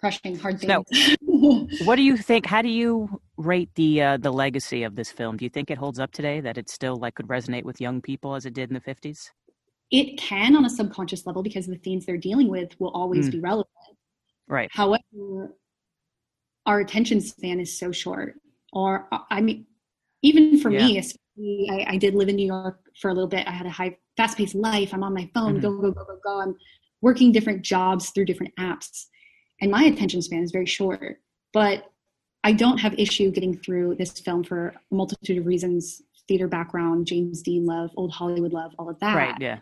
Speaker 11: crushing hard
Speaker 10: So-
Speaker 11: things
Speaker 10: What do you think? How do you rate the uh, the legacy of this film? Do you think it holds up today? That it still like could resonate with young people as it did in the fifties?
Speaker 11: it can on a subconscious level because the themes they're dealing with will always
Speaker 10: Mm.
Speaker 11: be relevant.
Speaker 10: Right.
Speaker 11: However, our attention span is so short. Or I mean, even for me, especially, I, I did live in New York for a little bit. I had a high, fast-paced life. I'm on my phone,
Speaker 10: Mhm.
Speaker 11: go go go go go. I'm working different jobs through different apps, and my attention span is very short. But I don't have issue getting through this film for a multitude of reasons: theater background, James Dean love, old Hollywood love, all of that
Speaker 10: Right. Yeah.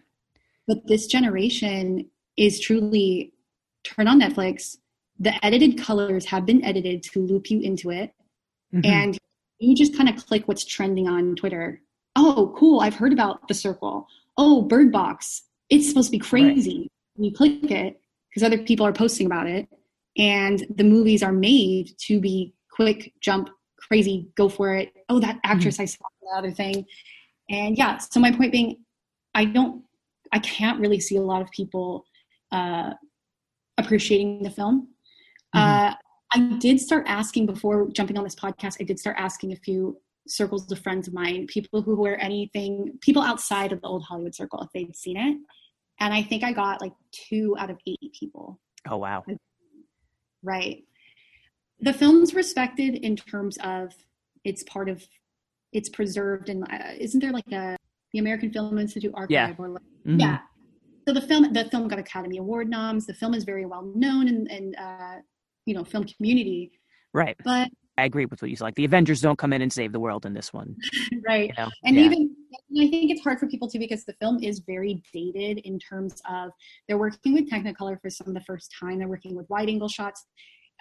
Speaker 11: but this generation is truly turn on Netflix. The edited colors have been edited to loop you into it,
Speaker 10: Mhm.
Speaker 11: and you just kind of click what's trending on Twitter. Oh, cool! I've heard about the circle. Oh, Bird Box. It's supposed to be crazy. And you click it because other people are posting about it, and the movies are made to be quick, jump, crazy, go for it. Oh, that actress I saw the other thing, and yeah. So my point being, I don't I can't really see a lot of people uh, appreciating the film. Uh, I did start asking before jumping on this podcast. I did start asking a few circles of friends of mine, people who were anything, people outside of the old Hollywood circle, if they'd seen it, and I think I got like two out of eight people.
Speaker 10: Oh wow.
Speaker 11: Right. The film's respected in terms of it's part of, it's preserved, and uh, isn't there like a the American Film Institute archive
Speaker 10: Yeah.
Speaker 11: or like
Speaker 10: Mhm.
Speaker 11: yeah. So the film the film got Academy Award noms. The film is very well known in, and uh, you know film community.
Speaker 10: Right.
Speaker 11: But
Speaker 10: I agree with what you said. Like the Avengers don't come in and save the world in this one.
Speaker 11: right,
Speaker 10: You know?
Speaker 11: and
Speaker 10: Yeah.
Speaker 11: even and I think it's hard for people too because the film is very dated in terms of they're working with Technicolor for some of the first time. They're working with wide angle shots.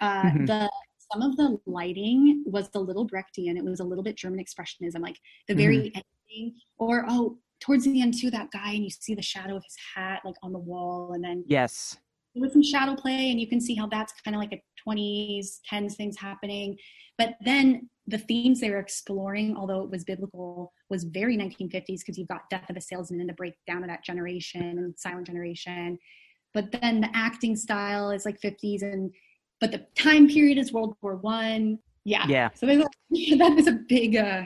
Speaker 11: Uh,
Speaker 10: Mhm.
Speaker 11: The some of the lighting was a little Brechtian. It was a little bit German expressionism, like the very ending, or oh, towards the end too, that guy and you see the shadow of his hat like on the wall, and then
Speaker 10: Yes.
Speaker 11: With some shadow play and you can see how that's kind of like a 20s 10s things happening but then the themes they were exploring although it was biblical was very 1950s because you've got death of a salesman and the breakdown of that generation and silent generation but then the acting style is like 50s and but the time period is world war one yeah
Speaker 10: Yeah.
Speaker 11: so a, that is a big uh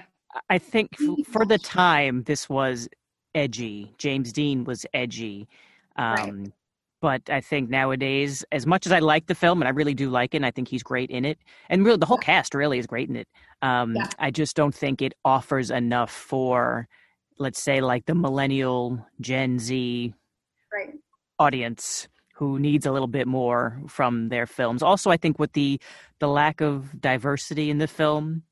Speaker 10: I think f- for the time this was edgy. James Dean was edgy. Um, But I think nowadays, as much as I like the film, and I really do like it, and I think he's great in it, and really the whole cast really is great in it. Um,
Speaker 11: Yeah.
Speaker 10: I just don't think it offers enough for, let's say, like the millennial Gen Z
Speaker 11: right
Speaker 10: audience who needs a little bit more from their films. Also, I think with the the lack of diversity in the film.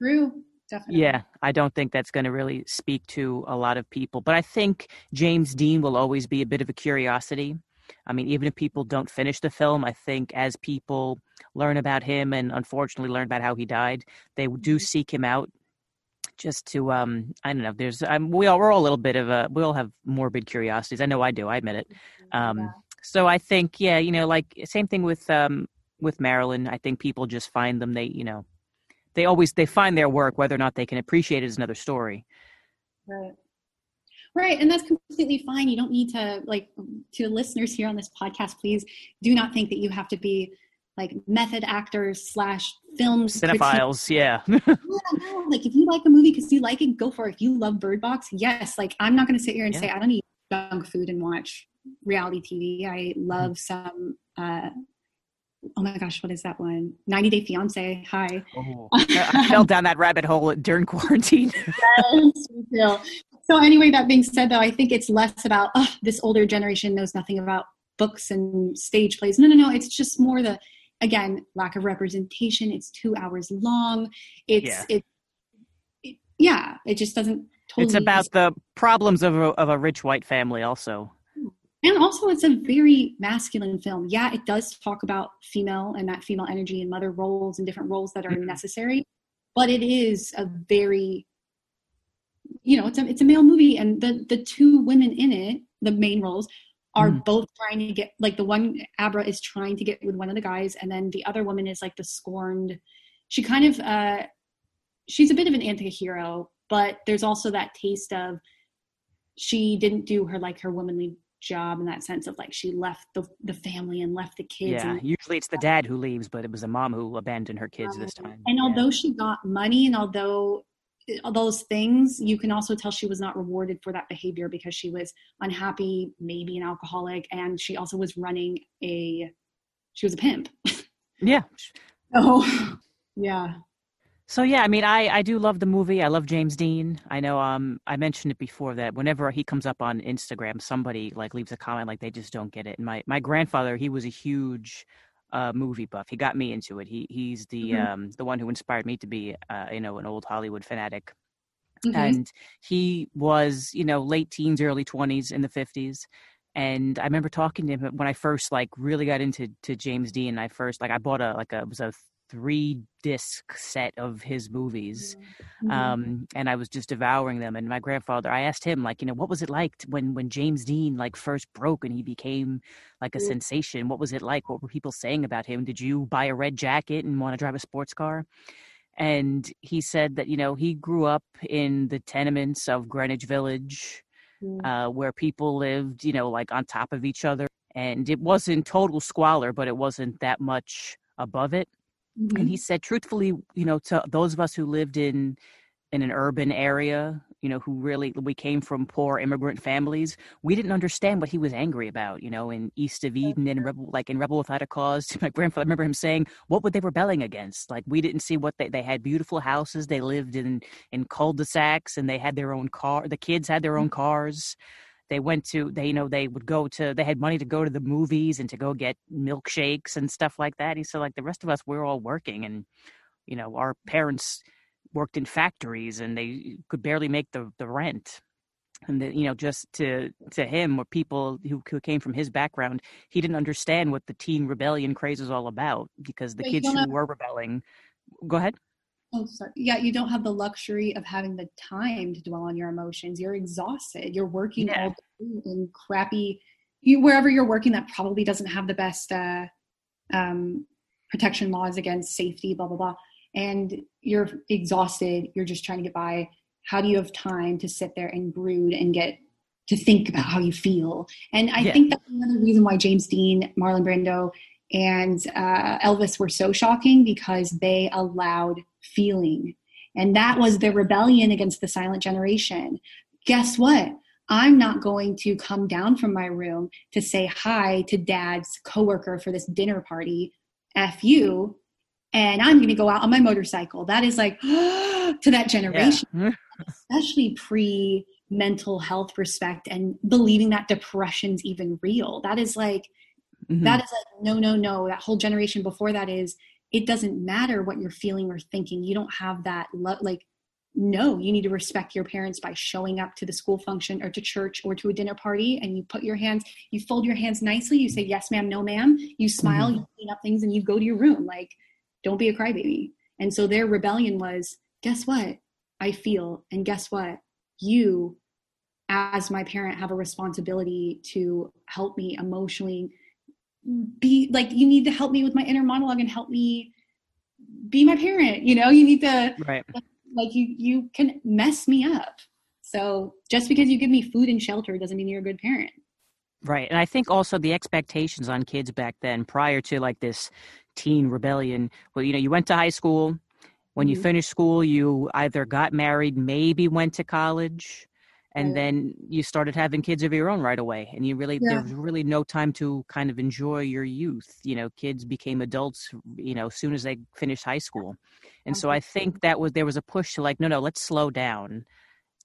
Speaker 11: True. Definitely.
Speaker 10: Yeah, I don't think that's going to really speak to a lot of people. But I think James Dean will always be a bit of a curiosity. I mean, even if people don't finish the film, I think as people learn about him and unfortunately learn about how he died, they do
Speaker 11: Mm-hmm.
Speaker 10: seek him out just to um I don't know. There's um, we all we're all a little bit of a we all have morbid curiosities. I know I do. I admit it. Um, so I think yeah, you know, like same thing with um with Marilyn. I think people just find them. They you know they always they find their work whether or not they can appreciate it is another story.
Speaker 11: Right. Right, and that's completely fine. You don't need to like to listeners here on this podcast. Please do not think that you have to be like method actors slash films
Speaker 10: cinephiles. Yeah.
Speaker 11: yeah, no, like if you like a movie because you like it, go for it. If you love Bird Box, yes. Like I'm not going to sit here and
Speaker 10: Yeah.
Speaker 11: say I don't eat junk food and watch reality TV. I love some. uh Oh my gosh, what is that one? 90 Day Fiance. Hi.
Speaker 10: Oh, I fell down that rabbit hole during quarantine.
Speaker 11: Yes. So anyway, that being said, though, I think it's less about oh, this older generation knows nothing about books and stage plays. No, no, no. It's just more the again lack of representation. It's two hours long. It's
Speaker 10: Yeah.
Speaker 11: it, it yeah. It just doesn't totally.
Speaker 10: it's about the problems of a, of a rich white family, also.
Speaker 11: and also it's a very masculine film. Yeah, it does talk about female and that female energy and mother roles and different roles that are
Speaker 10: Mhm.
Speaker 11: necessary, but it is a very you know, it's a it's a male movie and the the two women in it, the main roles are
Speaker 10: Mhm.
Speaker 11: both trying to get like the one Abra is trying to get with one of the guys and then the other woman is like the scorned she kind of uh she's a bit of an anti-hero, but there's also that taste of she didn't do her like her womanly job in that sense of like she left the the family and left the kids
Speaker 10: Yeah.
Speaker 11: and,
Speaker 10: Usually it's the dad who leaves, but it was a mom who abandoned her kids this time.
Speaker 11: and
Speaker 10: Yeah.
Speaker 11: although she got money and although those things you can also tell she was not rewarded for that behavior because she was unhappy maybe an alcoholic and she also was running a she was a pimp
Speaker 10: yeah.
Speaker 11: Oh, yeah
Speaker 10: So yeah, I mean, I I do love the movie. I love James Dean. I know. Um, I mentioned it before that whenever he comes up on Instagram, somebody like leaves a comment like they just don't get it. And my my grandfather, he was a huge uh, movie buff. He got me into it. He he's the
Speaker 11: Mhm.
Speaker 10: um the one who inspired me to be uh, you know an old Hollywood fanatic.
Speaker 11: Mhm.
Speaker 10: And he was you know late teens, early twenties in the fifties. And I remember talking to him when I first like really got into to James Dean. I first like I bought a like a it was a three disc set of his movies
Speaker 11: Mhm.
Speaker 10: um and i was just devouring them and my grandfather i asked him like you know what was it like t- when when james dean like first broke and he became like a
Speaker 11: Mm.
Speaker 10: sensation what was it like what were people saying about him did you buy a red jacket and want to drive a sports car and he said that you know he grew up in the tenements of greenwich village
Speaker 11: Mm.
Speaker 10: uh, where people lived, you know, like on top of each other. And it wasn't total squalor, but it wasn't that much above it.
Speaker 11: Mhm.
Speaker 10: And he said, truthfully, you know, to those of us who lived in in an urban area, you know, who really we came from poor immigrant families, we didn't understand what he was angry about. You know, in East of Eden and Rebel, like in Rebel Without a Cause, my grandfather I remember him saying, "What were they rebelling against? Like we didn't see what they they had beautiful houses, they lived in in cul-de-sacs, and they had their own car. The kids had their own cars." They went to they you know they would go to they had money to go to the movies and to go get milkshakes and stuff like that he said like the rest of us we're all working and you know our parents worked in factories and they could barely make the the rent. And the, you know just to to him or people who, who came from his background he didn't understand what the teen rebellion craze was all about because the
Speaker 11: you
Speaker 10: kids who
Speaker 11: have-
Speaker 10: were rebelling go ahead
Speaker 11: Oh, sorry. Yeah, you don't have the luxury of having the time to dwell on your emotions. You're exhausted. You're working
Speaker 10: Yeah.
Speaker 11: all day in crappy, you, wherever you're working that probably doesn't have the best uh, um, protection laws against safety, blah, blah, blah. And you're exhausted. You're just trying to get by. How do you have time to sit there and brood and get to think about how you feel? And I
Speaker 10: Yeah.
Speaker 11: think that's another reason why James Dean, Marlon Brando, and uh, Elvis were so shocking because they allowed feeling. And that was the rebellion against the silent generation. Guess what? I'm not going to come down from my room to say hi to dad's coworker for this dinner party. F you. And I'm going to go out on my motorcycle. That is like to that generation
Speaker 10: yeah.
Speaker 11: especially pre mental health respect and believing that depression's even real. That is like Mm-hmm. That is like, no, no, no. That whole generation before that is, it doesn't matter what you're feeling or thinking. You don't have that, lo- like, no, you need to respect your parents by showing up to the school function or to church or to a dinner party and you put your hands, you fold your hands nicely, you say, yes, ma'am, no, ma'am. You smile, mm-hmm. you clean up things, and you go to your room. Like, don't be a crybaby. And so their rebellion was, guess what? I feel. And guess what? You, as my parent, have a responsibility to help me emotionally be like, you need to help me with my inner monologue and help me be my parent. You know, you need to,
Speaker 10: right.
Speaker 11: like, you, you can mess me up. So just because you give me food and shelter doesn't mean you're a good parent.
Speaker 10: Right. And I think also the expectations on kids back then, prior to like this teen rebellion, well, you know, you went to high school, when you mm-hmm. finished school, you either got married, maybe went to college, and right. then you started having kids of your own right away. And you really, yeah. there was really no time to kind of enjoy your youth. You know, kids became adults, you know, as soon as they finished high school. And so I think that was, there was a push to like, no, no, let's slow down.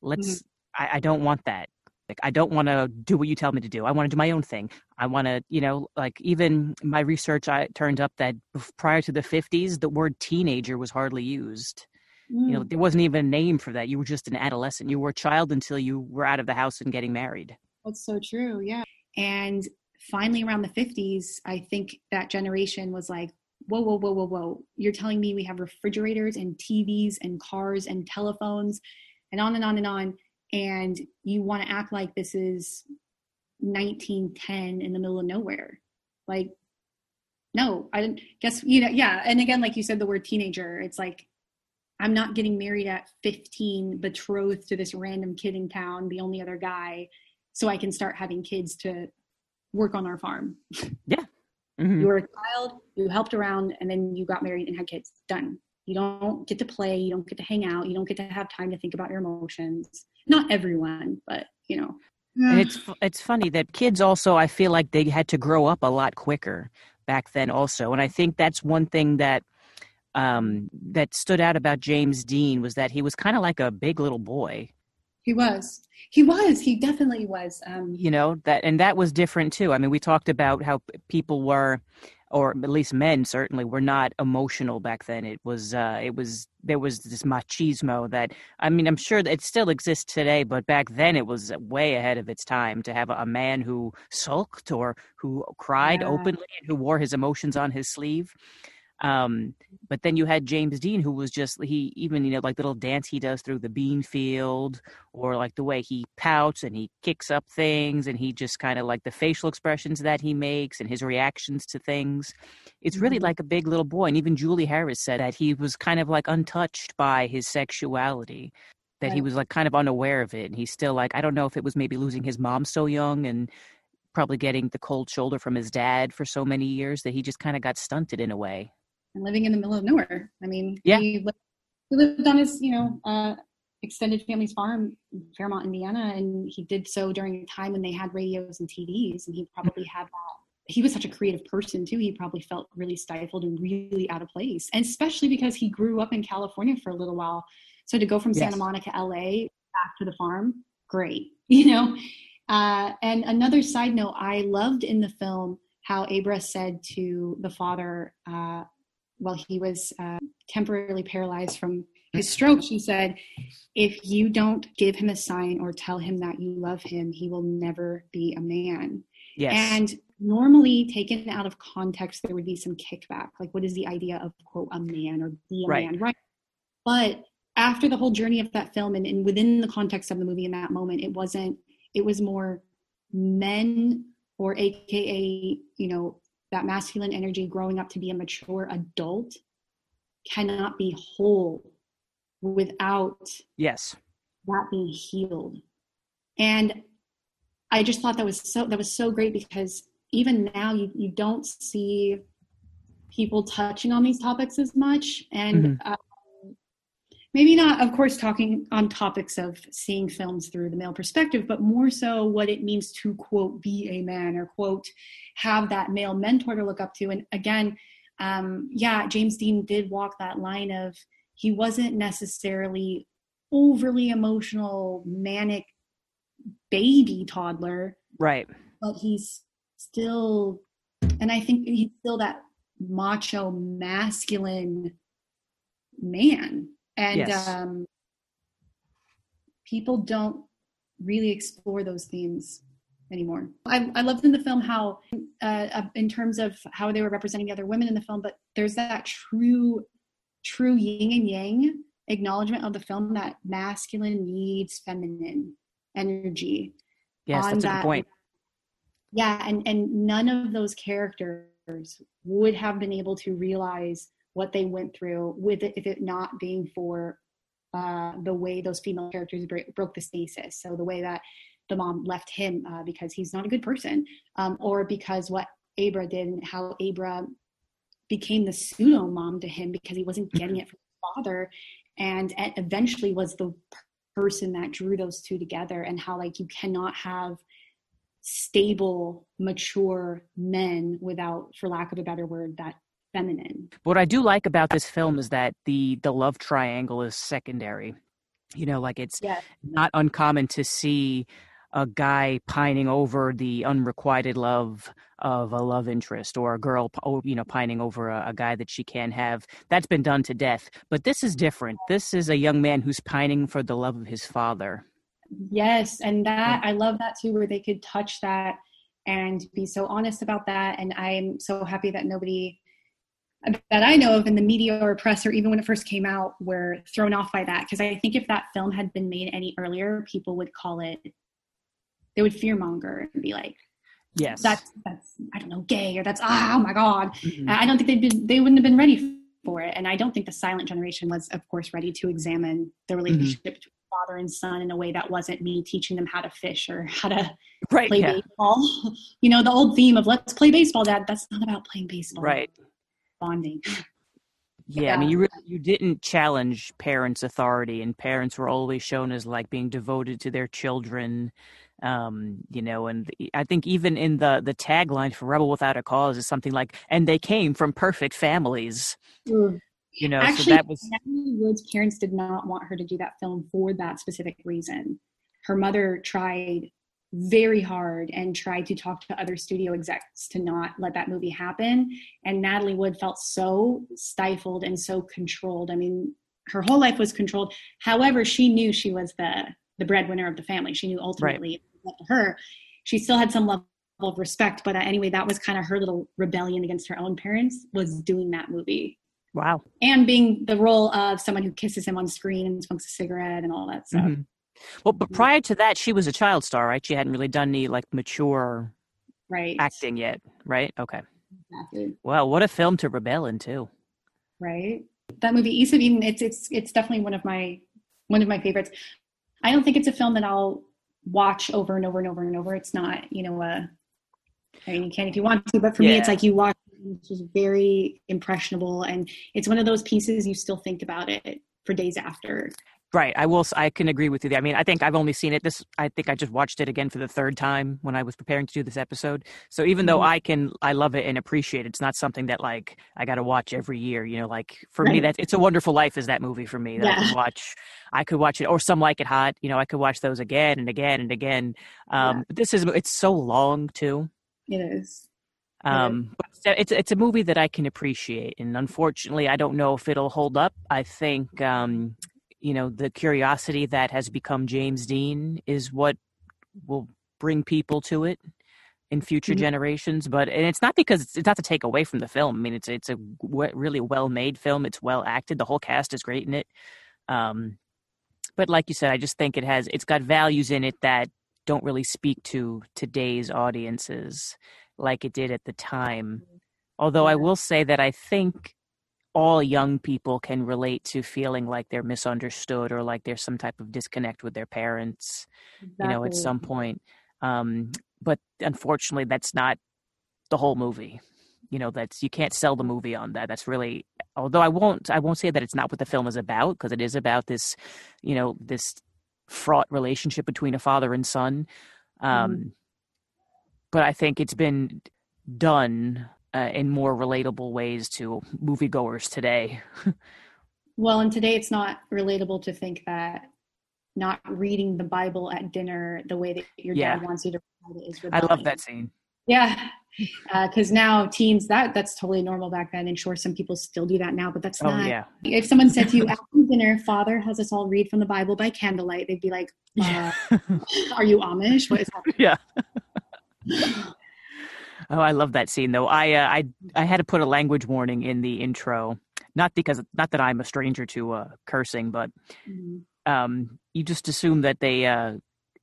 Speaker 10: Let's, mm-hmm. I, I don't want that. Like, I don't want to do what you tell me to do. I want to do my own thing. I want to, you know, like even my research, I turned up that prior to the 50s, the word teenager was hardly used. Mm. You know, mm. there wasn't even a name for that. You were just an adolescent. You were a child until you were out of the house and getting married.
Speaker 11: That's so true. Yeah. And finally, around the 50s, I think that generation was like, whoa, whoa, whoa, whoa, whoa. You're telling me we have refrigerators and TVs and cars and telephones and on and on and on and you want to act like this is 1910 in the middle of nowhere like no i didn't guess you know yeah and again like you said the word teenager it's like i'm not getting married at 15 betrothed to this random kid in town the only other guy so i can start having kids to work on our farm.
Speaker 10: Yeah. Mm-hmm.
Speaker 11: you were a child you helped around and then you got married and had kids. Done. You don't get to play you don't get to hang out you don't get to have time to think about your emotions. Not everyone but you know.
Speaker 10: And it's it's funny that kids also i feel like they had to grow up a lot quicker back then also and i think that's one thing that um, that stood out about james dean was that he was kind of like a big little boy
Speaker 11: he was he was he definitely was um,
Speaker 10: you know that and that was different too i mean we talked about how people were or at least men certainly were not emotional back then. It was uh, it was there was this machismo that I mean I'm sure that it still exists today, but back then it was way ahead of its time to have a, a man who sulked or who cried yeah. openly and who wore his emotions on his sleeve. Um, but then you had James Dean, who was just he even you know like little dance he does through the bean field, or like the way he pouts and he kicks up things, and he just kind of like the facial expressions that he makes and his reactions to things. It's really mm-hmm. like a big little boy. And even Julie Harris said that he was kind of like untouched by his sexuality. That he was like kind of unaware of it, and he's still like I don't know if it was maybe losing his mom so young and probably getting the cold shoulder from his dad for so many years that he just kind of got stunted in a way
Speaker 11: and living in the middle of nowhere. I mean,
Speaker 10: yeah.
Speaker 11: he, lived, he lived on his, you know, uh, extended family's farm in Fairmount, Indiana, and he did so during a time when they had radios and TVs, and he probably had that. He was such a creative person too. He probably felt really stifled and really out of place, and especially because he grew up in California for a little while. So to go from yes. Santa Monica, LA, back to the farm, great, you know. Uh, and another side note, I loved in the film how Abra said to the father, uh, while he was uh, temporarily paralyzed from his stroke, she said, If you don't give him a sign or tell him that you love him, he will never be a man.
Speaker 10: Yes.
Speaker 11: And normally, taken out of context, there would be some kickback. Like, what is the idea of, quote, a man or be a right. man? Right. But after the whole journey of that film and, and within the context of the movie in that moment, it wasn't, it was more men or AKA, you know, that masculine energy growing up to be a mature adult cannot be whole without
Speaker 10: yes.
Speaker 11: that being healed. And i just thought that was so that was so great because even now you, you don't see people touching on these topics as much. And mm-hmm. uh, maybe not, of course, talking on topics of seeing films through the male perspective, but more so what it means to quote be a man or quote have that male mentor to look up to. And again, um, yeah, James Dean did walk that line of he wasn't necessarily overly emotional, manic baby toddler,
Speaker 10: right?
Speaker 11: But he's still and I think he's still that macho, masculine man, and
Speaker 10: Yes.
Speaker 11: um, people don't really explore those themes anymore. I, I loved in the film how, uh, in terms of how they were representing the other women in the film, but there's that true, true yin and yang acknowledgement of the film that masculine needs feminine energy.
Speaker 10: Yes, that's a good point.
Speaker 11: Yeah, and and none of those characters would have been able to realize what they went through with it if it not being for uh, the way those female characters bro- broke the stasis. So the way that the mom left him uh, because he's not a good person, um, or because what Abra did and how Abra became the pseudo mom to him because he wasn't getting it from his father, and, and eventually was the person that drew those two together, and how like you cannot have stable, mature men without, for lack of a better word, that feminine.
Speaker 10: What I do like about this film is that the the love triangle is secondary. You know, like it's
Speaker 11: Yeah.
Speaker 10: not uncommon to see a guy pining over the unrequited love of a love interest or a girl oh, you know pining over a, a guy that she can't have that's been done to death but this is different this is a young man who's pining for the love of his father
Speaker 11: Yes, and that mm. I love that too, where they could touch that and be so honest about that. And I'm so happy that nobody that I know of in the media or press or even when it first came out were thrown off by that. Because I think if that film had been made any earlier, people would call it they would fearmonger and be like,
Speaker 10: yes
Speaker 11: that's that's I don't know, gay or that's ah, oh my god.
Speaker 10: Mhm.
Speaker 11: I don't think they'd been they wouldn't have been ready for it. And I don't think the silent generation was, of course, ready to examine the relationship between father and son in a way that wasn't me teaching them how to fish or how to
Speaker 10: right
Speaker 11: play
Speaker 10: yeah,
Speaker 11: baseball. You know, the old theme of let's play baseball, dad. That's not about playing baseball.
Speaker 10: right
Speaker 11: Bonding.
Speaker 10: Yeah, I mean, you really, you didn't challenge parents' authority, and parents were always shown as like being devoted to their children. Um, you know, and I think even in the the tagline for "Rebel Without a Cause" is something like, "And they came from perfect families." You know, so
Speaker 11: Actually,
Speaker 10: that was
Speaker 11: Natalie Wood's parents did not want her to do that film for that specific reason. Her mother tried very hard and tried to talk to other studio execs to not let that movie happen. And Natalie Wood felt so stifled and so controlled. I mean, her whole life was controlled. However, she knew she was the the breadwinner of the family. She knew ultimately it was up to her. She still had some level of respect, but uh, anyway, that was kind of her little rebellion against her own parents was doing that movie
Speaker 10: wow.
Speaker 11: and being the role of someone who kisses him on screen and smokes a cigarette and all that stuff.
Speaker 10: Mhm. Well, but mm-hmm. prior to that, she was a child star, right? She hadn't really done any like mature
Speaker 11: Right.
Speaker 10: acting yet, right? Okay.
Speaker 11: Exactly.
Speaker 10: Well, what a film to rebel into.
Speaker 11: Right. That movie, East of Eden, it's it's it's definitely one of my one of my favorites. I don't think it's a film that I'll watch over and over and over and over. It's not, you know, a I mean you can if you want to, but for me it's like you watch it and it's just very impressionable and it's one of those pieces you still think about it for days after.
Speaker 10: Right. I will. I can agree with you. there. I mean, I think I've only seen it this. I think I just watched it again for the third time when I was preparing to do this episode. So even though
Speaker 11: Mhm.
Speaker 10: I can, I love it and appreciate it. It's not something that like I got to watch every year. You know, like for me,
Speaker 11: Right.
Speaker 10: that it's a Wonderful Life is that movie for me that I
Speaker 11: Yeah.
Speaker 10: could watch. I could watch it, or Some Like It Hot. You know, I could watch those again and again and again. Um,
Speaker 11: Yeah.
Speaker 10: But this is it's so long too.
Speaker 11: It is.
Speaker 10: Um, but it's, it's it's a movie that I can appreciate, and unfortunately, I don't know if it'll hold up. I think um, you know the curiosity that has become James Dean is what will bring people to it in future
Speaker 11: Mhm.
Speaker 10: generations. But and it's not because it's, not to take away from the film. I mean, it's it's a w- really well made film. It's well acted. The whole cast is great in it. Um, but like you said, I just think it has it's got values in it that don't really speak to today's audiences like it did at the time. Although I will say that I think all young people can relate to feeling like they're misunderstood or like there's some type of disconnect with their parents, you know, at some point. Um, but unfortunately, that's not the whole movie. You know, that's you can't sell the movie on that. That's really, although I won't, I won't say that it's not what the film is about because it is about this, you know, this fraught relationship between a father and son. Um, But I think it's been done uh, in more relatable ways to moviegoers today.
Speaker 11: Well, and today it's not relatable to think that not reading the Bible at dinner the way that your
Speaker 10: Yeah.
Speaker 11: dad wants you to read it is
Speaker 10: I love that scene.
Speaker 11: Yeah, because uh, now teens that that's totally normal back then, and sure, some people still do that now, but that's
Speaker 10: oh,
Speaker 11: not.
Speaker 10: Yeah.
Speaker 11: If someone said to you after dinner, "Father has us all read from the Bible by candlelight," they'd be like, uh, "Are you Amish? What is happening?"
Speaker 10: Yeah. Oh, I love that scene though. I uh, I I had to put a language warning in the intro, not because not that I'm a stranger to uh, cursing, but mm-hmm. um, you just assume that they uh,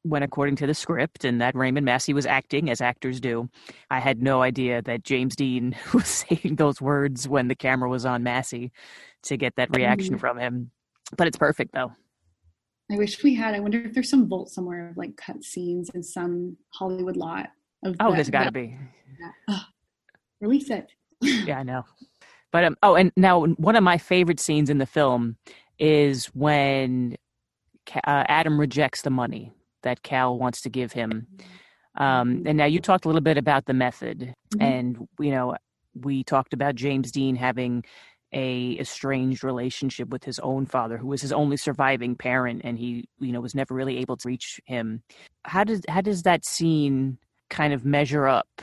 Speaker 10: went according to the script and that Raymond Massey was acting as actors do. I had no idea that James Dean was saying those words when the camera was on Massey to get that reaction mm-hmm. from him. But it's perfect though.
Speaker 11: I wish we had. I wonder if there's some vault somewhere of like cut scenes in some Hollywood lot.
Speaker 10: Oh, there's got to be.
Speaker 11: Oh, release it.
Speaker 10: yeah, I know. But um, oh, and now one of my favorite scenes in the film is when uh, Adam rejects the money that Cal wants to give him. Um, and now you talked a little bit about the method, mm-hmm. and you know we talked about James Dean having a estranged relationship with his own father, who was his only surviving parent, and he you know was never really able to reach him. How does how does that scene kind of measure up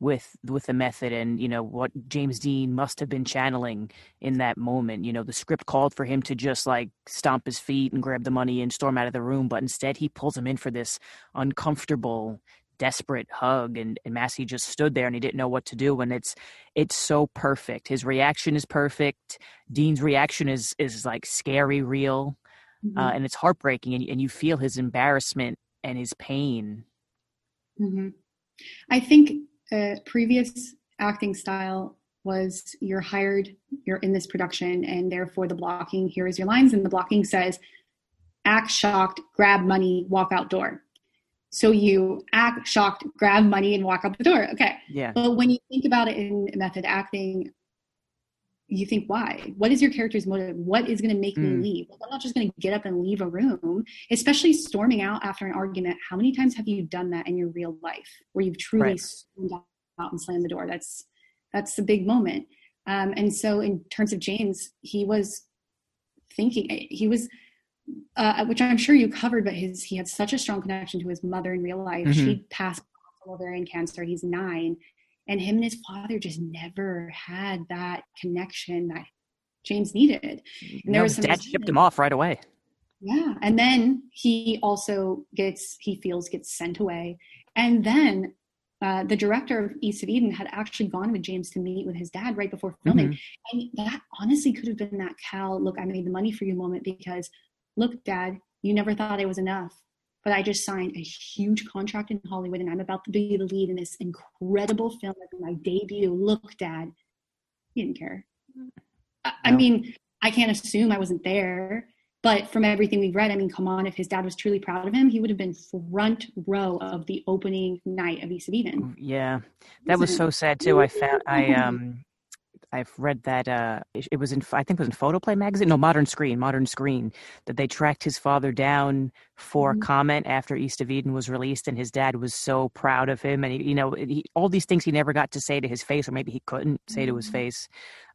Speaker 10: with with the method and you know what James Dean must have been channeling in that moment. You know, the script called for him to just like stomp his feet and grab the money and storm out of the room, but instead he pulls him in for this uncomfortable, desperate hug and, and Massey just stood there and he didn't know what to do and it's it's so perfect. His reaction is perfect. Dean's reaction is is like scary real. Uh, mm-hmm. Uh, and it's heartbreaking and, and you feel his embarrassment and his pain.
Speaker 11: Mm-hmm. I think uh, previous acting style was you're hired, you're in this production, and therefore the blocking, here is your lines, and the blocking says, act shocked, grab money, walk out door. So you act shocked, grab money, and walk out the door. Okay.
Speaker 10: Yeah.
Speaker 11: But when you think about it in method acting, you think why? What is your character's motive? What is going to make mm. me leave i'm not just going to get up and leave a room especially storming out after an argument. How many times have you done that in your real life where you've truly right. stormed out and slammed the door? That's that's a big moment. Um, and so in terms of james he was thinking he was uh, which i'm sure you covered but his he had such a strong connection to his mother in real life. Mm-hmm. she passed ovarian cancer. He's nine and him and his father just never had that connection that James needed.
Speaker 10: And there no, was some dad shipped him off right away.
Speaker 11: Yeah. And then he also gets, he feels gets sent away. And then uh, the director of East of Eden had actually gone with James to meet with his dad right before filming. Mm-hmm. And that honestly could have been that Cal, look, I made the money for you moment because, look, dad, you never thought it was enough but I just signed a huge contract in Hollywood and I'm about to be the lead in this incredible film. Like my debut. Look, Dad. He didn't care. I, I mean, I can't assume I wasn't there, but from everything we've read, I mean, come on, if his dad was truly proud of him, he would have been front row of the opening night of East of Eden.
Speaker 10: Yeah, that was so sad too. I found I um I've read that uh, it, was in I think it was in Photoplay magazine, no Modern Screen, Modern Screen, that they tracked his father down for mm-hmm. comment after East of Eden was released, and his dad was so proud of him, and he, you know he, all these things he never got to say to his face, or maybe he couldn't say mm-hmm. to his mm-hmm. face.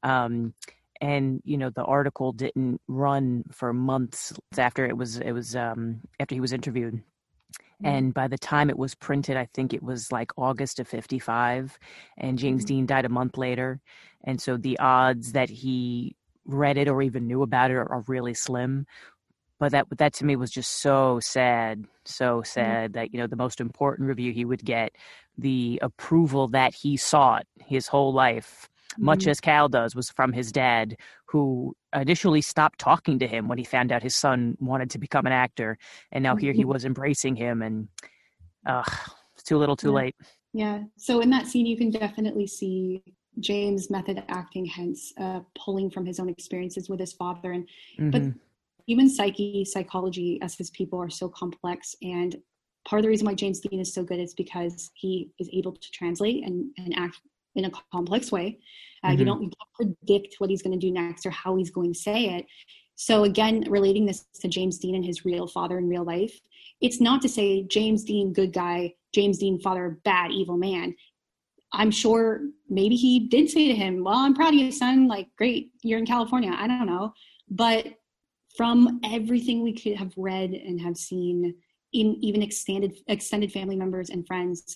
Speaker 10: Um, and you know the article didn't run for months after it was it was um, after he was interviewed Mm-hmm. And by the time it was printed, I think it was like August of 55. And James mm-hmm. Dean died a month later. And so the odds that he read it or even knew about it are, really slim. But that that to me was just so sad, so mm-hmm. sad mm-hmm. that you know the most important review he would get, the approval that he sought his whole life, mm-hmm. much as Cal does, was from his dad, who initially stopped talking to him when he found out his son wanted to become an actor, and now here he mm-hmm. was embracing him, and uh, it's too little, too
Speaker 11: yeah.
Speaker 10: late.
Speaker 11: Yeah. So in that scene, you can definitely see James' method acting, hence uh, pulling from his own experiences with his father, and mm-hmm. but human psyche, psychology, as his people are so complex, and part of the reason why James Dean is so good is because he is able to translate and, and act in a complex way. Uh, mm-hmm. You don't you predict what he's going to do next or how he's going to say it. So again, relating this to James Dean and his real father in real life, it's not to say James Dean good guy, James Dean father bad evil man. I'm sure maybe he did say to him, "Well, I'm proud of you, son. Like, great, you're in California." I don't know, but from everything we could have read and have seen in even extended extended family members and friends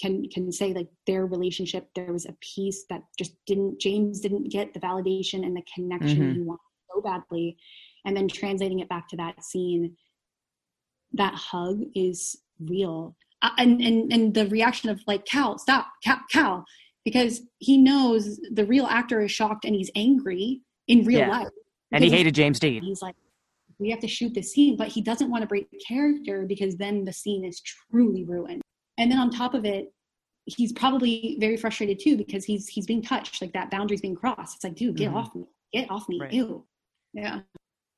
Speaker 11: can can say like their relationship there was a piece that just didn't James didn't get the validation and the connection
Speaker 10: Mhm.
Speaker 11: he wanted so badly and then translating it back to that scene that hug is real and and and the reaction of like cal stop cal cal because he knows the real actor is shocked and he's angry in real
Speaker 10: Yeah.
Speaker 11: life
Speaker 10: And he hated James Dean.
Speaker 11: he's like we have to shoot this scene but he doesn't want to break character because then the scene is truly ruined and then on top of it he's probably very frustrated too because he's he's being touched like that boundary's being crossed it's like dude get
Speaker 10: Mhm.
Speaker 11: off me get off me
Speaker 10: Right.
Speaker 11: ew yeah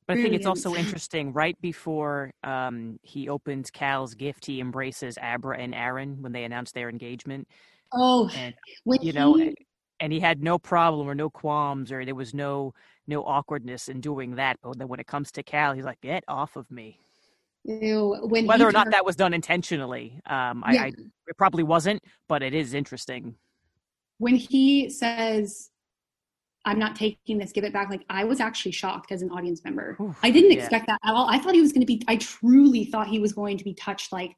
Speaker 10: But I think it's also interesting. Right before um, he opens Cal's gift, he embraces Abra and Aaron when they announce their engagement,
Speaker 11: oh
Speaker 10: and you know,
Speaker 11: he-
Speaker 10: and he had no problem or no qualms or there was no no awkwardness in doing that. But then when it comes to Cal, he's like, "Get off of me."
Speaker 11: ew, when
Speaker 10: Whether or not that was done intentionally, um, I, I it probably wasn't, but it is interesting.
Speaker 11: when he says i'm not taking this give it back. Like i was actually shocked as an audience member.
Speaker 10: Oof,
Speaker 11: i didn't
Speaker 10: yeah.
Speaker 11: expect that at all. I thought he was going to be i truly thought he was going to be touched like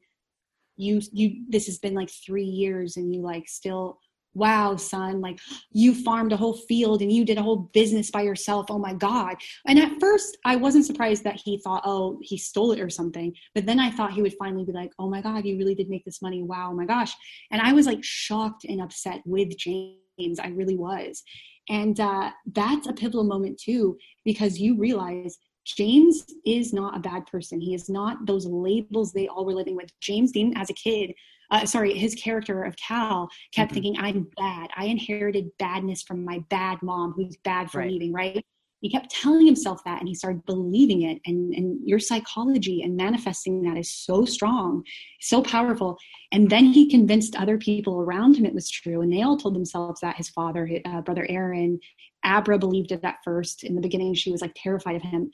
Speaker 11: you you this has been like three years and you like still wow son like you farmed a whole field and you did a whole business by yourself. Oh my god. And at first i wasn't surprised that he thought oh he stole it or something. But then i thought he would finally be like oh my god you really did make this money. Wow oh my gosh. And i was like shocked and upset with james i really was. And uh, that's a pivotal moment too because you realize james is not a bad person. He is not those labels they all were living with. James dean as a kid uh, sorry his character of cal kept
Speaker 10: Mhm.
Speaker 11: thinking i'm bad. I inherited badness from my bad mom who's bad for
Speaker 10: Right.
Speaker 11: leaving right he kept telling himself that and he started believing it. And and your psychology and manifesting that is so strong so powerful. And then he convinced other people around him it was true. And they all told themselves that his father uh, brother aaron abra believed it at first. In the beginning she was like terrified of him.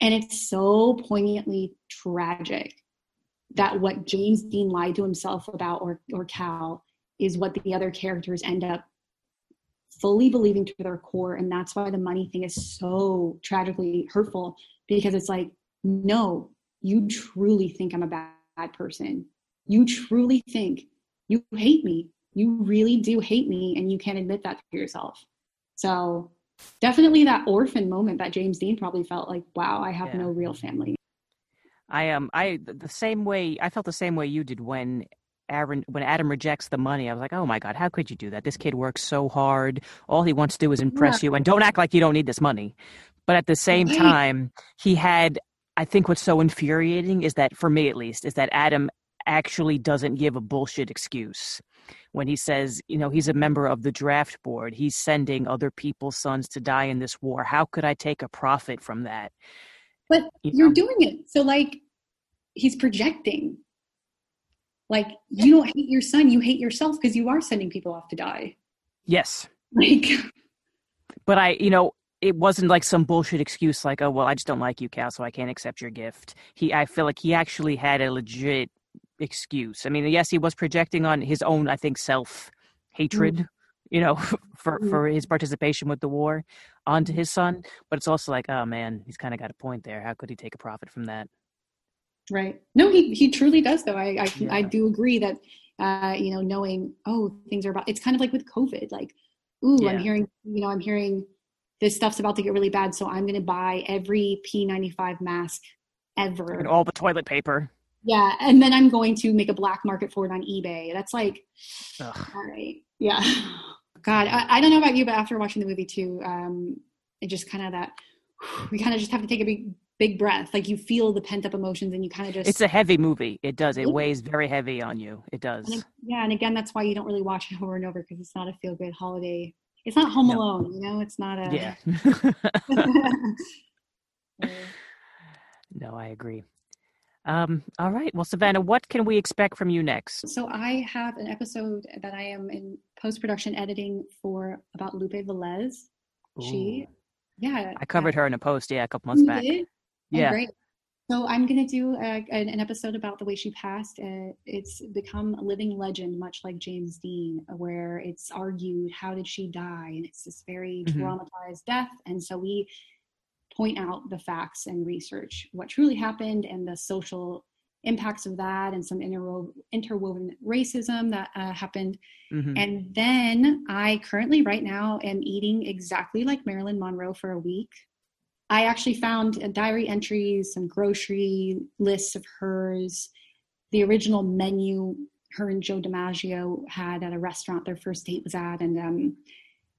Speaker 11: And it's so poignantly tragic that what james dean lied to himself about or or cal is what the other characters end up fully believing to their core and that's why the money thing is so tragically hurtful because it's like no you truly think i'm a bad, bad person. You truly think you hate me. You really do hate me and you can't admit that to yourself. So definitely that orphan moment that james dean probably felt like wow i have
Speaker 10: Yeah.
Speaker 11: no real family.
Speaker 10: I um I the same way I felt the same way you did when Aaron when Adam rejects the money. I was like, oh my god, how could you do that? This kid works so hard. All he wants to do is impress you, and don't act like you don't need this money. But at the same time, he had. I think what's so infuriating is that, for me at least, is that Adam actually doesn't give a bullshit excuse when he says, you know, he's a member of the draft board. He's sending other people's sons to die in this war. How could I take a profit from that?
Speaker 11: but
Speaker 10: You
Speaker 11: you're doing it so like he's projecting like you don't hate your son you hate yourself because you are sending people off to die
Speaker 10: Yes.
Speaker 11: like
Speaker 10: but I, you know, it wasn't like some bullshit excuse like, oh well, I just don't like you, Cal, so I can't accept your gift. He, I feel like he actually had a legit excuse. I mean, yes, he was projecting on his own, I think, self hatred, you know, for
Speaker 11: Mhm.
Speaker 10: for his participation with the war onto his son. But it's also like, oh man, he's kind of got a point there. How could he take a profit from that?
Speaker 11: Right. No, he he truly does though. I I,
Speaker 10: Yeah.
Speaker 11: I do agree that uh, you know, knowing oh things are about it's kind of like with COVID, like, ooh, I'm hearing, you know, I'm hearing this stuff's about to get really bad, so I'm gonna buy every P95 mask ever.
Speaker 10: And all the toilet paper.
Speaker 11: Yeah, and then I'm going to make a black market for it on eBay. That's like
Speaker 10: Ugh.
Speaker 11: all right. Yeah. God, I, I don't know about you, but after watching the movie too, um, it just kind of that we kind of just have to take a big big breath. Like you feel the pent up emotions and you kind of just
Speaker 10: It's a heavy movie. It does. It weighs very heavy on you. It does.
Speaker 11: And yeah, and again, that's why you don't really watch it over and over because it's not a feel good holiday. It's not Home
Speaker 10: No.
Speaker 11: Alone, you know. It's not a
Speaker 10: Yeah. no, I agree. Um, all right. Well, Savannah, what can we expect from you next?
Speaker 11: so I have an episode that I am in post production editing for about Lupe Velez. She, yeah,
Speaker 10: I covered her in a post, yeah, a couple months
Speaker 11: You
Speaker 10: back.
Speaker 11: did? Oh,
Speaker 10: Yeah.
Speaker 11: great. So I'm going to do a, an, episode about the way she passed. Uh, it's become a living legend, much like James Dean, where it's argued how did she die, and it's this very
Speaker 10: Mhm.
Speaker 11: dramatized death. And so we point out the facts and research what truly happened and the social impacts of that and some interwo- interwoven racism that uh, happened.
Speaker 10: Mhm.
Speaker 11: And then I currently, right now, am eating exactly like Marilyn Monroe for a week. I actually found uh, diary entries, some grocery lists of hers, the original menu her and Joe DiMaggio had at a restaurant their first date was at. And um,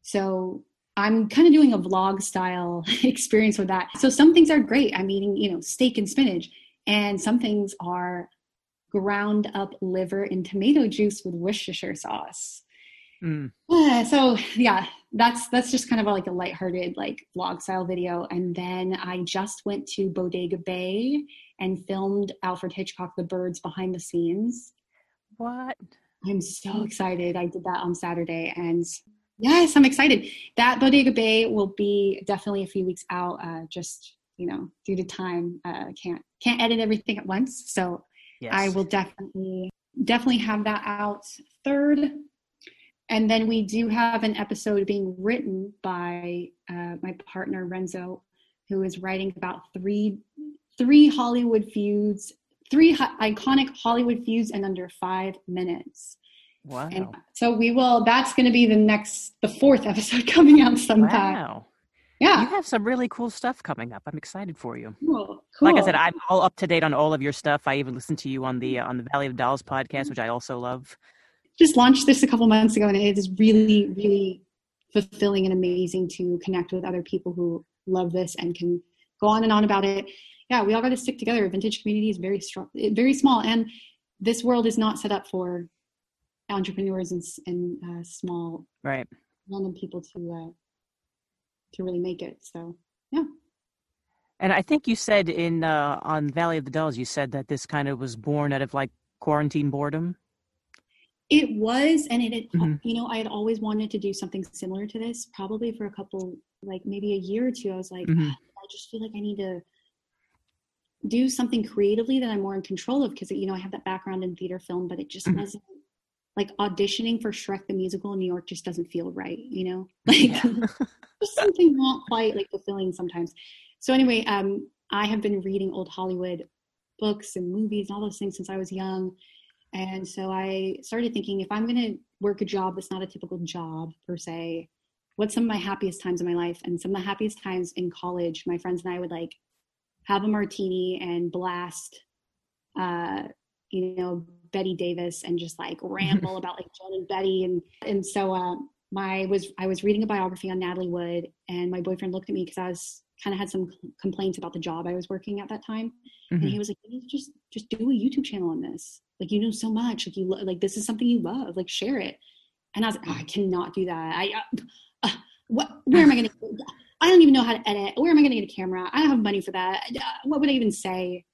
Speaker 11: so I'm kind of doing a vlog style experience with that. So some things are great. I'm eating, you know, steak and spinach. And some things are ground up liver and tomato juice with Worcestershire sauce.
Speaker 10: Mm.
Speaker 11: So yeah, that's that's just kind of like a lighthearted like vlog style video. And then I just went to Bodega Bay and filmed Alfred Hitchcock The Birds behind the scenes.
Speaker 10: What?
Speaker 11: I'm so excited. I did that on Saturday and yes, I'm excited. That Bodega Bay will be definitely a few weeks out, uh, just you know, due to time. Uh, can't can't edit everything at once. So
Speaker 10: Yes.
Speaker 11: I will definitely definitely have that out third. And then we do have an episode being written by uh, my partner Renzo, who is writing about three three Hollywood feuds, three ho- iconic Hollywood feuds in under five minutes.
Speaker 10: Wow.
Speaker 11: And so we will. That's going to be the next, the fourth episode coming out sometime.
Speaker 10: Wow.
Speaker 11: Yeah.
Speaker 10: You have some really cool stuff coming up. I'm excited for you.
Speaker 11: Cool.
Speaker 10: Like I said, I'm all up to date on all of your stuff. I even listened to you on the uh, on the Valley of Dolls podcast, which I also love.
Speaker 11: Just launched this a couple months ago and it is really really fulfilling and amazing to connect with other people who love this and can go on and on about it yeah we all got to stick together vintage community is very strong very small and this world is not set up for entrepreneurs and, and uh, small
Speaker 10: Right.
Speaker 11: random people to uh, to really make it so yeah
Speaker 10: And I think you said in uh, on Valley of the Dolls, you said that this kind of was born out of like quarantine boredom.
Speaker 11: It was, and it, had,
Speaker 10: Mhm.
Speaker 11: you know, I had always wanted to do something similar to this, probably for a couple, like maybe a year or two. I was like,
Speaker 10: Mhm.
Speaker 11: I just feel like I need to do something creatively that I'm more in control of because, you know, I have that background in theater film, but it just
Speaker 10: Mhm.
Speaker 11: wasn't like auditioning for Shrek the Musical in New York just doesn't feel right, you know? Like, just something not quite like fulfilling sometimes. So anyway, um, I have been reading old Hollywood books and movies and all those things since I was young. And so I started thinking if I'm going to work a job that's not a typical job per se, what's some of my happiest times in my life? And some of the happiest times in college, my friends and I would like have a martini and blast, uh, you know, Bette Davis and just like ramble about like Jen and Betty. And, and so, uh, my was, I was reading a biography on Natalie Wood and my boyfriend looked at me cause I was kind of had some complaints about the job I was working at that time. And
Speaker 10: Mhm.
Speaker 11: he was like, you need to just, just do a YouTube channel on this. Like, you know so much, like you, lo- like, this is something you love, like share it. And I was like, oh, I cannot do that. I, uh, uh, what, where am I going to, I don't even know how to edit. Where am I going to get a camera? I don't have money for that. Uh, What would I even say?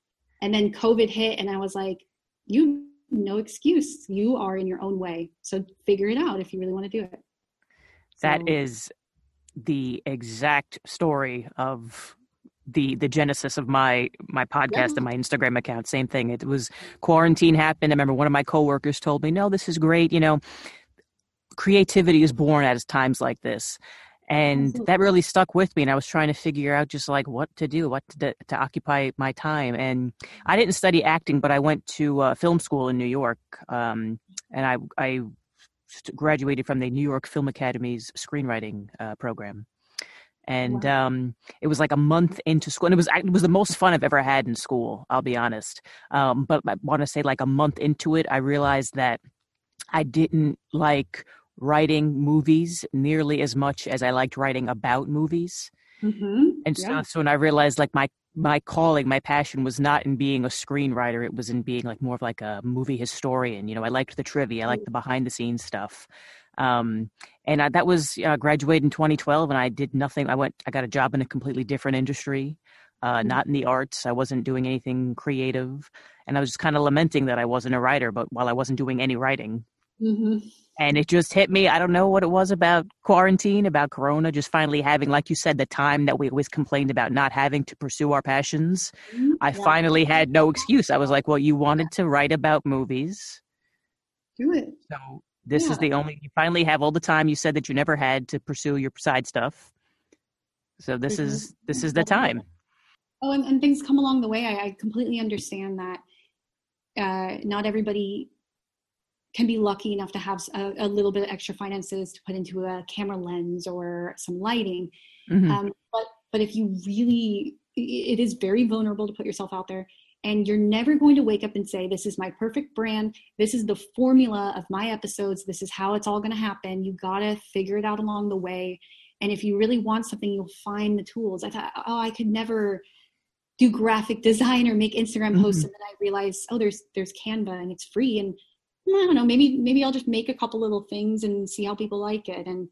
Speaker 11: And then COVID hit and I was like, you, no excuse. You are in your own way. So figure it out if you really want to do it.
Speaker 10: That
Speaker 11: So-
Speaker 10: is the exact story of the the genesis of my my podcast and my Instagram account. Same thing. It was quarantine happened. I remember one of my coworkers told me, "No, this is great. You know, creativity is born at times like this." And that really stuck with me, and I was trying to figure out just like what to do, what to, to occupy my time. And I didn't study acting, but I went to uh, film school in New York, um, and I I graduated from the New York Film Academy's screenwriting uh, program. And um, it was like a month into school, and it was it was the most fun I've ever had in school. I'll be honest. Um, but I want to say, like a month into it, I realized that I didn't like writing movies nearly as much as I liked writing about movies.
Speaker 11: Mm-hmm.
Speaker 10: And so,
Speaker 11: Yeah.
Speaker 10: so when I realized like my my calling, my passion was not in being a screenwriter; it was in being like more of like a movie historian. You know, I liked the trivia, I liked the behind the scenes stuff. Um, and I, that was uh, graduated in 2012, and I did nothing. I went, I got a job in a completely different industry, uh, not in the arts. I wasn't doing anything creative, and I was just kind of lamenting that I wasn't a writer. But while I wasn't doing any writing,
Speaker 11: Mm-hmm.
Speaker 10: and it just hit me. I don't know what it was about quarantine, about Corona, just finally having, like you said, the time that we always complained about not having to pursue our passions. I
Speaker 11: Yeah.
Speaker 10: finally had no excuse. I was like, well, you wanted to write about movies.
Speaker 11: Do it.
Speaker 10: So this is the only, you finally have all the time you said that you never had to pursue your side stuff. So this
Speaker 11: Mhm.
Speaker 10: is, this is the time.
Speaker 11: Oh, and, and things come along the way. I, I completely understand that. uh, not everybody can be lucky enough to have a, a, little bit of extra finances to put into a camera lens or some lighting. Mm-hmm. Um, but but if you really, it is very vulnerable to put yourself out there, and you're never going to wake up and say, "This is my perfect brand. This is the formula of my episodes. This is how it's all going to happen." You gotta figure it out along the way. And if you really want something, you'll find the tools. I thought, oh, I could never do graphic design or make Instagram posts, mm-hmm. and then I realized, oh, there's there's Canva and it's free, and I don't know, maybe maybe I'll just make a couple little things and see how people like it. And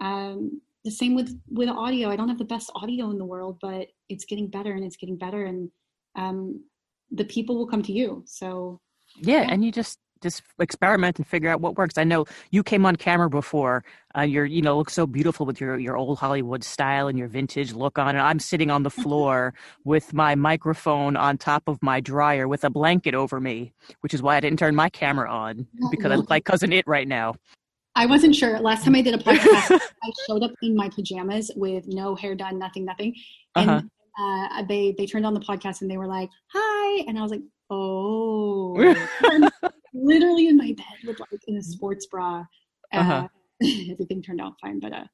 Speaker 11: um, the same with with audio. I don't have the best audio in the world, but it's getting better and it's getting better, and um, the people will come to you. So
Speaker 10: yeah, yeah. and you just just experiment and figure out what works. I know you came on camera before. Uh, you're, you know, look so beautiful with your your old Hollywood style and your vintage look on And I'm sitting on the floor with my microphone on top of my dryer with a blanket over me, which is why I didn't turn my camera on because I look like cousin it right now.
Speaker 11: I wasn't sure. Last time I did a podcast, I showed up in my pajamas with no hair done, nothing, nothing, and uh-huh. Uh, they they turned on the podcast and they were like, "Hi," and I was like, "Oh." literally in my bed with like in a sports bra. Uh, uh-huh. everything turned out fine, but uh,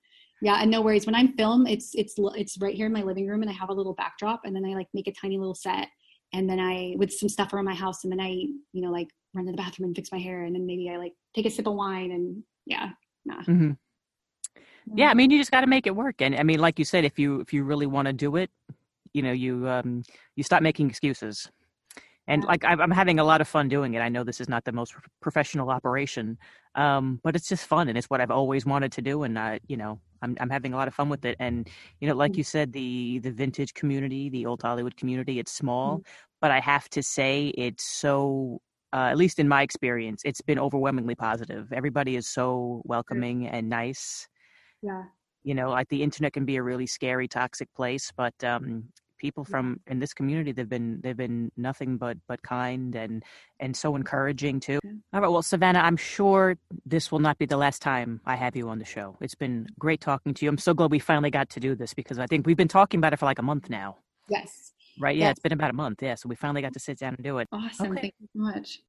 Speaker 11: yeah, and no worries. When I'm film, it's it's it's right here in my living room, and I have a little backdrop, and then I like make a tiny little set, and then I with some stuff around my house, and then I you know like run to the bathroom and fix my hair, and then maybe I like take a sip of wine, and yeah, nah.
Speaker 10: Mm-hmm. Yeah, I mean, you just got to make it work, and I mean, like you said, if you if you really want to do it, you know, you um you stop making excuses and like I'm having a lot of fun doing it. I know this is not the most professional operation, um, but it's just fun, and it's what I've always wanted to do. And I, you know, I'm I'm having a lot of fun with it. And you know, like mm. you said, the the vintage community, the old Hollywood community, it's small, mm-hmm. but I have to say, it's so. Uh, at least in my experience, it's been overwhelmingly positive. Everybody is so welcoming and nice.
Speaker 11: Yeah.
Speaker 10: You know, like the internet can be a really scary, toxic place, but um, people from in this community they've been they've been nothing but but kind and and so encouraging too. All right well savannah i'm sure this will not be the last time i have you on the show. It's been great talking to you. I'm so glad we finally got to do this because i think we've been talking about it for like a month now.
Speaker 11: Yes.
Speaker 10: Right? Yeah yes. it's been about a month. Yeah so we finally got to sit down and do it.
Speaker 11: Awesome. Okay. thank you so much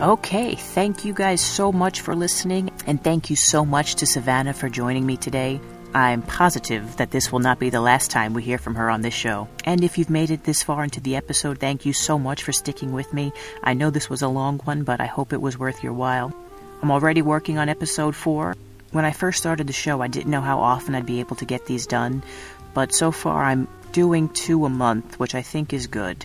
Speaker 10: Okay, thank you guys so much for listening, and thank you so much to Savannah for joining me today. I'm positive that this will not be the last time we hear from her on this show. And if you've made it this far into the episode, thank you so much for sticking with me. I know this was a long one, but I hope it was worth your while. I'm already working on episode 4. When I first started the show, I didn't know how often I'd be able to get these done, but so far I'm doing two a month, which I think is good.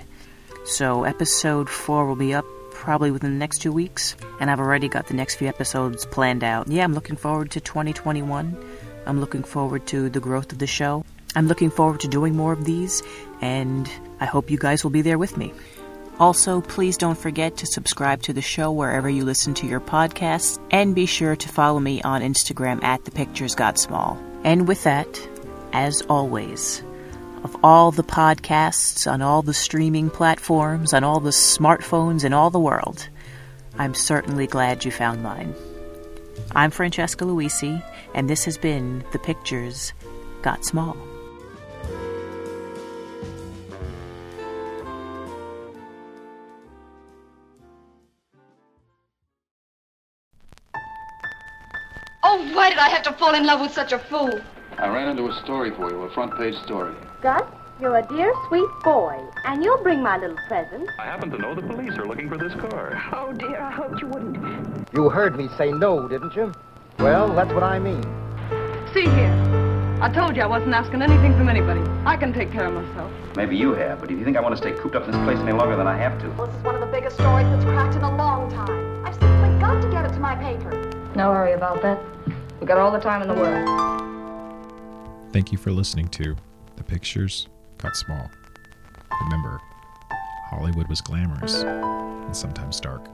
Speaker 10: So episode 4 will be up probably within the next two weeks, and I've already got the next few episodes planned out. Yeah, I'm looking forward to 2021. I'm looking forward to the growth of the show. I'm looking forward to doing more of these, and I hope you guys will be there with me. Also, please don't forget to subscribe to the show wherever you listen to your podcasts, and be sure to follow me on Instagram at The Pictures Got Small. And with that, as always, of all the podcasts on all the streaming platforms, on all the smartphones in all the world, I'm certainly glad you found mine. I'm Francesca Luisi, and this has been The Pictures Got Small.
Speaker 9: Oh, why did I have to fall in love with such a fool?
Speaker 2: I ran into a story for you, a front page story.
Speaker 3: Gus, you're a dear, sweet boy, and you'll bring my little present.
Speaker 5: I happen to know the police are looking for this car.
Speaker 6: Oh, dear, I hoped you wouldn't.
Speaker 7: You heard me say no, didn't you? Well, that's what I mean.
Speaker 1: See here. I told you I wasn't asking anything from anybody. I can take care of myself.
Speaker 8: Maybe you have, but if you think I want to stay cooped up in this place any longer than I have to...
Speaker 9: Well, this is one of the biggest stories that's cracked in a long time. I've simply got to get it to my paper.
Speaker 6: No worry about that. We've got all the time in the world.
Speaker 4: Thank you for listening to The Pictures Got Small. Remember, Hollywood was glamorous and sometimes dark.